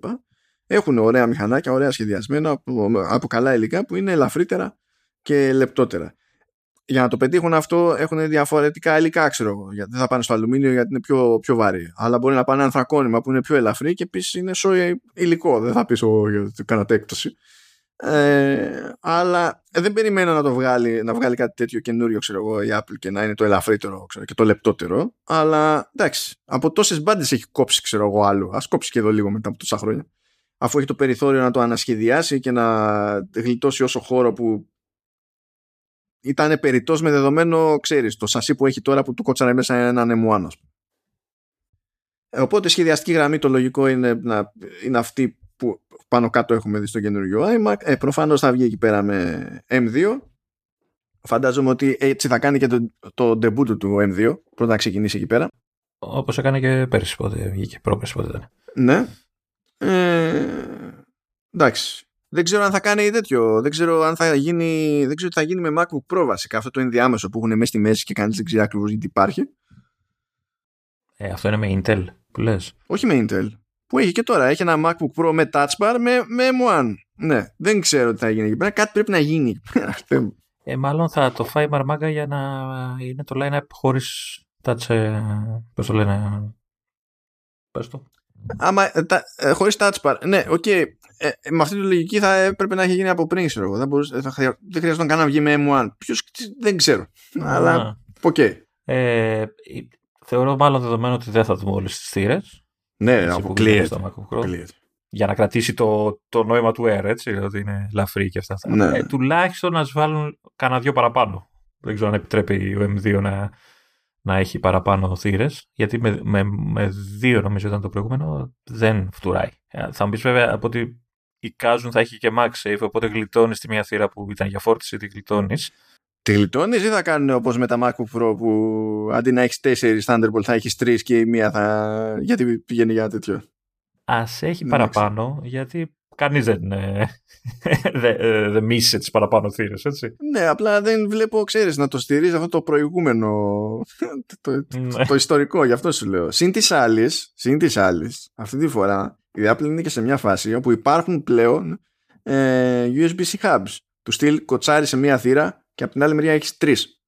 S1: έχουν ωραία μηχανάκια, ωραία σχεδιασμένα από, από καλά υλικά που είναι ελαφρύτερα και λεπτότερα. Για να το πετύχουν αυτό έχουν διαφορετικά υλικά, ξέρω εγώ. Γιατί δεν θα πάνε στο αλουμίνιο γιατί είναι πιο, πιο βαρύ. Αλλά μπορεί να πάνε ανθρακόνημα που είναι πιο ελαφρύ και επίσης είναι σόι υλικό. Δεν θα πεις ότι κάνατε έκπτωση. Ε, αλλά δεν περιμένω να το βγάλει, να βγάλει κάτι τέτοιο καινούριο, ξέρω εγώ, η Apple και να είναι το ελαφρύτερο ξέρω, και το λεπτότερο. Αλλά εντάξει, από τόσες μπάντες έχει κόψει, ξέρω εγώ, άλλο. Α κόψει και εδώ λίγο μετά από τόσα χρόνια. Αφού έχει το περιθώριο να το ανασχεδιάσει και να γλιτώσει όσο χώρο που ήταν περιττός με δεδομένο, ξέρεις, το σασί που έχει τώρα που του κότσανε μέσα έναν M1, ας πούμε. Ε, Οπότε σχεδιαστική γραμμή το λογικό είναι, να, είναι αυτή που πάνω κάτω έχουμε δει στο καινούργιο iMac. Ε, προφανώς θα βγει εκεί πέρα με M2. Φαντάζομαι ότι έτσι θα κάνει και το, το debut του του M2. Πρώτα να ξεκινήσει εκεί πέρα.
S2: Όπως έκανε και πέρυσι πότε βγήκε, πρόπερσι πότε ήταν.
S1: Ναι. Ε, εντάξει. Δεν ξέρω αν θα κάνει τέτοιο. Δεν ξέρω αν θα γίνει. Δεν ξέρω τι θα γίνει με MacBook Pro βασικά. Αυτό το ενδιάμεσο που έχουν μέσα στη μέση και κανεί δεν ξέρει ακριβώς γιατί υπάρχει.
S2: Ε, αυτό είναι με Intel που λες.
S1: Όχι με Intel. Που έχει και τώρα. Έχει ένα MacBook Pro με Touch Bar με, με M1. Ναι. Δεν ξέρω τι θα γίνει εκεί πέρα. Κάτι πρέπει να γίνει.
S2: Ε, μάλλον θα το φάει μαρμάγκα για να είναι το line-up χωρίς touch, ε, πώς το λένε, πες το.
S1: Άμα, ε, τα, ε, χωρίς touch bar. Ναι, οκ. Ε, ε, με αυτή τη λογική θα έπρεπε να έχει γίνει από πριν, ξέρω εγώ. Δεν, μπορούσε, θα χρεια, δεν χρειαζόταν καν να βγει με M1. Ποιος, δεν ξέρω. Αλλά,
S2: Α.
S1: οκ.
S2: Ε, θεωρώ μάλλον δεδομένο ότι δεν θα δούμε όλες τις θύρες.
S1: Ναι,
S2: έτσι, που
S1: αποκλείεται.
S2: βγαίνουν στο MacBook Pro.
S1: Αποκλείεται.
S2: για να κρατήσει το, το νόημα του Air, έτσι, ότι είναι ελαφρύ και αυτά.
S1: Ναι.
S2: Ε, τουλάχιστον να βάλουν κανένα δυο παραπάνω. Δεν ξέρω αν επιτρέπει ο M2 να, να έχει παραπάνω θύρες, γιατί με, με, με δύο νομίζω ήταν το προηγούμενο, δεν φτουράει. Ε, θα μου πεις βέβαια από ότι εικάζουν θα έχει και MagSafe, οπότε γλιτώνεις τη μία θύρα που ήταν για φόρτιση, τη γλιτώνεις.
S1: Τη γλιτώνεις ή θα κάνουν όπως με τα MacBook Pro που αντί να έχεις τέσσερις Thunderbolt θα έχεις τρεις και η μία θα. Γιατί πηγαίνει για τέτοιο;
S2: Α έχει
S1: Ναι,
S2: παραπάνω, γιατί κανείς δεν, ε, [LAUGHS] δεν, ε, δεν μίσησε τις παραπάνω θύρες, έτσι.
S1: Ναι, απλά δεν βλέπω, ξέρεις, να το στηρίζει αυτό το προηγούμενο. [LAUGHS] το, το,
S2: Ναι.
S1: το ιστορικό, γι' αυτό σου λέω. Συν της άλλης, συν της άλλης, αυτή τη φορά η Apple είναι και σε μια φάση όπου υπάρχουν πλέον ε, USB-C hubs. Του στυλ κοτσάρει σε μια θύρα και από την άλλη μεριά έχεις τρεις.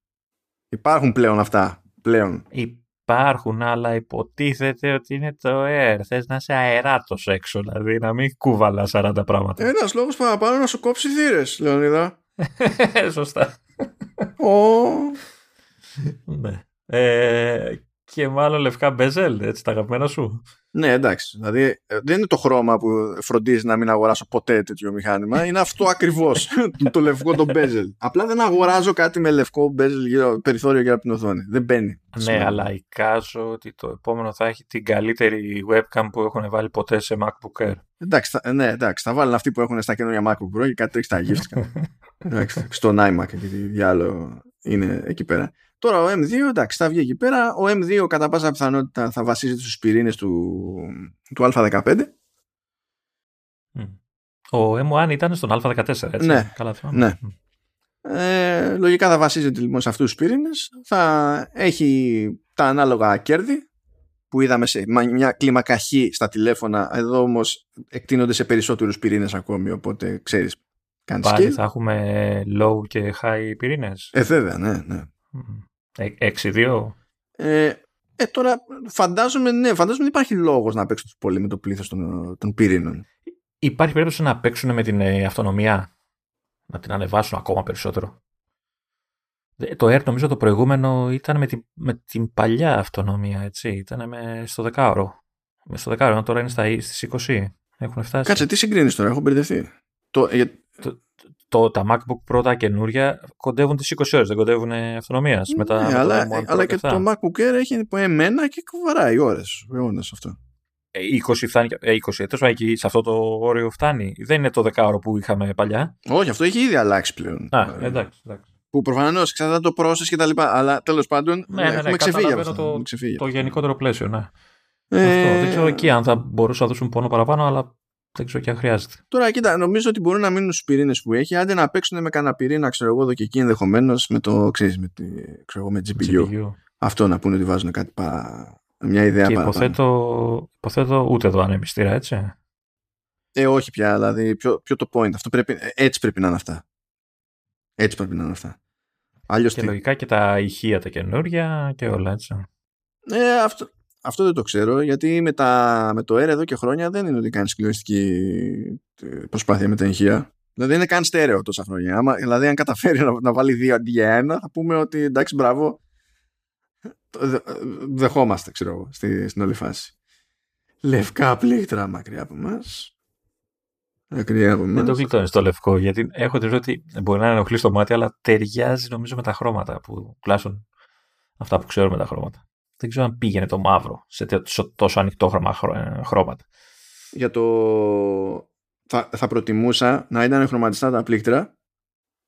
S1: Υπάρχουν πλέον αυτά. Πλέον.
S2: Υπάρχουν, αλλά υποτίθεται ότι είναι το air. Θες να είσαι αεράτος έξω, δηλαδή να μην κουβαλά 40 πράγματα.
S1: Ένας λόγος παραπάνω να σου κόψει θύρες, Λεωνίδα. [LAUGHS]
S2: Σωστά.
S1: Ω,
S2: Ναι. Ε, και μάλλον λευκά μπέζελ, έτσι τα αγαπημένα σου.
S1: Ναι, εντάξει. Δηλαδή ε, δεν είναι το χρώμα που φροντίζει να μην αγοράσω ποτέ τέτοιο μηχάνημα. Είναι αυτό [LAUGHS] ακριβώς. το, το λευκό το bezel. Απλά δεν αγοράζω κάτι με λευκό bezel γύρω, περιθώριο γύρω από την οθόνη. Δεν μπαίνει.
S2: Ναι, αλλά εικάζω ότι το επόμενο θα έχει την καλύτερη webcam που έχουν βάλει ποτέ σε MacBook Air.
S1: Εντάξει, θα, ναι, εντάξει, θα βάλουν αυτοί που έχουν στα καινούργια MacBook Pro και κάτι τέτοιο στα γύφτηκα. [LAUGHS] εντάξει, στον iMac και τι διάλογο είναι εκεί πέρα. Τώρα ο M2 εντάξει θα βγει εκεί πέρα. Ο M2 κατά πάσα πιθανότητα θα βασίζεται στους πυρήνες του, του Α15.
S2: Ο M1 ήταν στον Α14, έτσι.
S1: Ναι.
S2: Καλά θυμάμαι.
S1: Ναι. Ε, λογικά θα βασίζεται λοιπόν σε αυτούς τους πυρήνες. Θα έχει τα ανάλογα κέρδη που είδαμε σε μια κλίμακα χ στα τηλέφωνα. Εδώ όμως εκτείνονται σε περισσότερους πυρήνες ακόμη, οπότε ξέρεις. Κάνεις
S2: Πάλι
S1: scale.
S2: θα έχουμε low και high πυρήνες.
S1: Ε, βέβαια, ναι, ναι.
S2: Ε, 6-2.
S1: Ε, ε, τώρα φαντάζομαι, ναι, φαντάζομαι δεν υπάρχει λόγος να παίξουν πολύ με το πλήθος των, των πυρήνων.
S2: Υπάρχει περίπτωση να παίξουν με την ε, αυτονομία. Να την ανεβάσουν ακόμα περισσότερο. Ε, Το Air νομίζω το προηγούμενο ήταν με την, με την παλιά αυτονομία, έτσι. Ήταν με, στο δεκάωρο. Με στο δεκάωρο, ενώ τώρα είναι στα, στις 20. Έχουν φτάσει.
S1: Κάτσε, τι συγκρίνεις τώρα, έχω μπερδευτεί. Το, ε,
S2: Το, τα MacBook Pro τα καινούρια κοντεύουν τις 20 ώρες, δεν κοντεύουν αυτονομίας.
S1: ναι,
S2: μετά, με το
S1: αλλά,
S2: M1 Pro
S1: αλλά και
S2: αυτά.
S1: το MacBook Air έχει από εμένα και κουβαράει ώρες, αιώνες αυτό.
S2: Ε, 20 φτάνει, ε, 20, τέλος πάντων, εκεί σε αυτό το όριο φτάνει. Δεν είναι το δεκάωρο που είχαμε παλιά.
S1: Όχι, αυτό έχει ήδη αλλάξει πλέον.
S2: Α,
S1: Ε,
S2: εντάξει, εντάξει.
S1: Που προφανώς εξαρτάται το process και τα λοιπά. Αλλά τέλος πάντων
S2: Ναι, ναι, ναι,
S1: έχουμε ξεφύγει από
S2: καταλαβαίνω
S1: αυτό.
S2: το-
S1: Έχουμε ξεφύγει.
S2: Το γενικότερο πλαίσιο, ναι.
S1: Ε,
S2: Αυτό. Δεν ξέρω εκεί αν θα μπορούσαν να δώσουν πόνο παραπάνω, αλλά δεν ξέρω και αν χρειάζεται.
S1: Τώρα, κοίτα, νομίζω ότι μπορούν να μείνουν στους πυρήνες που έχει, άντε να παίξουν με κανένα πυρήνα, ξέρω εγώ, εδώ και εκεί ενδεχομένως με το ξέρεις, με, τη, ξέρω εγώ, με GPU.
S2: GPU.
S1: Αυτό να πούνε ότι βάζουν κάτι παρα... μια ιδέα
S2: Και
S1: παραπάνω.
S2: υποθέτω, υποθέτω ούτε εδώ ανεμιστήρα, έτσι.
S1: Ε, όχι πια, δηλαδή, ποιο, ποιο το point. Αυτό πρέπει, ε, έτσι πρέπει να είναι αυτά. Έτσι πρέπει να είναι αυτά. Αλλιώ
S2: Και λογικά και τα ηχεία τα καινούρια και όλα, έτσι.
S1: Ε, αυτό, αυτό δεν το ξέρω, γιατί με, τα, με το Air εδώ και χρόνια δεν είναι ότι κάνεις συγκλονιστική ε, προσπάθεια με τα ηχεία. Δηλαδή δεν είναι καν στέρεο τόσα χρόνια. Άμα, δηλαδή αν καταφέρει να, να βάλει δύο αντί για ένα, θα πούμε ότι εντάξει μπράβο, το δε- δεχόμαστε ξέρω εγώ στη, στην όλη φάση. Λευκά πλήκτρα μακριά από εμά. Μακριά από
S2: Δεν το
S1: εμάς.
S2: γλιτώνεις το λευκό, γιατί έχω την ότι μπορεί να ενοχλείς στο μάτι, αλλά ταιριάζει νομίζω με τα χρώματα, που τουλάχιστον αυτά που ξέρουμε τα χρώματα. Δεν ξέρω αν πήγαινε το μαύρο σε τε- σε τόσο ανοιχτό χρώμα, χρω- ε, χρώματα.
S1: Για το... Θα, θα προτιμούσα να ήταν χρωματιστά τα πλήκτρα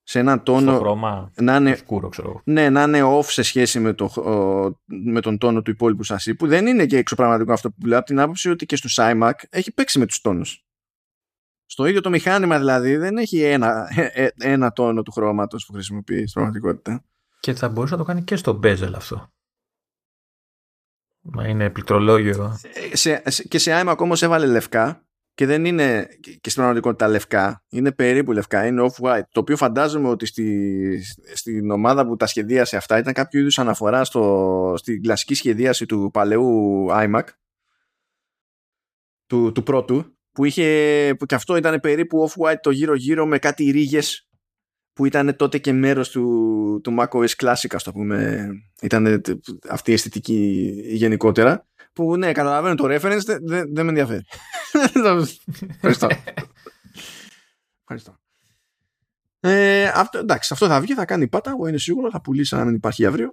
S1: σε ένα
S2: Στο
S1: τόνο
S2: χρώμα
S1: να είναι
S2: σκούρο, ξέρω εγώ.
S1: Ναι, να είναι off σε σχέση με, το, ο- με τον τόνο του υπόλοιπου σασί, που δεν είναι και εξωπραγματικό αυτό που λέω, από την άποψη ότι και στους iMac έχει παίξει με τους τόνους. Στο ίδιο το μηχάνημα δηλαδή δεν έχει ένα, ε, ε, ένα τόνο του χρώματος που χρησιμοποιεί στην πραγματικότητα.
S2: Και θα μπορούσε να το κάνει και στο bezel αυτό. Να είναι πληκτρολόγιο.
S1: Ε, Σε, σε- και σε iMac όμως έβαλε λευκά και δεν είναι και στην πραγματικότητα λευκά, είναι περίπου λευκά, είναι off-white, το οποίο φαντάζομαι ότι στη, στην ομάδα που τα σχεδίασε αυτά ήταν κάποιο είδους αναφορά στο, στην κλασική σχεδίαση του παλαιού iMac, του, του πρώτου, που, είχε, που και αυτό ήταν περίπου off-white το γύρω-γύρω με κάτι ρίγες που ήταν τότε και μέρος του, του macOS Classic, ας το πούμε. Ήταν αυτή η αισθητική γενικότερα. Που ναι, καταλαβαίνω το reference, δεν δεν- δεν με ενδιαφέρει. [LAUGHS] Ευχαριστώ. Ευχαριστώ. Ε, αυτό, εντάξει, αυτό θα βγει, θα κάνει πάτα, εγώ είναι σίγουρο, θα πουλήσει αν υπάρχει αύριο.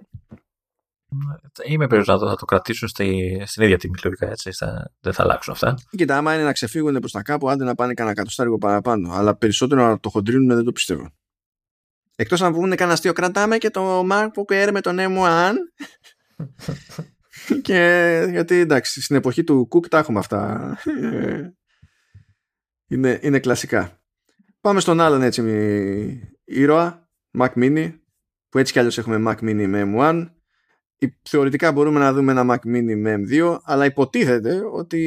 S2: Είμαι περίπου να το, να το κρατήσουν στη, στην ίδια τιμή, λογικά έτσι. Θα, δεν θα αλλάξουν αυτά.
S1: Κοίτα, άμα είναι να ξεφύγουν προς τα κάπου, άντε να πάνε κανένα εκατοστάρικο παραπάνω. Αλλά περισσότερο να το χοντρίνουν δεν το πιστεύω. Εκτός αν βγουν κανένα αστείο, κρατάμε και το MacBook Air με τον M1. [LAUGHS] και γιατί εντάξει, στην εποχή του Cook τα έχουμε αυτά. Ε, Είναι, είναι κλασικά. Πάμε στον άλλον έτσι ήρωα, Mac Mini, που έτσι κι αλλιώς έχουμε Mac Mini με M1. Θεωρητικά μπορούμε να δούμε ένα Mac Mini με M2, αλλά υποτίθεται ότι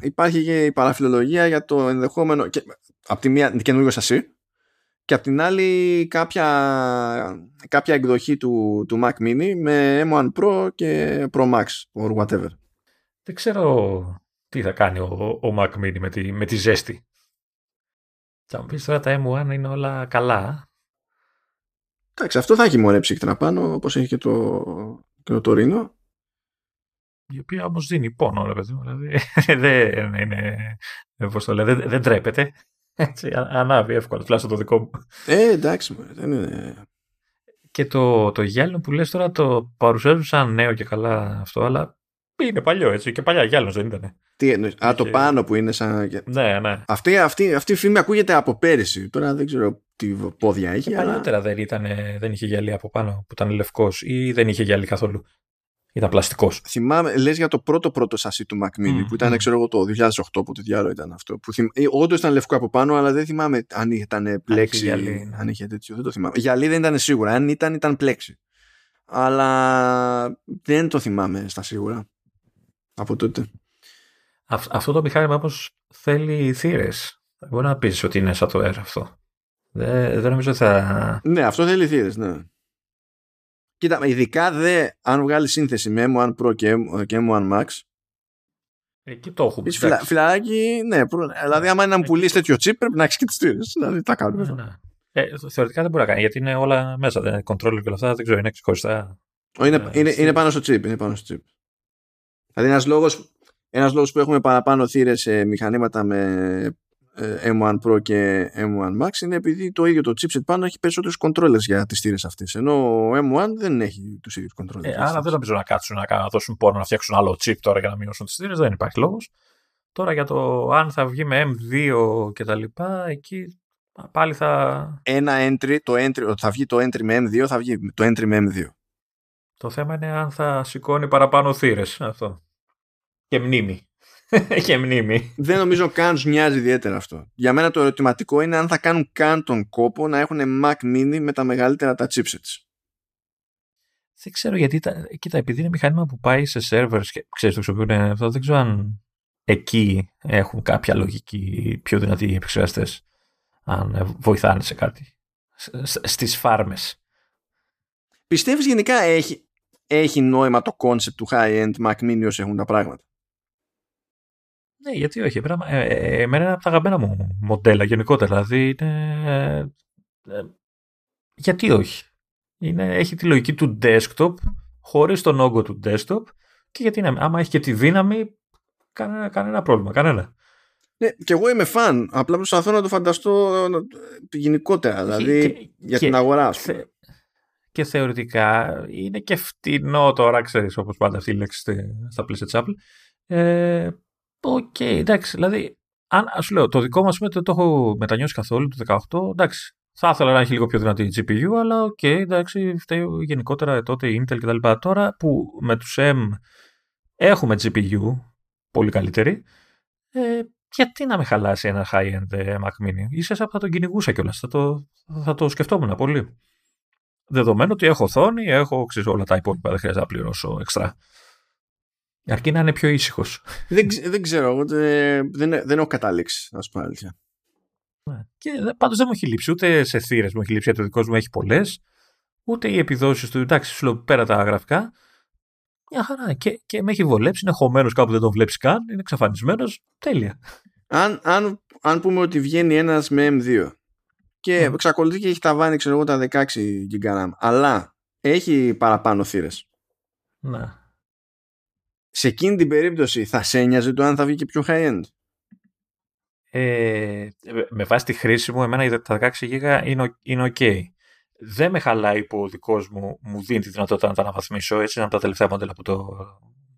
S1: υπάρχει και η παραφιλολογία για το ενδεχόμενο, και, από τη μία καινούριο σασί, και απ' την άλλη κάποια, κάποια εκδοχή του, του Mac Mini με M1 Pro και Pro Max or whatever.
S2: Δεν ξέρω τι θα κάνει ο, ο Mac Mini με τη, με τη ζέστη. Θα μου πεις τώρα τα M1 είναι όλα καλά.
S1: Εντάξει, αυτό θα έχει μωρέ ψύχτρα πάνω, όπως έχει και το, και το τωρίνο.
S2: Η οποία όμως δίνει πόνο, ρε παιδί μου. Δηλαδή, [LAUGHS] δεν είναι. Πώς το λέω, δεν, δεν τρέπεται. Έτσι, ανάβει εύκολα, τουλάχιστον το δικό μου.
S1: Ε, εντάξει, δεν είναι.
S2: Και το, το γυάλινο που λες τώρα το παρουσιάζουν σαν νέο και καλά αυτό, αλλά είναι παλιό έτσι. Και παλιά γυάλινος δεν ήταν.
S1: Τι εννοείς, Α, το πάνω που είναι σαν.
S2: Ναι, ναι.
S1: Αυτή, αυτή, αυτή η φήμη ακούγεται από πέρυσι. Τώρα δεν ξέρω τι πόδια έχει.
S2: Και αλλά... παλιότερα δεν, ήταν, δεν είχε γυαλί από πάνω που ήταν λευκός ή δεν είχε γυαλί καθόλου. Ήταν πλαστικός.
S1: Θυμάμαι, λες για το πρώτο πρώτο σασί του Mac Mini mm, που ήταν, mm. ξέρω εγώ, το 2008, που το διάλογο ήταν αυτό. Που θυμ... Ε, Όντως ήταν λευκό από πάνω, αλλά δεν θυμάμαι αν ήταν πλέξη. Γυαλί, ναι. Αν είχε τέτοιο. Δεν το θυμάμαι. Γυαλί δεν ήταν σίγουρα. Αν ήταν, ήταν πλέξη. Αλλά δεν το θυμάμαι στα σίγουρα από τότε.
S2: αυτό το μηχάνημα όμως θέλει θύρες. Μπορεί να πεις ότι είναι σαν το Air αυτό. Δεν, δεν νομίζω θα.
S1: Ναι, αυτό θέλει θύρες, ναι. Κοίτα, ειδικά δε αν βγάλεις σύνθεση με M1 Pro και, M, και M1 Max.
S2: Εκεί το έχουμε.
S1: Φυλα, φιλαράκι, ναι. Προ, δηλαδή, άμα είναι να πουλήσεις τέτοιο chip, πρέπει να έχεις και τις τύρε. Δηλαδή, τα κάνουμε. Ναι, ναι.
S2: Ε, θεωρητικά δεν μπορεί να κάνει γιατί είναι όλα μέσα. Δεν είναι controller και όλα αυτά. Δεν ξέρω, είναι ξεχωριστά.
S1: Είναι, ε, είναι, είναι, πάνω στο chip. Είναι πάνω στο chip. Δηλαδή, ένας λόγο ένας λόγος που έχουμε παραπάνω θύρες σε μηχανήματα με ε, M1 Pro και M1 Max είναι επειδή το ίδιο το chipset πάνω έχει περισσότερους controllers για τις θύρες αυτές ενώ ο M1 δεν έχει τους ίδιους controllers.
S2: Ε, άρα δεν νομίζω να κάτσουν να, να δώσουν πόνο να φτιάξουν άλλο chip τώρα για να μειώσουν τις θύρες, δεν υπάρχει λόγος. Τώρα για το αν θα βγει με M2 και τα λοιπά, εκεί πάλι θα...
S1: Ένα entry, το entry, θα βγει το entry με M2, θα βγει το entry με M2.
S2: Το θέμα είναι αν θα σηκώνει παραπάνω θύρες αυτό. Και μνήμη. [LAUGHS] Έχει μνήμη.
S1: Δεν νομίζω καν του νοιάζει ιδιαίτερα αυτό. Για μένα το ερωτηματικό είναι αν θα κάνουν καν τον κόπο να έχουν Mac Mini με τα μεγαλύτερα τα chipsets.
S2: Δεν ξέρω γιατί. Τα, κοίτα, επειδή είναι μηχάνημα που πάει σε servers και ξέρεις το χρησιμοποιούν αυτό, δεν ξέρω αν εκεί έχουν κάποια λογική πιο δυνατοί επεξεργαστές. Αν βοηθάνε σε κάτι. Στις φάρμες.
S1: Πιστεύεις γενικά έχει, έχει νόημα το concept του high-end Mac Mini όσο έχουν τα πράγματα;
S2: Ναι, γιατί όχι. Εμένα, ε, ε, εμένα είναι από τα αγαπημένα μου μοντέλα γενικότερα. Δηλαδή είναι. Ε, γιατί όχι. Είναι, έχει τη λογική του desktop χωρίς τον όγκο του desktop και γιατί είναι, άμα έχει και τη δύναμη κανένα, κανένα πρόβλημα, κανένα.
S1: Ναι, και εγώ είμαι φαν. Απλά προσπαθώ να το φανταστώ γενικότερα, δηλαδή και, για την αγορά σου.
S2: και θεωρητικά είναι και φτηνό τώρα, ξέρεις, όπως πάντα αυτή η λέξη στα πλαίσια της Apple. Ε, OK, okay, εντάξει. Δηλαδή, αν σου λέω, το δικό μας δεν το έχω μετανιώσει καθόλου το 18. Εντάξει, θα ήθελα να έχει λίγο πιο δυνατή GPU, αλλά OK, okay, εντάξει, φταίει γενικότερα τότε η Intel κτλ. Τώρα που με τους M έχουμε GPU πολύ καλύτερη, ε, γιατί να με χαλάσει ένα high-end ε, Mac Mini; Ίσα θα τον κυνηγούσα κιόλας. Θα το, θα το σκεφτόμουν πολύ. Δεδομένου ότι έχω οθόνη, έχω ξέρεις, όλα τα υπόλοιπα, δεν χρειάζεται να πληρώσω εξτρά. Αρκεί να είναι πιο ήσυχος.
S1: δεν, δεν ξέρω. Δεν, δεν, δεν έχω καταλήξει, να σου πω αλήθεια.
S2: Ναι. Και πάντως δεν μου έχει λείψει ούτε σε θύρες μου έχει λείψει, γιατί ο δικός μου έχει πολλές. Ούτε οι επιδόσεις του. Εντάξει, σου λέω πέρα τα γραφικά. Μια χαρά. Και, και με έχει βολέψει. Είναι χωμένος κάπου δεν τον βλέπεις καν. Είναι εξαφανισμένος. Τέλεια.
S1: Αν, αν, αν πούμε ότι βγαίνει ένας με M2 και mm. εξακολουθεί και έχει τα βάνη, ξέρω εγώ, τα 16 GB, αλλά έχει παραπάνω θύρες.
S2: Ναι
S1: σε εκείνη την περίπτωση θα σε ένοιαζε το αν θα βγει και πιο high-end;
S2: Ε, με βάση τη χρήση μου, εμένα τα 16 GB είναι, είναι ok. Δεν με χαλάει που ο δικός μου μου δίνει τη δυνατότητα να τα αναβαθμίσω. Έτσι είναι από τα τελευταία μοντέλα που, το,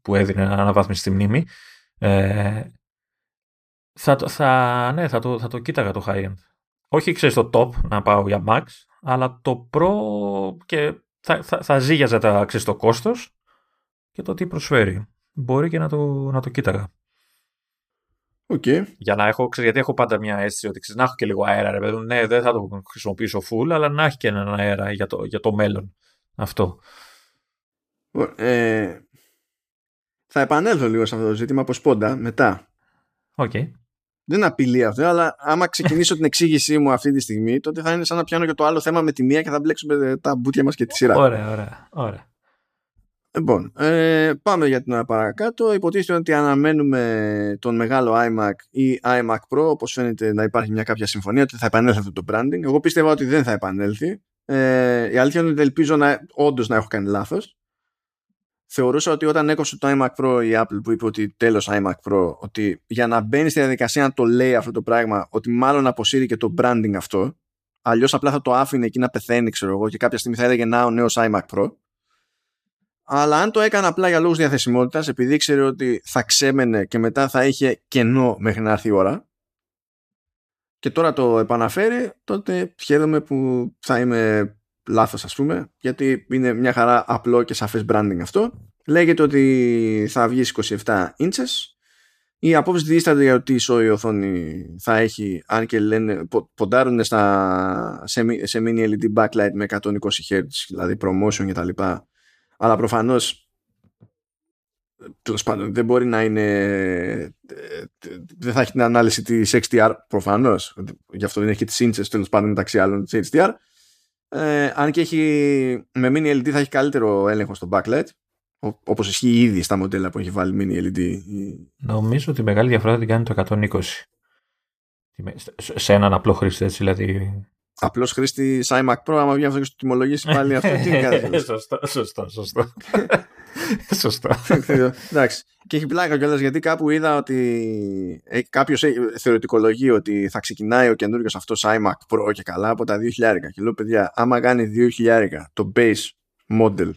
S2: που έδινε να αναβάθμιση στη μνήμη. Ε, θα, θα, ναι, θα το, θα το κοίταγα το high-end. Όχι, ξέρεις, το top να πάω για max, αλλά το pro και θα, θα, θα ζήγιαζα τα, ξέρεις, το κόστος και το τι προσφέρει μπορεί και να το, να το κοίταγα.
S1: Okay.
S2: Για να έχω, ξέρεις, γιατί έχω πάντα μια αίσθηση ότι ξέρεις, να έχω και λίγο αέρα, ρε παιδί. Ναι, δεν θα το χρησιμοποιήσω full, αλλά να έχει και έναν αέρα για το, για το μέλλον. Αυτό.
S1: Ε, θα επανέλθω λίγο σε αυτό το ζήτημα από σπόντα μετά.
S2: Okay.
S1: Δεν απειλεί αυτό, αλλά άμα ξεκινήσω την εξήγησή μου αυτή τη στιγμή, τότε θα είναι σαν να πιάνω και το άλλο θέμα με τη μία και θα μπλέξουμε τα μπουτια μας και τη σειρά.
S2: Ωραία, ωραία. ωραία.
S1: Λοιπόν, ε, πάμε για την ώρα παρακάτω. Υποτίθεται ότι αναμένουμε τον μεγάλο iMac ή iMac Pro, όπως φαίνεται να υπάρχει μια κάποια συμφωνία ότι θα επανέλθει αυτό το branding. Εγώ πίστευα ότι δεν θα επανέλθει. Ε, η αλήθεια είναι ότι ελπίζω να, όντως να έχω κάνει λάθος. Θεωρούσα ότι όταν έκοψε το iMac Pro η Apple που είπε ότι τέλος iMac Pro, ότι για να μπαίνει στη διαδικασία να το λέει αυτό το πράγμα, ότι μάλλον αποσύρει και το branding αυτό, αλλιώς απλά θα το άφηνε εκεί να πεθαίνει, ξέρω εγώ, και κάποια στιγμή θα έλεγε να ο νέος iMac Pro αλλά αν το έκανε απλά για λόγους διαθεσιμότητας επειδή ήξερε ότι θα ξέμενε και μετά θα είχε κενό μέχρι να έρθει η ώρα και τώρα το επαναφέρει τότε χαίρομαι που θα είμαι λάθος ας πούμε γιατί είναι μια χαρά απλό και σαφές branding αυτό. Λέγεται ότι θα βγει 27 inches. Οι απόψεις δίστανται για ότι η οθόνη θα έχει αν και λένε ποντάρουν στα, σε, σε mini LED backlight με 120 Hz δηλαδή promotion και τα λοιπά αλλά προφανώς τέλος πάντων δεν μπορεί να είναι δεν θα έχει την ανάλυση της XDR προφανώς. Γι' αυτό δεν έχει τις ίντσες τέλος πάντων μεταξύ άλλων της HDR ε, αν και έχει με mini LED θα έχει καλύτερο έλεγχο στο backlight όπως ισχύει ήδη στα μοντέλα που έχει βάλει mini LED
S2: νομίζω ότι η μεγάλη διαφορά θα την κάνει το 120 σε έναν απλό χρήστη έτσι δηλαδή
S1: Απλό χρήστη iMac Pro, άμα βγει αυτό και στο τιμολογήσει πάλι αυτό, τι [LAUGHS] είναι
S2: Σωστό, σωστό, σωστό. [LAUGHS] σωστό.
S1: Εντάξει. Και έχει πλάκα κιόλας γιατί κάπου είδα ότι κάποιος θεωρητικολογεί ότι θα ξεκινάει ο καινούριο αυτός iMac Pro και καλά από τα 2.000. Και λέω, παιδιά, άμα κάνει 2.000 το base model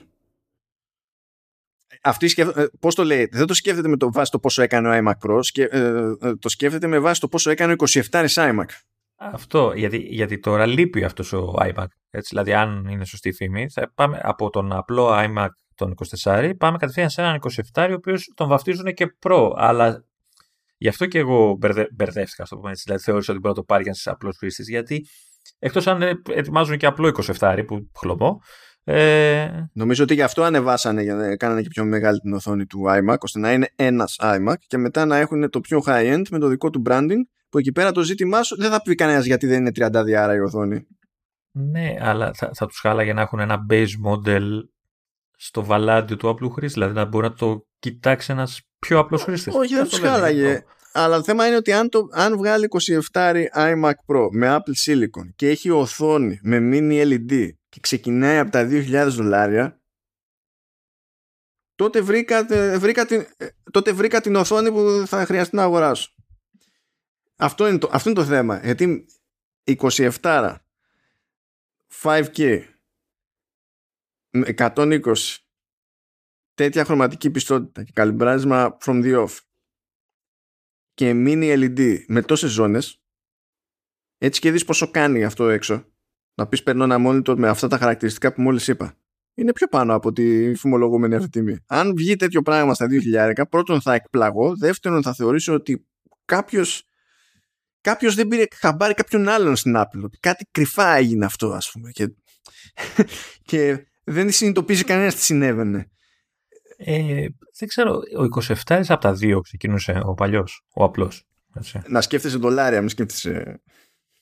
S1: αυτή σκέφτε, πώς το λέει, δεν το σκέφτεται με το βάση το πόσο έκανε ο iMac Pro, σκε, ε, ε, το σκέφτεται με βάση το πόσο έκανε ο 27 iMac.
S2: Αυτό, γιατί, γιατί τώρα λείπει αυτός ο iMac. Έτσι, δηλαδή, αν είναι σωστή η φήμη, θα πάμε από τον απλό iMac τον 24, πάμε κατευθείαν σε έναν 27, ο οποίος τον βαφτίζουν και Pro. Αλλά γι' αυτό και εγώ μπερδε, μπερδεύτηκα, το πούμε έτσι. Δηλαδή, θεώρησα ότι μπορεί να το πάρει για ένα απλός χρήστης, γιατί εκτός αν ετοιμάζουν και απλό 27, που χλωμό. Ε...
S1: Νομίζω ότι γι' αυτό ανεβάσανε, για να κάνανε και πιο μεγάλη την οθόνη του iMac, ώστε να είναι ένας iMac και μετά να έχουν το πιο high-end με το δικό του branding που εκεί πέρα το ζήτημά σου δεν θα πει κανένας γιατί δεν είναι 30 διάρα η οθόνη.
S2: Ναι, αλλά θα, θα τους χάλαγε να έχουν ένα base model στο βαλάντιο του απλού χρήστη, δηλαδή να μπορεί να το κοιτάξει ένας πιο απλός χρήστης.
S1: Όχι, δεν τους χάλαγε. Αλλά το θέμα είναι ότι αν, το, αν βγάλει 27 iMac Pro με Apple Silicon και έχει οθόνη με mini LED και ξεκινάει από τα 2.000 δολάρια τότε βρήκα, βρήκα, την, ε, τότε βρήκα την οθόνη που θα χρειαστεί να αγοράσω. Αυτό είναι το, αυτό είναι το θέμα. Γιατί 27 5K 120 τέτοια χρωματική πιστότητα και καλυμπράσμα from the off και mini LED με τόσες ζώνες έτσι και δεις πόσο κάνει αυτό έξω να πεις παίρνω ένα monitor με αυτά τα χαρακτηριστικά που μόλις είπα είναι πιο πάνω από τη φημολογούμενη αυτή τιμή. Αν βγει τέτοιο πράγμα στα 2000 πρώτον θα εκπλαγώ δεύτερον θα θεωρήσω ότι κάποιος κάποιος δεν πήρε χαμπάρι κάποιον άλλον στην Apple. Κάτι κρυφά έγινε αυτό, ας πούμε. Και, [LAUGHS] και δεν συνειδητοποίησε κανένας τι συνέβαινε.
S2: Ε, δεν ξέρω, ο 27 από τα δύο ξεκινούσε ο παλιός, ο απλός.
S1: Να σκέφτεσαι δολάρια, μην σκέφτεσαι.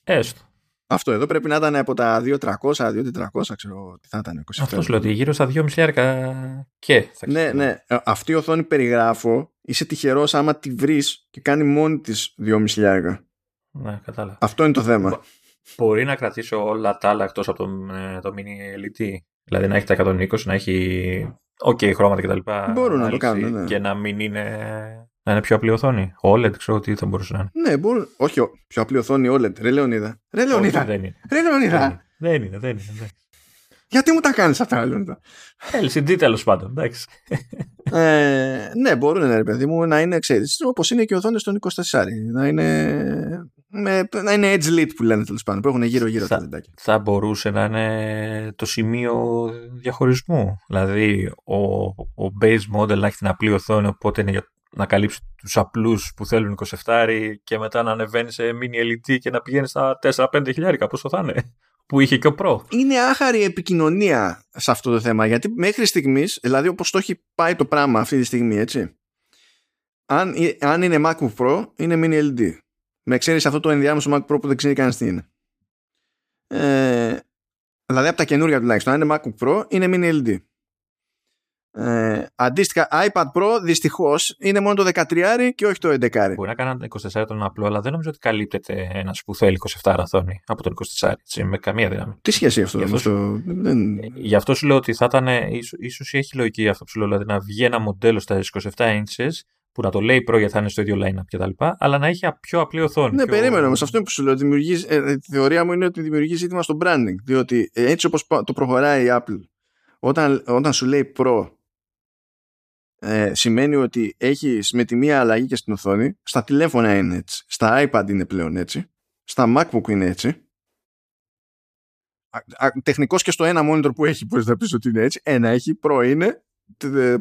S2: Έστω.
S1: Αυτό εδώ πρέπει να ήταν από τα 2.300, 2.400, ξέρω τι θα ήταν. 27.
S2: Αυτός λέω ότι γύρω στα 2.500 και θα
S1: Ναι, ναι. Ε, αυτή η οθόνη περιγράφω. Είσαι τυχερός άμα τη βρεις και κάνει μόνη της 2.500.
S2: Ναι, κατάλαβα.
S1: Αυτό είναι το θέμα.
S2: Μπορεί να κρατήσω όλα τα άλλα εκτός από το, ε, το mini LED. Δηλαδή να έχει τα 120, να έχει OK χρώματα κτλ.
S1: Μπορούν να το κάνουν. Ναι.
S2: Και να μην είναι. Να είναι πιο απλή οθόνη. OLED, ξέρω τι θα μπορούσε να
S1: είναι. Ναι, μπορούν. Όχι, πιο απλή οθόνη OLED. Ρε Λεωνίδα. Ρε Λεωνίδα.
S2: δεν είναι.
S1: Ρε Λεωνίδα.
S2: Δεν είναι, δεν είναι. Δεν είναι.
S1: Γιατί μου τα κάνεις αυτά, Λεωνίδα;
S2: LCD τέλος πάντων, εντάξει.
S1: ε, ναι, μπορούν, ναι, ρε παιδί μου, να είναι, ξέρεις, όπως είναι και οθόνες των 24. Να είναι με, να είναι edge lit που λένε τέλος πάντων, που έχουν γύρω-γύρω
S2: θα,
S1: τα λεντάκια.
S2: Θα μπορούσε να είναι το σημείο διαχωρισμού. Δηλαδή, ο, ο base model να έχει την απλή οθόνη, οπότε είναι να καλύψει τους απλούς που θέλουν 27 και μετά να ανεβαίνει σε mini LED και να πηγαίνει στα 4-5 χιλιάρικα, πόσο θα είναι, [LAUGHS] που είχε και ο Pro.
S1: Είναι άχαρη επικοινωνία σε αυτό το θέμα, γιατί μέχρι στιγμής, δηλαδή όπως το έχει πάει το πράγμα αυτή τη στιγμή, έτσι, αν, αν είναι MacBook Pro, είναι mini LED. Με εξαίρεση αυτό το ενδιάμεσο MacBook Pro που δεν ξέρει κανένας τι είναι. Ε, δηλαδή από τα καινούργια τουλάχιστον, αν είναι MacBook Pro, είναι mini LED. Ε, αντίστοιχα, iPad Pro δυστυχώς είναι μόνο το 13 και όχι το 11.
S2: Μπορεί να κάνει 24 τον απλό, αλλά δεν νομίζω ότι καλύπτεται ένας που θέλει 27 οθόνη από τον 24. Έτσι, με καμία δύναμη.
S1: Τι σχέση αυτό,
S2: γι αυτό,
S1: το...
S2: δεν... Γι' αυτό σου λέω ότι θα ήταν. ίσως έχει λογική αυτό που σου λέω, δηλαδή να βγει ένα μοντέλο στα 27 inches που να το λέει Pro γιατί θα είναι στο ίδιο line-up κτλ. Αλλά να έχει πιο απλή οθόνη.
S1: Ναι,
S2: πιο...
S1: περίμενα όμως. Αυτό που σου λέω. Δημιουργείς, ε, η θεωρία μου είναι ότι δημιουργεί ζήτημα στο branding. Διότι ε, έτσι όπως το προχωράει η Apple, όταν, όταν σου λέει Pro, ε, σημαίνει ότι έχεις με τη μία αλλαγή και στην οθόνη. Στα τηλέφωνα είναι έτσι. Στα iPad είναι πλέον έτσι. Στα MacBook είναι έτσι. Τεχνικώ και στο ένα monitor που έχει, μπορείς να πεις ότι είναι έτσι. Ένα έχει, Pro είναι,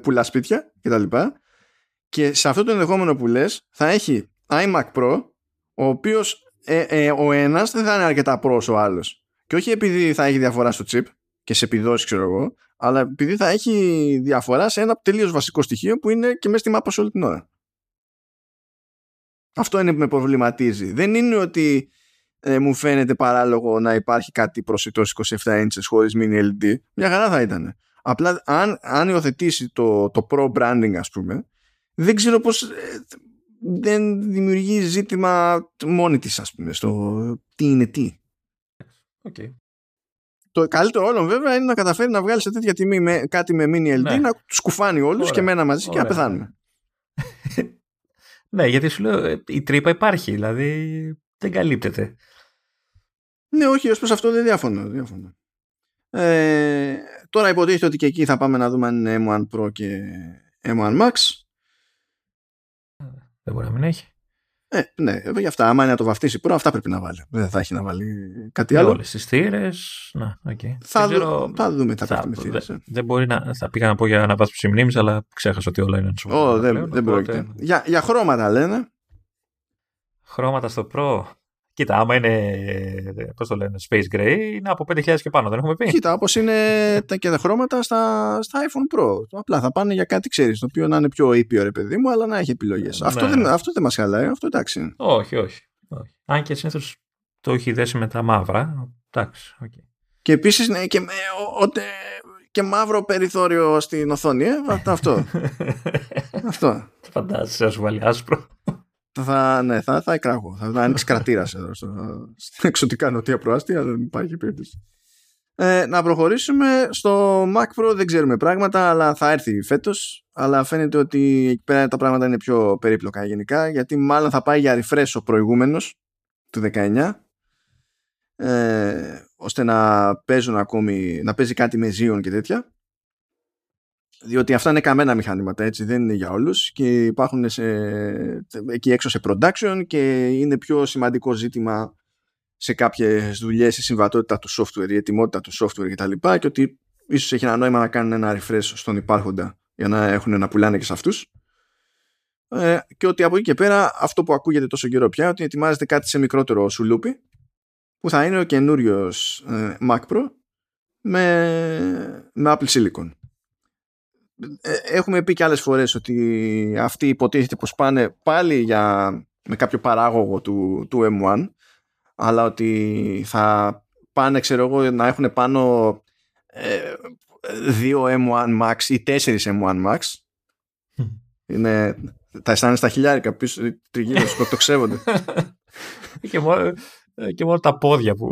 S1: πουλά σπίτια κτλ. Και σε αυτό το ενδεχόμενο που λες θα έχει iMac Pro ο οποίος ε, ε, ο ένας δεν θα είναι αρκετά pro ο άλλος. Και όχι επειδή θα έχει διαφορά στο chip και σε επιδόσεις ξέρω εγώ, αλλά επειδή θα έχει διαφορά σε ένα τελείως βασικό στοιχείο που είναι και μέσα στη μάπα όλη την ώρα. Αυτό είναι που με προβληματίζει. Δεν είναι ότι ε, μου φαίνεται παράλογο να υπάρχει κάτι προσιτός 27 inches χωρίς mini LED. Μια χαρά θα ήταν. Απλά αν, αν υιοθετήσει το, το pro branding ας πούμε δεν ξέρω πώς ε, δεν δημιουργεί ζήτημα μόνη της ας πούμε στο τι είναι τι.
S2: Okay.
S1: Το καλύτερο όλων βέβαια είναι να καταφέρει να βγάλει σε τέτοια τιμή με, κάτι με mini LD ναι. να τους σκουφάνει όλους και μένα μαζί και να πεθάνουμε. [LAUGHS]
S2: ναι, γιατί σου λέω ε, η τρύπα υπάρχει, δηλαδή δεν καλύπτεται.
S1: Ναι, όχι, ως προς αυτό δεν διαφωνώ. διαφωνώ. Ε, τώρα υποτίθεται ότι και εκεί θα πάμε να δούμε αν είναι M1 Pro και M1 Max.
S2: Δεν μπορεί να μην έχει.
S1: Ε, ναι, για αυτά. Άμα είναι να το βαφτίσει προ, αυτά πρέπει να βάλει. Δεν θα έχει να βάλει κάτι άλλο.
S2: Όλες τις θύρες. Να, okay.
S1: θα, ξέρω... θα δούμε τα θα,
S2: θύρες. Δεν, δεν μπορεί να. Θα πήγα να πω για αναβάθμιση μνήμη, αλλά ξέχασα ότι όλα είναι
S1: ενσωματωμένα. Oh, δεν, δεν πρόκειται. Για, για χρώματα λένε.
S2: Χρώματα στο Pro. Κοίτα, άμα είναι, πώς το λένε, Space Gray, είναι από 5.000 και πάνω, δεν έχουμε πει.
S1: Κοίτα, όπως είναι τα και τα χρώματα στα, στα iPhone Pro. Απλά θα πάνε για κάτι, ξέρεις, το οποίο να είναι πιο ήπιο, ρε παιδί μου, αλλά να έχει επιλογές. Ναι. Αυτό δεν, αυτό δεν μας χαλάει, αυτό εντάξει.
S2: Όχι, όχι. όχι. Αν και συνήθως το έχει δέσει με τα μαύρα. Εντάξει, okay.
S1: Και επίσης, ναι, και, και μαύρο περιθώριο στην οθόνη, ε, αυτό. [LAUGHS] αυτό.
S2: Φαντάζεσαι, α βάλει άσπρο
S1: θα, ναι, θα, θα εκραγώ. Θα, θα ανοίξει κρατήρας εδώ στο, στην εξωτικά νοτία προάστια, δεν υπάρχει περίπτωση. Ε, να προχωρήσουμε στο Mac Pro δεν ξέρουμε πράγματα αλλά θα έρθει φέτος αλλά φαίνεται ότι εκεί πέρα τα πράγματα είναι πιο περίπλοκα γενικά γιατί μάλλον θα πάει για refresh ο προηγούμενος του 19 ε, ώστε να παίζουν ακόμη να παίζει κάτι με Xeon και τέτοια διότι αυτά είναι καμένα μηχανήματα έτσι δεν είναι για όλους και υπάρχουν σε, εκεί έξω σε production και είναι πιο σημαντικό ζήτημα σε κάποιες δουλειές η συμβατότητα του software, η ετοιμότητα του software κτλ. Και, και ότι ίσως έχει ένα νόημα να κάνουν ένα refresh στον υπάρχοντα για να έχουν να πουλάνε και σε αυτούς ε, και ότι από εκεί και πέρα αυτό που ακούγεται τόσο καιρό πια ότι ετοιμάζεται κάτι σε μικρότερο σουλούπι που θα είναι ο καινούριος ε, Mac Pro με, με Apple Silicon ε, έχουμε πει και άλλες φορές ότι αυτοί υποτίθεται πως πάνε πάλι για, με κάποιο παράγωγο του, του M1 αλλά ότι θα πάνε ξέρω εγώ να έχουν πάνω ε, δύο M1 Max ή τέσσερις M1 Max. Είναι, τα αισθάνεσαι στα χιλιάρικα πίσω τριγύρω σου το [LAUGHS] ξέβονται.
S2: Και, μόνο, και μόνο τα πόδια που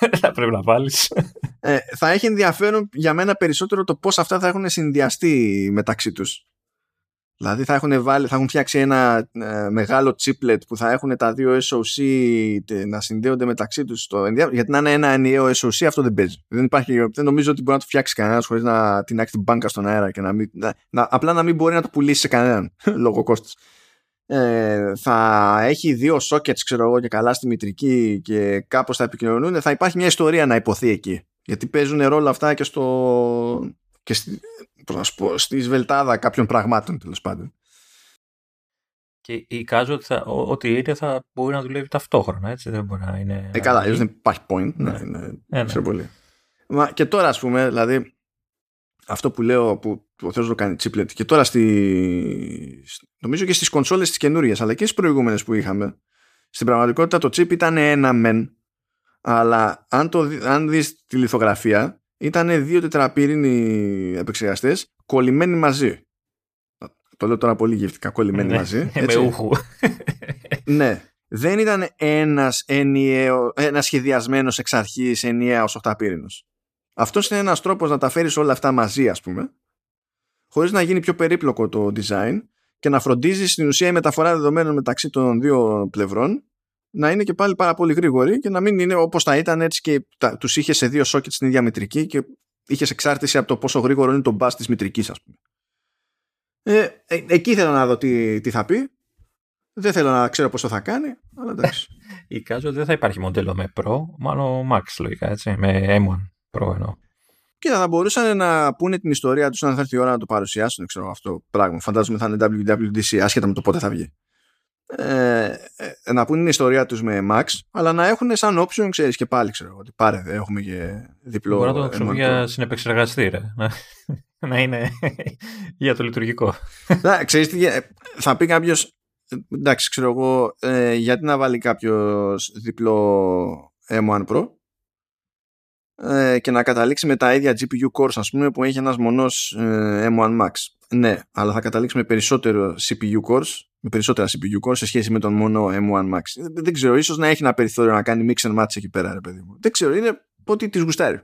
S2: [LAUGHS] θα πρέπει να βάλεις.
S1: Ε, θα έχει ενδιαφέρον για μένα περισσότερο το πώς αυτά θα έχουν συνδυαστεί μεταξύ τους. Δηλαδή θα έχουν, βάλει, θα έχουν φτιάξει ένα ε, μεγάλο chiplet που θα έχουν τα δύο SOC να συνδέονται μεταξύ τους στο γιατί να είναι ένα ενιαίο SOC αυτό δεν παίζει. Δεν, υπάρχει, δεν νομίζω ότι μπορεί να το φτιάξει κανένας χωρίς να την έχει την μπάνκα στον αέρα και να, μην, να, απλά να μην μπορεί να το πουλήσει σε κανέναν [LAUGHS] λόγω κόστος ε, θα έχει δύο sockets ξέρω εγώ και καλά στη μητρική και κάπως θα επικοινωνούν. Θα υπάρχει μια ιστορία να υποθεί εκεί. Γιατί παίζουν ρόλο αυτά και στο και στη, πώς να πω, στη σβελτάδα κάποιων πραγμάτων τέλος πάντων.
S2: Και εικάζω ότι, θα, ότι είτε θα μπορεί να δουλεύει ταυτόχρονα, έτσι, δεν μπορεί να είναι...
S1: Ε, καλά, δεν υπάρχει point, ναι, είναι, ε, ναι. πολύ. Μα και τώρα, ας πούμε, δηλαδή, αυτό που λέω που ο Θεός το κάνει chiplet. Και τώρα στη, νομίζω και στις κονσόλες τις καινούριες αλλά και στις προηγούμενες που είχαμε στην πραγματικότητα το chip ήταν ένα μεν αλλά αν, το, αν δεις τη λιθογραφία ήταν δύο τετραπύρινοι επεξεργαστές κολλημένοι μαζί. Το λέω τώρα πολύ γευτικά κολλημένοι
S2: ναι,
S1: μαζί [LAUGHS]
S2: με ούχου. [LAUGHS]
S1: Ναι. Δεν ήταν ένας, ενιαίο, ένας σχεδιασμένος εξ αρχής ενιαίος οχταπύρινος. Αυτός είναι ένας τρόπος να τα φέρεις όλα αυτά μαζί ας πούμε χωρίς να γίνει πιο περίπλοκο το design και να φροντίζει στην ουσία η μεταφορά δεδομένων μεταξύ των δύο πλευρών να είναι και πάλι πάρα πολύ γρήγορη και να μην είναι όπως θα ήταν έτσι και τα, τους είχε σε δύο sockets στην ίδια μητρική και είχες εξάρτηση από το πόσο γρήγορο είναι το bus της μητρικής ας πούμε. Ε, ε, εκεί θέλω να δω τι, τι θα πει. Δεν θέλω να ξέρω πόσο θα κάνει, αλλά εντάξει. [LAUGHS]
S2: Εικάζω ότι δεν θα υπάρχει μοντέλο με Pro, μάλλον Max λογικά, έτσι, με M1 Pro εννοώ.
S1: Και θα μπορούσαν να πούνε την ιστορία τους αν θα έρθει η ώρα να το παρουσιάσουν, ξέρω αυτό το πράγμα. Φαντάζομαι θα είναι WWDC, άσχετα με το πότε θα βγει. Ε, ε, να πούνε την ιστορία τους με Max, αλλά να έχουν σαν option, ξέρεις και πάλι, ξέρω ότι πάρε, έχουμε και διπλό.
S2: Μπορεί να το χρησιμοποιεί για συνεπεξεργαστή, ρε. να [LAUGHS] είναι [LAUGHS] για το λειτουργικό.
S1: Να, ξέρεις τι, θα πει κάποιος. εντάξει, ξέρω εγώ, ε, γιατί να βάλει κάποιος διπλό M1 Pro; Ε, και να καταλήξει με τα ίδια GPU cores ας πούμε που έχει ένας μονός ε, M1 Max. Ναι, αλλά θα καταλήξει με περισσότερο CPU cores, με περισσότερα CPU cores σε σχέση με τον μόνο M1 Max. Δεν ξέρω, ίσως να έχει ένα περιθώριο να κάνει mix and match εκεί πέρα, ρε παιδί μου. Δεν ξέρω, είναι πότε της γουστάρει.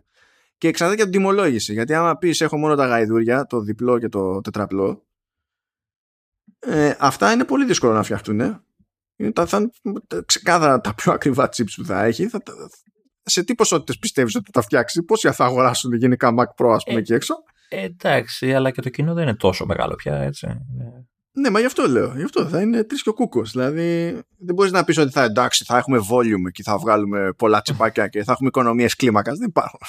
S1: Και εξαρτάται και την τιμολόγηση. Γιατί άμα πεις έχω μόνο τα γαϊδούρια, το διπλό και το τετραπλό, ε, αυτά είναι πολύ δύσκολο να φτιαχτούν. Ε. Είναι τα, θα, ξεκάθαρα τα πιο ακριβά chips που θα έχει. Θα, σε τι ποσότητες πιστεύεις ότι θα φτιάξει, πόσοι θα αγοράσουν γενικά Mac Pro, ας πούμε, ε, εκεί έξω;
S2: Ε, εντάξει, αλλά και το κοινό δεν είναι τόσο μεγάλο πια, έτσι.
S1: Ναι, μα γι' αυτό λέω. Γι' αυτό θα είναι τρεις και ο κούκος. Δηλαδή, δεν μπορείς να πεις ότι θα εντάξει, θα έχουμε volume και θα βγάλουμε πολλά τσιπάκια και θα έχουμε οικονομίες κλίμακας. Δεν υπάρχουν.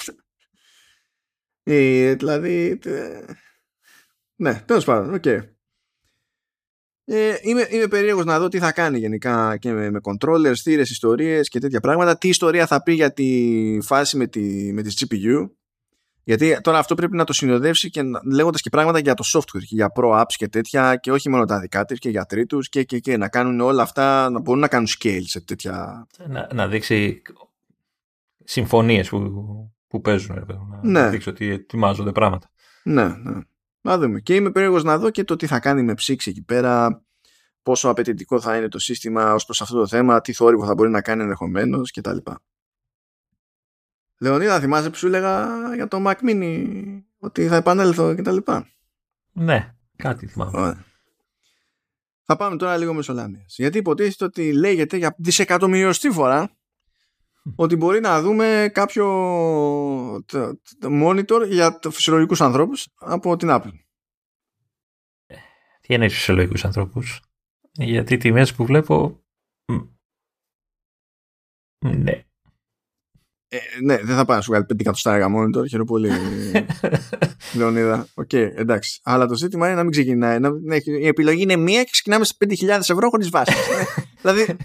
S1: Ε, δηλαδή. Ναι, τέλος πάντων, OK. Okay. Ε, είμαι, είμαι περίεργος να δω τι θα κάνει γενικά και με, με controllers, θύρες, ιστορίες και τέτοια πράγματα. Τι ιστορία θα πει για τη φάση με, τη, με τις GPU. Γιατί τώρα αυτό πρέπει να το συνοδεύσει και λέγοντας και πράγματα για το software και για pro apps και τέτοια και όχι μόνο τα δικά της και για τρίτους και, και, και να κάνουν όλα αυτά, να μπορούν να κάνουν scale σε τέτοια...
S2: Να, να δείξει συμφωνίες που, που παίζουν, να ναι. δείξει ότι ετοιμάζονται πράγματα.
S1: Ναι, ναι. Να δούμε. Και είμαι περίεργος να δω και το τι θα κάνει με ψήξη εκεί πέρα, πόσο απαιτητικό θα είναι το σύστημα ως προς αυτό το θέμα, τι θόρυβο θα μπορεί να κάνει ενδεχομένως κτλ. Λεωνίδα, θυμάσαι που σου έλεγα για το Mac Mini ότι θα επανέλθω κτλ.
S2: Ναι, κάτι θυμάμαι.
S1: Θα πάμε τώρα λίγο μεσολάμιας. Γιατί υποτίθεται ότι λέγεται για δισεκατομμυριωστή φορά ότι μπορεί να δούμε κάποιο monitor για φυσιολογικούς ανθρώπους από την Apple.
S2: Τι είναι φυσιολογικούς ανθρώπους; Γιατί οι τιμές που βλέπω... Ναι.
S1: Ε, ναι, δεν θα πάει να σου βγάλει 5 εκατοστάρια monitor, χαίρομαι πολύ, [LAUGHS] Λεωνίδα. OK, okay, εντάξει. Αλλά το ζήτημα είναι να μην ξεκινάει. Να, να, η επιλογή είναι μία και ξεκινάμε σε 5.000 ευρώ χωρίς βάση. [LAUGHS] δηλαδή.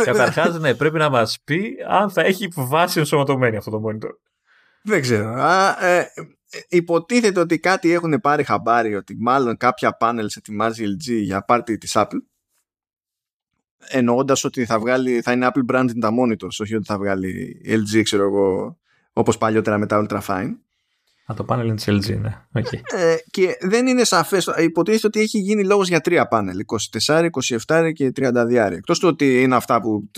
S2: Ε, Καταρχάς, ναι, πρέπει να μας πει αν θα έχει βάση ενσωματωμένη αυτό το monitor.
S1: Δεν ξέρω. Α, ε, υποτίθεται ότι κάτι έχουν πάρει χαμπάρι ότι μάλλον κάποια πάνελ ετοιμάζει η LG για πάρτι της Apple εννοώντας ότι θα, βγάλει, θα είναι Apple branding τα monitors, όχι ότι θα βγάλει LG, ξέρω εγώ, όπως παλιότερα με τα Ultra Fine.
S2: Α, το πάνελ είναι της LG, ναι. Okay.
S1: Ε, και δεν είναι σαφές. Υποτίθεται ότι έχει γίνει λόγος για τρία πάνελ. 24, 27 και 32. Εκτός του ότι είναι αυτά που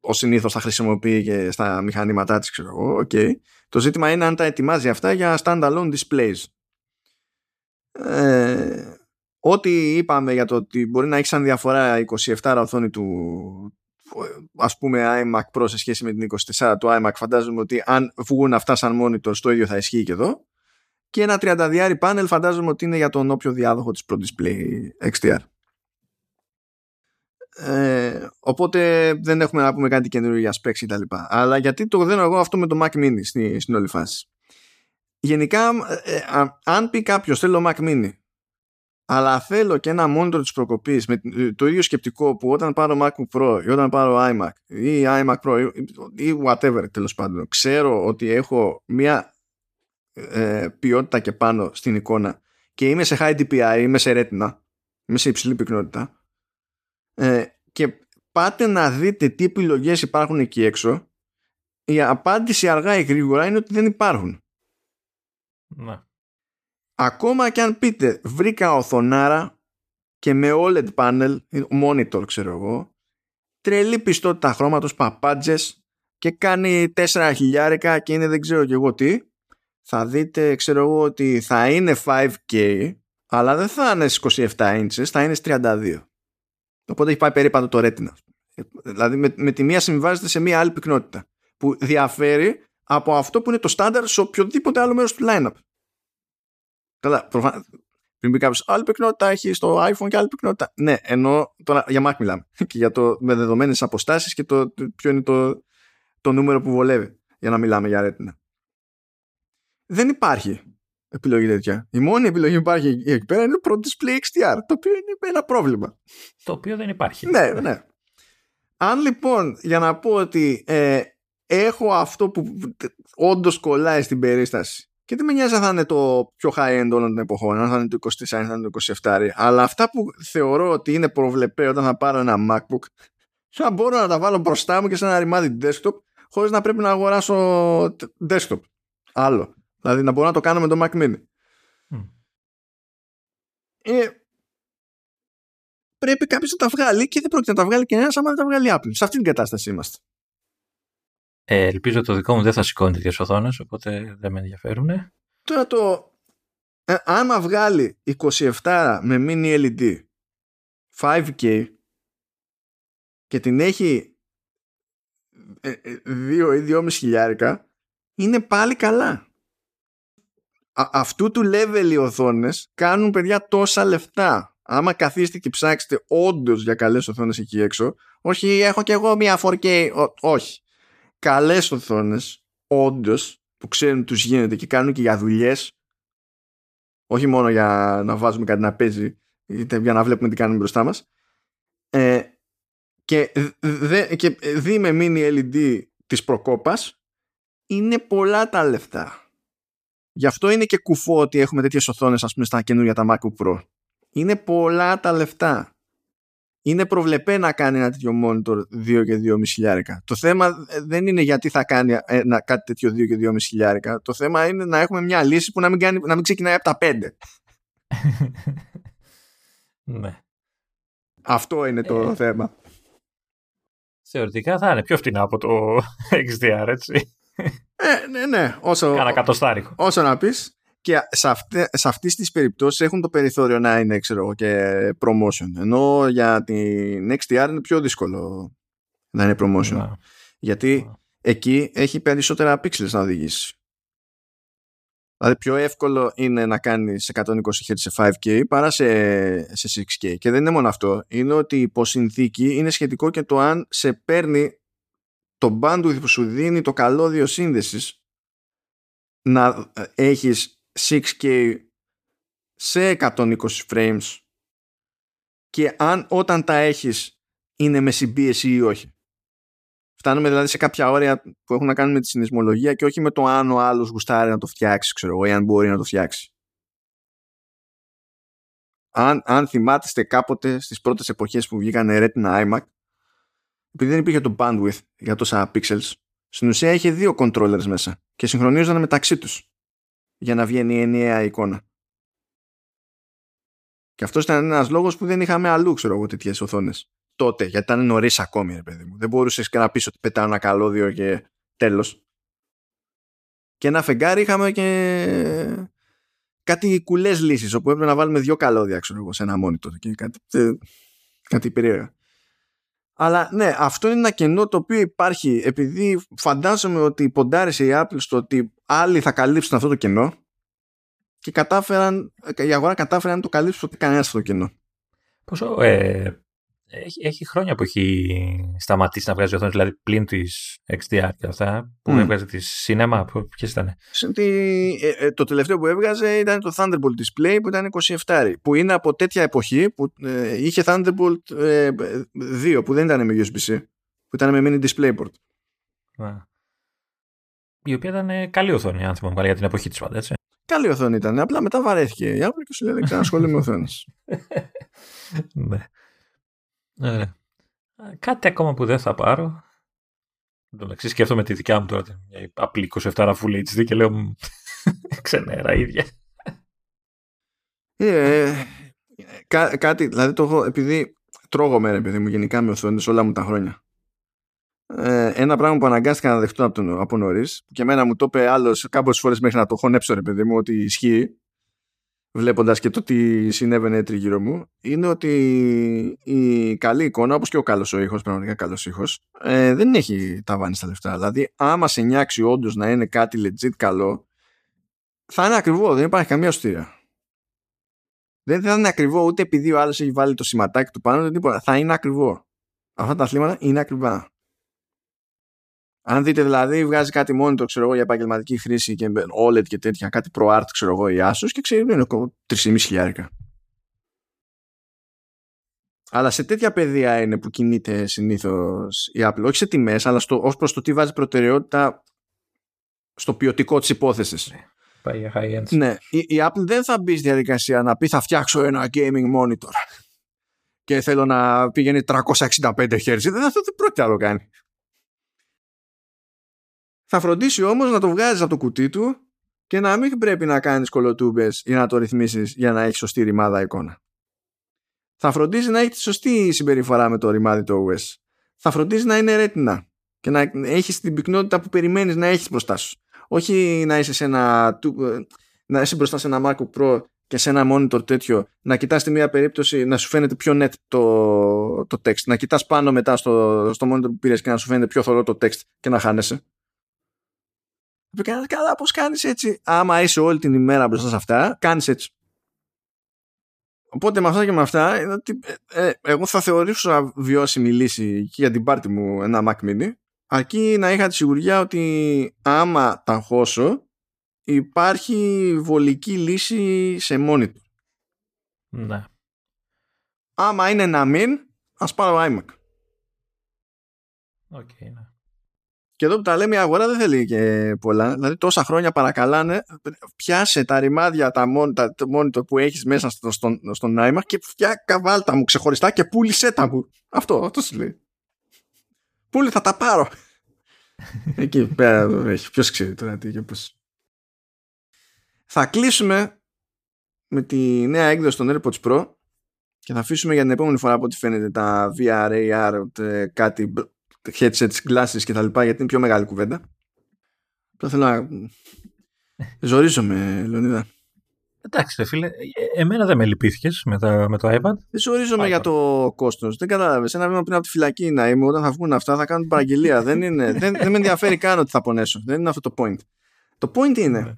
S1: ο συνήθως θα χρησιμοποιεί και στα μηχανήματά της, ξέρω εγώ. Okay. Το ζήτημα είναι αν τα ετοιμάζει αυτά για standalone displays. Ε, Ό,τι είπαμε για το ότι μπορεί να έχει σαν διαφορά 27 οθόνη του ας πούμε iMac Pro σε σχέση με την 24 του iMac φαντάζομαι ότι αν βγουν αυτά σαν monitor το ίδιο θα ισχύει και εδώ. Και ένα 32 panel φαντάζομαι ότι είναι για τον όποιο διάδοχο της Pro Display XDR ε, οπότε δεν έχουμε να πούμε κάτι καινούριο για specs και τα λοιπά. Αλλά γιατί το δένω εγώ αυτό με το Mac Mini στην, στην όλη φάση. Γενικά ε, ε αν πει κάποιος θέλω Mac Mini αλλά θέλω και ένα monitor της προκοπής με το ίδιο σκεπτικό που όταν πάρω MacBook Pro ή όταν πάρω iMac ή iMac Pro ή whatever τέλος πάντων ξέρω ότι έχω μια ε, ποιότητα και πάνω στην εικόνα και είμαι σε high DPI, είμαι σε retina είμαι σε υψηλή πυκνότητα ε, και πάτε να δείτε τι επιλογές υπάρχουν εκεί έξω η απάντηση αργά ή γρήγορα είναι ότι δεν υπάρχουν.
S2: Ναι.
S1: Ακόμα και αν πείτε βρήκα οθονάρα και με OLED panel, monitor ξέρω εγώ, τρελή πιστότητα χρώματος παπάντζες και κάνει 4 χιλιάρικα και είναι δεν ξέρω και εγώ τι, θα δείτε ξέρω εγώ ότι θα είναι 5K αλλά δεν θα είναι στις 27 inches, θα είναι στις 32. Οπότε έχει πάει περίπατο το Retina. Δηλαδή με, με τη μία συμβάζεται σε μία άλλη πυκνότητα που διαφέρει από αυτό που είναι το στάνταρ σε οποιοδήποτε άλλο μέρος του lineup. Καλά, προφανώς, πριν πει κάποιος άλλη πυκνότητα έχει στο iPhone και άλλη πυκνότητα. Ναι, ενώ τώρα για Mac μιλάμε [LAUGHS] και για το με δεδομένες αποστάσεις και το, ποιο είναι το, το νούμερο που βολεύει για να μιλάμε για Retina. Δεν υπάρχει επιλογή τέτοια. Η μόνη επιλογή που υπάρχει εκεί πέρα είναι το Pro Display XDR, το οποίο είναι ένα πρόβλημα.
S2: Το οποίο δεν υπάρχει.
S1: ναι, ναι. Αν λοιπόν, για να πω ότι ε, έχω αυτό που όντως κολλάει στην περίσταση και δεν με νοιάζει αν θα είναι το πιο high end όλων των εποχών, αν θα είναι το 24, αν θα είναι το 27, αλλά αυτά που θεωρώ ότι είναι προβλεπέ όταν θα πάρω ένα MacBook, [LAUGHS] θα μπορώ να τα βάλω μπροστά μου και σε ένα ρημάδι desktop, χωρίς να πρέπει να αγοράσω desktop. Άλλο. Δηλαδή να μπορώ να το κάνω με το Mac Mini. Mm. Ε, πρέπει κάποιος να τα βγάλει και δεν πρόκειται να τα βγάλει κανένα άμα δεν τα βγάλει Apple. Σε αυτή την κατάσταση είμαστε.
S2: Ε, ελπίζω το δικό μου δεν θα σηκώνει τέτοιες οθόνες, οπότε δεν με ενδιαφέρουν.
S1: Τώρα το. Ε, άμα βγάλει 27 με mini LED 5K και την έχει 2 ε, ε, ή 2,5 χιλιάρικα είναι πάλι καλά. αυτού του level οι οθόνες κάνουν παιδιά τόσα λεφτά. Άμα καθίσετε και ψάξετε όντως για καλές οθόνες εκεί έξω, όχι έχω και εγώ μια 4K, όχι καλές οθόνες όντως που ξέρουν τους γίνεται και κάνουν και για δουλειές. όχι μόνο για να βάζουμε κάτι να παίζει είτε για να βλέπουμε τι κάνουμε μπροστά μας. Ε, και, δε, και δει με mini LED της προκόπας είναι πολλά τα λεφτά. Γι' αυτό είναι και κουφό ότι έχουμε τέτοιες οθόνες ας πούμε στα καινούργια τα MacBook Pro. Είναι πολλά τα λεφτά είναι προβλεπέ να κάνει ένα τέτοιο monitor 2 και 2,5 χιλιάρικα. Το θέμα ε, δεν είναι γιατί θα κάνει ένα, κάτι τέτοιο 2 και 2,5 χιλιάρικα. Το θέμα είναι να έχουμε μια λύση που να μην, κάνει, να μην ξεκινάει από τα 5. [LAUGHS]
S2: ναι.
S1: Αυτό είναι το ε, θέμα.
S2: Θεωρητικά θα είναι πιο φτηνά από το [LAUGHS] XDR, έτσι.
S1: Ε, ναι, ναι. Όσο,
S2: Κάνα κατοστάρικο.
S1: Όσο να πεις. Και σε, αυτέ, σε αυτές τις περιπτώσεις έχουν το περιθώριο να είναι ξέρω, και promotion. Ενώ για την XDR είναι πιο δύσκολο να είναι promotion. Γιατί εκεί έχει περισσότερα pixels να οδηγήσει. Δηλαδή πιο εύκολο είναι να κάνεις σε 120 Hz σε 5K παρά σε, σε 6K. Και δεν είναι μόνο αυτό. Είναι ότι υπό συνθήκη είναι σχετικό και το αν σε παίρνει το bandwidth που σου δίνει το καλώδιο σύνδεσης να έχεις 6K σε 120 frames και αν όταν τα έχεις είναι με συμπίεση ή όχι. Φτάνουμε δηλαδή σε κάποια όρια που έχουν να κάνουν με τη συνεισμολογία και όχι με το αν ο άλλος γουστάρει να το φτιάξει, ξέρω εγώ, ή αν μπορεί να το φτιάξει. Αν, αν θυμάστε κάποτε στις πρώτες εποχές που βγήκαν Retina iMac, επειδή δεν υπήρχε το bandwidth για τόσα pixels, στην ουσία είχε δύο controllers μέσα και συγχρονίζονταν μεταξύ τους για να βγαίνει η ενιαία εικόνα. Και αυτός ήταν ένας λόγος που δεν είχαμε αλλού, ξέρω εγώ, τέτοιες οθόνες. Τότε, γιατί ήταν νωρίς ακόμη, ρε παιδί μου. Δεν μπορούσες και να πεις ότι πετάω ένα καλώδιο και τέλος. Και ένα φεγγάρι είχαμε και κάτι κουλές λύσεις όπου έπρεπε να βάλουμε δύο καλώδια, ξέρω εγώ, σε ένα monitor και κάτι, ε, κάτι περίεργα. Αλλά ναι, αυτό είναι ένα κενό το οποίο υπάρχει επειδή φαντάζομαι ότι ποντάρισε η Apple στο ότι άλλοι θα καλύψουν αυτό το κενό και κατάφεραν, η αγορά κατάφεραν να το καλύψουν ότι κανένας αυτό το κενό.
S2: Πόσο, ε, έχει, έχει χρόνια που έχει σταματήσει να βγάζει οθόνης, δηλαδή πλην της XDR και αυτά, που
S1: Mm.
S2: έβγαζε τη Cinema, ποιες ήταν.
S1: Σε τι- ε, ε, το τελευταίο που έβγαζε ήταν το Thunderbolt Display που ήταν 27 που είναι από τέτοια εποχή που ε, είχε Thunderbolt ε, 2 που δεν ήταν με USB-C που ήταν με mini DisplayPort
S2: Α. Η οποία ήταν ε, καλή οθόνη, αν θυμάμαι καλά, για την εποχή της πάντα, έτσι.
S1: καλή οθόνη ήταν απλά μετά βαρέθηκε η Apple και σου λέει δεν ξανασχολούμαι με οθόνες [LAUGHS]
S2: ναι. Ωραία. Α, Κάτι ακόμα που δεν θα πάρω. Εν τω μεταξύ σκέφτομαι τη δικιά μου τώρα, την- μια απλή 27 Full HD και λέω «Μμ, [LAUGHS] ξενέρα ίδια.
S1: Ε, κά- κάτι, δηλαδή το έχω, επειδή τρώγομαι ρε παιδί μου γενικά με οθόνες όλα μου τα χρόνια. Ε, ένα πράγμα που αναγκάστηκα να δεχτώ από, τον, από νωρίς, που και εμένα μου το είπε άλλος κάποιε φορές μέχρι να το χωνέψω, ρε παιδί μου, ότι ισχύει, βλέποντας και το τι συνέβαινε τριγύρω μου, είναι ότι η καλή εικόνα, όπως και ο καλός ο ήχος, πραγματικά καλός ήχος, ε, δεν έχει ταβάνει στα λεφτά. Δηλαδή, άμα σε νιάξει όντως να είναι κάτι legit καλό, θα είναι ακριβό, δεν υπάρχει καμία ωστήρια. Δεν θα είναι ακριβό ούτε επειδή ο άλλος έχει βάλει το σηματάκι του πάνω, ούτε τίποτα. Θα είναι ακριβό. Αυτά τα αθλήματα είναι ακριβά. Αν δείτε δηλαδή, βγάζει κάτι monitor ξέρω εγώ, για επαγγελματική χρήση και OLED και τέτοια, κάτι ProArt ξέρω εγώ, η Asus και ξέρει είναι 3,5 χιλιάρικα. Αλλά σε τέτοια πεδία είναι που κινείται συνήθως η Apple. Όχι σε τιμές, αλλά στο, ως προς το τι βάζει προτεραιότητα στο ποιοτικό της υπόθεσης.
S2: Πάει για high end.
S1: Ναι, η, η Apple δεν θα μπει στη διαδικασία να πει θα φτιάξω ένα gaming monitor και θέλω να πηγαίνει 365 Hz. Δεν, αυτό δεν πρόκειται να το κάνει. Θα φροντίσει όμως να το βγάζεις από το κουτί του και να μην πρέπει να κάνεις κολοτούμπες ή να το ρυθμίσεις για να έχεις σωστή ρημάδα εικόνα. Θα φροντίζει να έχεις τη σωστή συμπεριφορά με το ρημάδι το OS. Θα φροντίζει να είναι ρέτινα και να έχεις την πυκνότητα που περιμένεις να έχεις μπροστά σου. Όχι να είσαι σε ένα να είσαι μπροστά σε ένα MacBook Pro και σε ένα monitor τέτοιο να κοιτάς τη μία περίπτωση να σου φαίνεται πιο net το, το text να κοιτάς πάνω μετά στο, στο monitor που πήρες και να σου φαίνεται πιο θολό το text και να χάνεσαι και κάνεις καλά πως κάνεις έτσι άμα είσαι όλη την ημέρα μπροστά σε αυτά κάνεις έτσι οπότε με αυτά και με αυτά είναι ότι, ε, ε, εγώ θα θεωρήσω βιώσιμη λύση και για την πάρτι μου ένα Mac Mini αρκεί να είχα τη σιγουριά ότι άμα τα χώσω υπάρχει βολική λύση σε monitor.
S2: Ναι.
S1: Άμα είναι να μην, ας πάρω iMac.
S2: OK, ναι.
S1: Και εδώ που τα λέμε η αγορά δεν θέλει και πολλά. Δηλαδή τόσα χρόνια παρακαλάνε πιάσε τα ρημάδια, τα, mon, τα το monitor που έχεις μέσα στο, στον, στον iMac και φτιάκα βάλτα μου ξεχωριστά και πούλησέ τα μου. Αυτό, αυτό σου λέει. Πούλη θα τα πάρω. [LAUGHS] Εκεί πέρα το έχει. Ποιος ξέρει τώρα τι και πώς. Θα κλείσουμε με τη νέα έκδοση των AirPods Pro και θα αφήσουμε για την επόμενη φορά από ό,τι φαίνεται τα VR, AR, κάτι headsets, glasses και τα λοιπά γιατί είναι πιο μεγάλη κουβέντα. Απλά θέλω να ζορίζομαι, Λεωνίδα.
S2: Εντάξει, ρε φίλε, ε, εμένα δεν με λυπήθηκες με, με το iPad.
S1: Δεν ζορίζομαι για το κόστος. Δεν κατάλαβες. Ένα βήμα πριν από τη φυλακή να είμαι, όταν θα βγουν αυτά θα κάνουν παραγγελία. δεν, είναι, δεν, δεν με ενδιαφέρει καν ότι θα πονέσω. Δεν είναι αυτό το point. Το point είναι
S2: Ναι.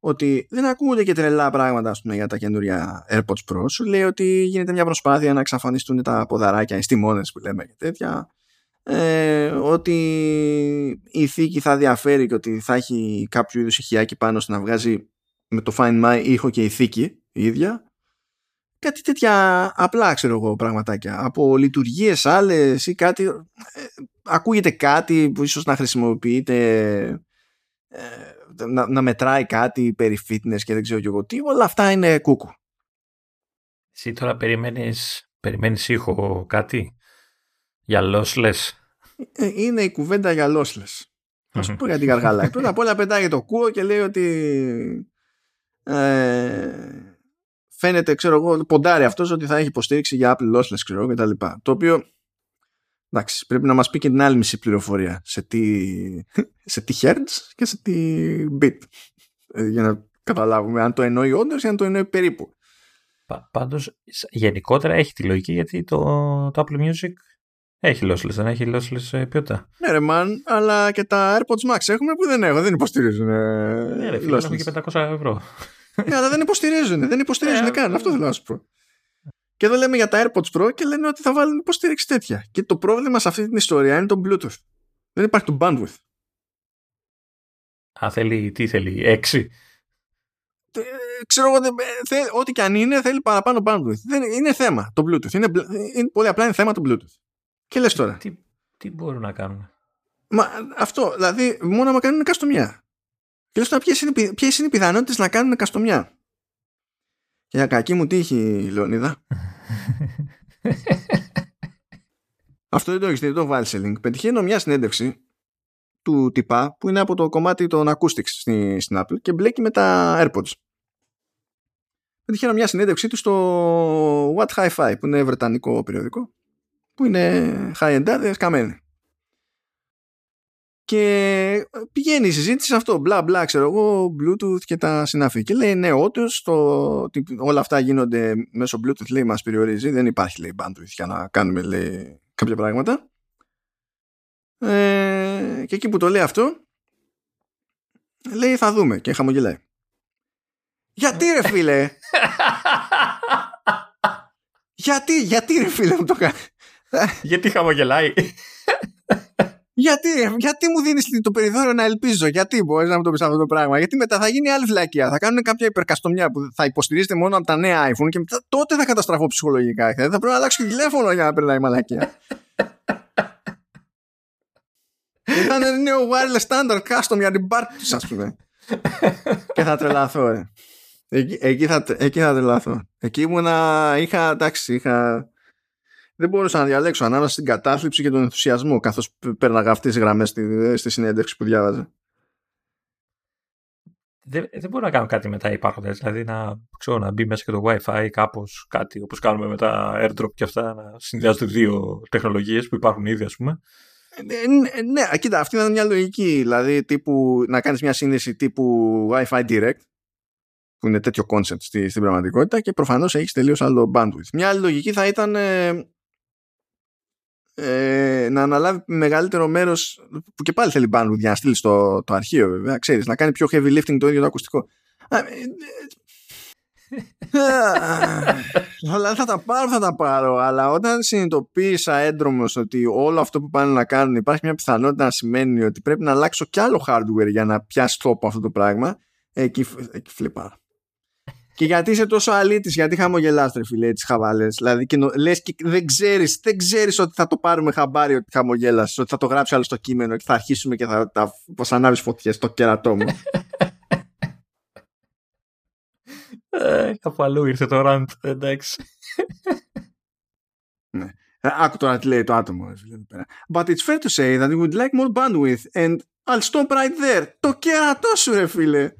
S1: ότι δεν ακούγονται και τρελά πράγματα ας πούμε, για τα καινούρια AirPods Pro. Σου λέει ότι γίνεται μια προσπάθεια να εξαφανιστούν τα ποδαράκια, οι στιμόνες που λέμε και τέτοια. Ε, ότι η θήκη θα διαφέρει και ότι θα έχει κάποιο είδους ηχιάκι πάνω ώστε να βγάζει με το Find My ήχο και η θήκη η ίδια. Κάτι τέτοια απλά ξέρω εγώ πραγματάκια. Από λειτουργίες άλλες ή κάτι ε, ακούγεται κάτι που ίσως να χρησιμοποιείται ε, να, να μετράει κάτι περί fitness και δεν ξέρω και εγώ τι, όλα αυτά είναι κούκου.
S2: Εσύ τώρα περιμένεις, περιμένεις ήχο κάτι; Για lossless.
S1: Ε, είναι η κουβέντα για lossless. Θα σου πω για την γαργάλα. Πρώτα απ' όλα πετάει το κούο και λέει ότι ε, φαίνεται, ξέρω εγώ, ποντάρει αυτός ότι θα έχει υποστήριξη για Apple lossless, ξέρω εγώ, και τα λοιπά. Το οποίο, εντάξει, πρέπει να μας πει και την άλλη μισή πληροφορία σε τι, [LAUGHS] σε τι hertz και σε τι bit. Ε, για να καταλάβουμε αν το εννοεί όντως ή αν το εννοεί περίπου.
S2: Πα, πάντως, γενικότερα έχει τη λογική γιατί το, το Apple Music έχει lossless, δεν έχει lossless ε, ποιότητα.
S1: Ναι ρε man, αλλά και τα AirPods Max έχουμε που δεν έχουν, δεν υποστηρίζουν ε,
S2: Ναι ρε φίλε, έχουμε και 500 ευρώ.
S1: ναι, αλλά δεν υποστηρίζουν, δεν υποστηρίζουν
S2: Ε,
S1: καν,
S2: ε,
S1: αυτό θέλω να σου πω. Και εδώ λέμε για τα AirPods Pro και λένε ότι θα βάλουν υποστήριξη τέτοια. Και το πρόβλημα σε αυτή την ιστορία είναι το Bluetooth. Δεν υπάρχει το bandwidth.
S2: Α, θέλει, τι θέλει, έξι;
S1: Ε, ξέρω εγώ, ε, ό,τι και αν είναι, θέλει παραπάνω bandwidth. Δεν, είναι θέμα το Bluetooth. Είναι, είναι, πολύ απλά είναι θέμα το Bluetooth. Και λες τώρα.
S2: Τι, τι μπορούν να κάνουν;
S1: Μα αυτό, δηλαδή, μόνο να κάνουν καστομιά. Και λες τώρα ποιες είναι, ποιες είναι οι πιθανότητες να κάνουν καστομιά; Και για κακή μου τύχη, Λεωνίδα. [LAUGHS] αυτό δεν το έχεις δει, δεν το βάλει σε link. Πετυχαίνω μια συνέντευξη του τυπά που είναι από το κομμάτι των acoustics στην, στην Apple και μπλέκει με τα AirPods. Πετυχαίνω μια συνέντευξή του στο What Hi-Fi που είναι βρετανικό περιοδικό που είναι high-end, σκαμμένη. Και πηγαίνει η συζήτηση σε αυτό, μπλα μπλα, ξέρω εγώ, Bluetooth και τα συνάφη. Και λέει, ναι, όντως όλα αυτά γίνονται μέσω Bluetooth, λέει, μας περιορίζει. Δεν υπάρχει, λέει, bandwidth για να κάνουμε, λέει, κάποια πράγματα. Ε, και εκεί που το λέει αυτό, λέει, θα δούμε. Και χαμογελάει. Γιατί ρε φίλε! [LAUGHS] γιατί, γιατί ρε φίλε μου το κάνει;
S2: Γιατί χαμογελάει;
S1: Γιατί, γιατί μου δίνεις το περιθώριο να ελπίζω, γιατί μπορείς να μου το πεις αυτό το πράγμα; Γιατί μετά θα γίνει άλλη φυλακία. Θα κάνουν κάποια υπερκαστομιά που θα υποστηρίζεται μόνο από τα νέα iPhone και μετά, τότε θα καταστραφώ ψυχολογικά. Θα πρέπει να αλλάξω τηλέφωνο για να περνάει μαλακία. Ήταν νέο wireless standard custom για την πάρτι τους, ας πούμε. και θα τρελαθώ, ρε. Εκεί, εκεί, θα, εκεί θα τρελαθώ. Εκεί ήμουνα, είχα, εντάξει, είχα δεν μπορούσα να διαλέξω ανάμεσα στην κατάθλιψη και τον ενθουσιασμό καθώς πέρναγα αυτές τις γραμμές στη, στη συνέντευξη που διάβαζα.
S2: Δεν, δεν μπορώ να κάνω κάτι μετά υπάρχοντα. Δηλαδή να, ξέρω, να μπει μέσα και το WiFi κάπως κάτι όπως κάνουμε με τα AirDrop και αυτά, να συνδυάζονται δύο τεχνολογίες που υπάρχουν ήδη, ας πούμε.
S1: Ε, ναι, ναι, κοίτα, αυτή ήταν μια λογική. Δηλαδή τύπου, να κάνεις μια σύνδεση τύπου WiFi Direct, που είναι τέτοιο concept στη, στην πραγματικότητα, και προφανώς έχεις τελείως άλλο bandwidth. Μια άλλη λογική θα ήταν ε, ε, να αναλάβει μεγαλύτερο μέρος που και πάλι θέλει bandwidth για να στείλει το, το αρχείο βέβαια ξέρεις να κάνει πιο heavy lifting το ίδιο το ακουστικό ε, ε, αλλά θα τα πάρω θα τα πάρω αλλά όταν συνειδητοποίησα έντρομος ότι όλο αυτό που πάνε να κάνουν υπάρχει μια πιθανότητα να σημαίνει ότι πρέπει να αλλάξω κι άλλο hardware για να πιάσει τόπο αυτό το πράγμα εκεί, εκεί φλιπάρω και γιατί είσαι τόσο αλήτης, γιατί χαμογελάς ρε φίλε τι χαβάλε. Δηλαδή και λες και δεν ξέρεις δεν ξέρεις ότι θα το πάρουμε χαμπάρι ότι χαμογέλασε, ότι θα το γράψει άλλο στο κείμενο και θα αρχίσουμε και θα, θα, θα ανάβεις φωτιές στο κερατό μου.
S2: Ε, κάπου αλλού ήρθε το rant, εντάξει.
S1: ναι. Ε, άκου τώρα τι λέει το άτομο. But it's fair to say that we would like more bandwidth and I'll stop right there. Το κερατό σου ρε φίλε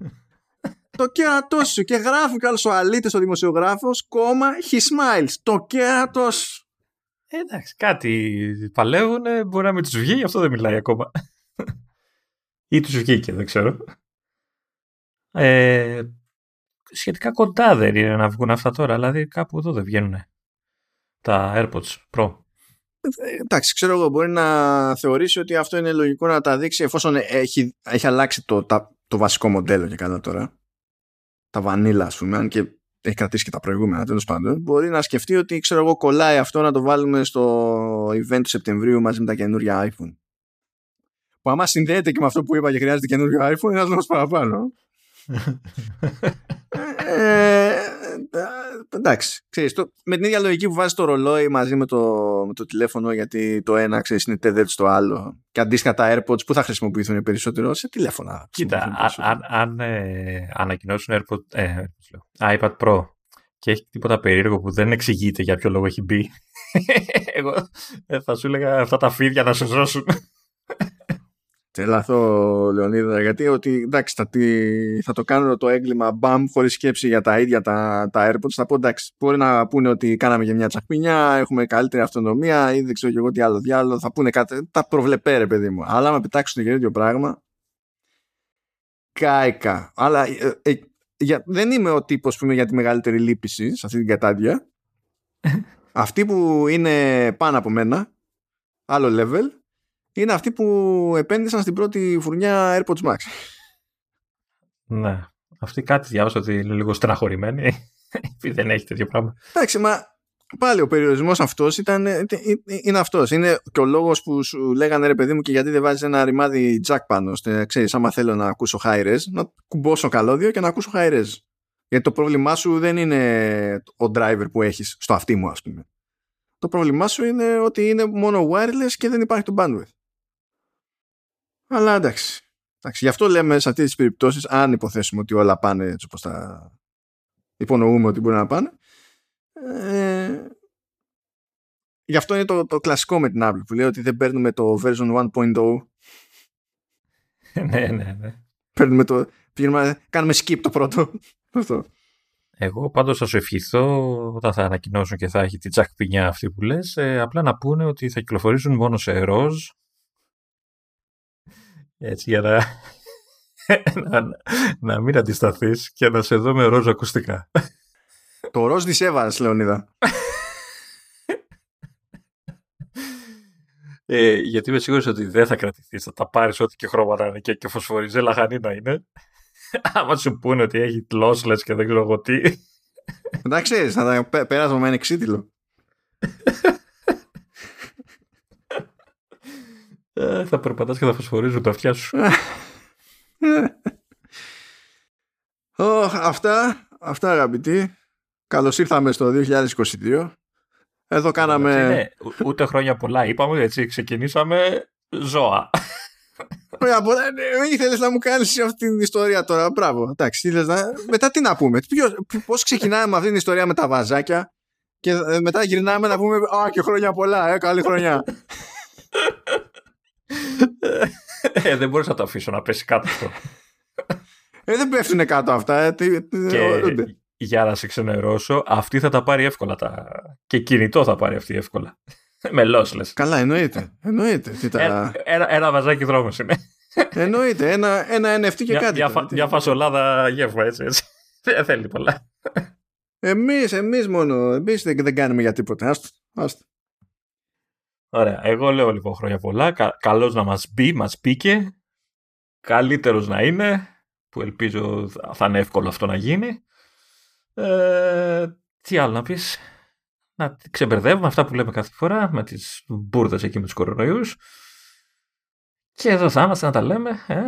S1: το κέρατό σου. Και γράφει καλό ο αλήτης ο δημοσιογράφος κόμμα he smiles. Το κέρατό σου.
S2: Ε, εντάξει κάτι παλεύουν μπορεί να μην τους βγει αυτό δεν μιλάει ακόμα. Ή τους βγήκε δεν ξέρω. Ε, σχετικά κοντά δεν είναι να βγουν αυτά τώρα δηλαδή κάπου εδώ δεν βγαίνουν τα AirPods Pro.
S1: Ε, εντάξει, ξέρω εγώ, μπορεί να θεωρήσει ότι αυτό είναι λογικό να τα δείξει εφόσον έχει, έχει αλλάξει το, το βασικό μοντέλο και καλά τώρα τα βανίλα, ας πούμε, αν και έχει κρατήσει και τα προηγούμενα τέλος πάντων, μπορεί να σκεφτεί ότι ξέρω εγώ κολλάει αυτό να το βάλουμε στο event του Σεπτεμβρίου μαζί με τα καινούρια iPhone. Που άμα συνδέεται και με αυτό που είπα και χρειάζεται καινούριο iPhone, είναι ένας λόγος παραπάνω. [LAUGHS] ε, εντάξει, ξέρεις, το, με την ίδια λογική που βάζεις το ρολόι μαζί με το, με το τηλέφωνο γιατί το ένα ξέρεις είναι tethered στο άλλο και αντίστοιχα τα AirPods που θα χρησιμοποιηθούν περισσότερο σε τηλέφωνα.
S2: Κοίτα, αν, αν ε, ανακοινώσουν AirPod, ε, iPad Pro και έχει τίποτα περίεργο που δεν εξηγείται για ποιο λόγο έχει μπει [LAUGHS] εγώ ε, θα σου έλεγα αυτά τα φίδια να σου ζώσουν
S1: Τρελαθώ, Λεωνίδα, γιατί ότι εντάξει, θα, θα το κάνω το έγκλημα μπαμ χωρίς σκέψη για τα ίδια τα, τα AirPods. Θα πω εντάξει, μπορεί να πούνε ότι κάναμε και μια τσακπινιά, έχουμε καλύτερη αυτονομία ή δεν ξέρω και εγώ τι άλλο διάλογο. Θα πούνε κάτι. Τα προβλεπέ, ρε παιδί μου. Αλλά άμα πετάξουν το ίδιο πράγμα. Κάικα. Αλλά ε, ε, για, δεν είμαι ο τύπος που είμαι για τη μεγαλύτερη λύπηση σε αυτή την κατάδια. [LAUGHS] Αυτοί που είναι πάνω από μένα, άλλο level, είναι αυτοί που επένδυσαν στην πρώτη φουρνιά AirPods Max.
S2: Ναι. Αυτή κάτι διάβασα ότι είναι λίγο στεναχωρημένοι. [LAUGHS] Επειδή δεν έχει τέτοιο πράγμα.
S1: Εντάξει, μα πάλι ο περιορισμός αυτός ήταν, ε, είναι αυτός. Είναι και ο λόγος που σου λέγανε ρε παιδί μου και γιατί δεν βάζεις ένα ρημάδι jack πάνω. Ώστε, ξέρεις, άμα θέλω να ακούσω high res, να κουμπώσω καλώδιο και να ακούσω high res. Γιατί το πρόβλημά σου δεν είναι ο driver που έχεις στο αυτί μου ας πούμε. Το πρόβλημά σου είναι ότι είναι μόνο wireless και δεν υπάρχει το bandwidth. Αλλά εντάξει. εντάξει γι' αυτό λέμε σε αυτές τις περιπτώσεις, αν υποθέσουμε ότι όλα πάνε έτσι όπως τα υπονοούμε ότι μπορεί να πάνε, ε, γι' αυτό είναι το, το κλασικό με την Apple που λέει ότι δεν παίρνουμε το version 1.0 [LAUGHS]
S2: ναι, ναι, ναι.
S1: Παίρνουμε το, κάνουμε skip το πρώτο. [LAUGHS] Αυτό.
S2: Εγώ πάντως θα σου ευχηθώ όταν θα ανακοινώσουν και θα έχει την τζακ πινιά αυτή που λες ε, απλά να πούνε ότι θα κυκλοφορήσουν μόνο σε ροζ έτσι για να, να, να μην αντισταθείς και να σε δω με ροζ ακουστικά.
S1: Το ροζ της Εύας, Λεωνίδα.
S2: Ε, γιατί είμαι σίγουρος ότι δεν θα κρατηθείς. Θα τα πάρεις ό,τι και χρώμα να είναι και, και φωσφοριζέ λαχανή να είναι. Άμα σου πούνε ότι έχει lossless και δεν ξέρω εγώ τι.
S1: Εντάξει, θα τα πέρασμα με ένα εξίτηλο.
S2: Ε, θα περπατάς και θα φωσφορίζουν τα αυτιά σου. [LAUGHS]
S1: oh, αυτά, αυτά αγαπητοί. Καλώς ήρθαμε στο 2022. Εδώ κάναμε...
S2: Ναι, ούτε χρόνια πολλά είπαμε, έτσι ξεκινήσαμε ζώα.
S1: Χρόνια πολλά, ναι, ήθελες να μου κάνεις αυτή την ιστορία τώρα, μπράβο. Εντάξει, να... μετά τι να πούμε, πώς ξεκινάμε με αυτή την ιστορία με τα βαζάκια και ε, μετά γυρνάμε να πούμε «Α, και χρόνια πολλά, ε, καλή χρονιά». [LAUGHS]
S2: ε, δεν μπορείς να το αφήσω να πέσει κάτω αυτό.
S1: Ε, δεν πέφτουν κάτω αυτά. Ε,
S2: και, για να σε ξενερώσω, αυτή θα τα πάρει εύκολα. Τα... Και κινητό θα πάρει αυτή εύκολα. Με lossless.
S1: Καλά, εννοείται. εννοείται. Τι τα...
S2: ένα, ένα, ένα βαζάκι δρόμο είναι.
S1: εννοείται. Ένα, ένα NFT και
S2: μια,
S1: κάτι.
S2: Μια, φα, μια φασολάδα γεύμα έτσι. έτσι. Δεν θέλει πολλά.
S1: Εμείς, εμείς μόνο. Εμείς δεν, δεν κάνουμε για τίποτα. Άστο. άστο.
S2: Ωραία. Εγώ λέω λοιπόν χρόνια πολλά. Κα, καλώς να μας μπει, μας πήκε. Καλύτερος να είναι. Που ελπίζω θα είναι εύκολο αυτό να γίνει. Ε, τι άλλο να πεις; Να ξεμπερδεύουμε αυτά που λέμε κάθε φορά με τις μπουρδες εκεί με τους κορονοϊούς. Και εδώ θα είμαστε να τα λέμε. Ε.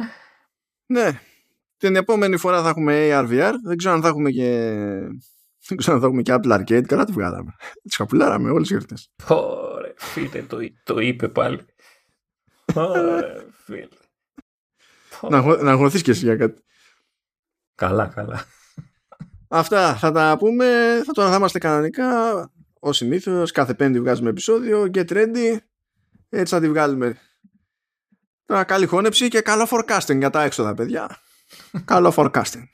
S1: Ναι. Την επόμενη φορά θα έχουμε ARVR. Δεν ξέρω αν θα έχουμε και... Δεν ξέρω αν θα έχουμε και Apple Arcade. Καλά τη βγάλαμε. Τις καπουλάραμε όλες τις γιορτές.
S2: Ωραία, φίλε, το, το είπε πάλι. [LAUGHS] Ωραία, φίλε.
S1: Να, να αγχωθείς και εσύ για κάτι.
S2: Καλά, καλά.
S1: Αυτά θα τα πούμε. Θα τώρα θα είμαστε κανονικά. Ω συνήθως, κάθε πέμπτη βγάζουμε επεισόδιο. Get ready. Έτσι θα τη βγάλουμε. Τώρα καλή χώνεψη και καλό forecasting για τα έξοδα, παιδιά. [LAUGHS] καλό forecasting.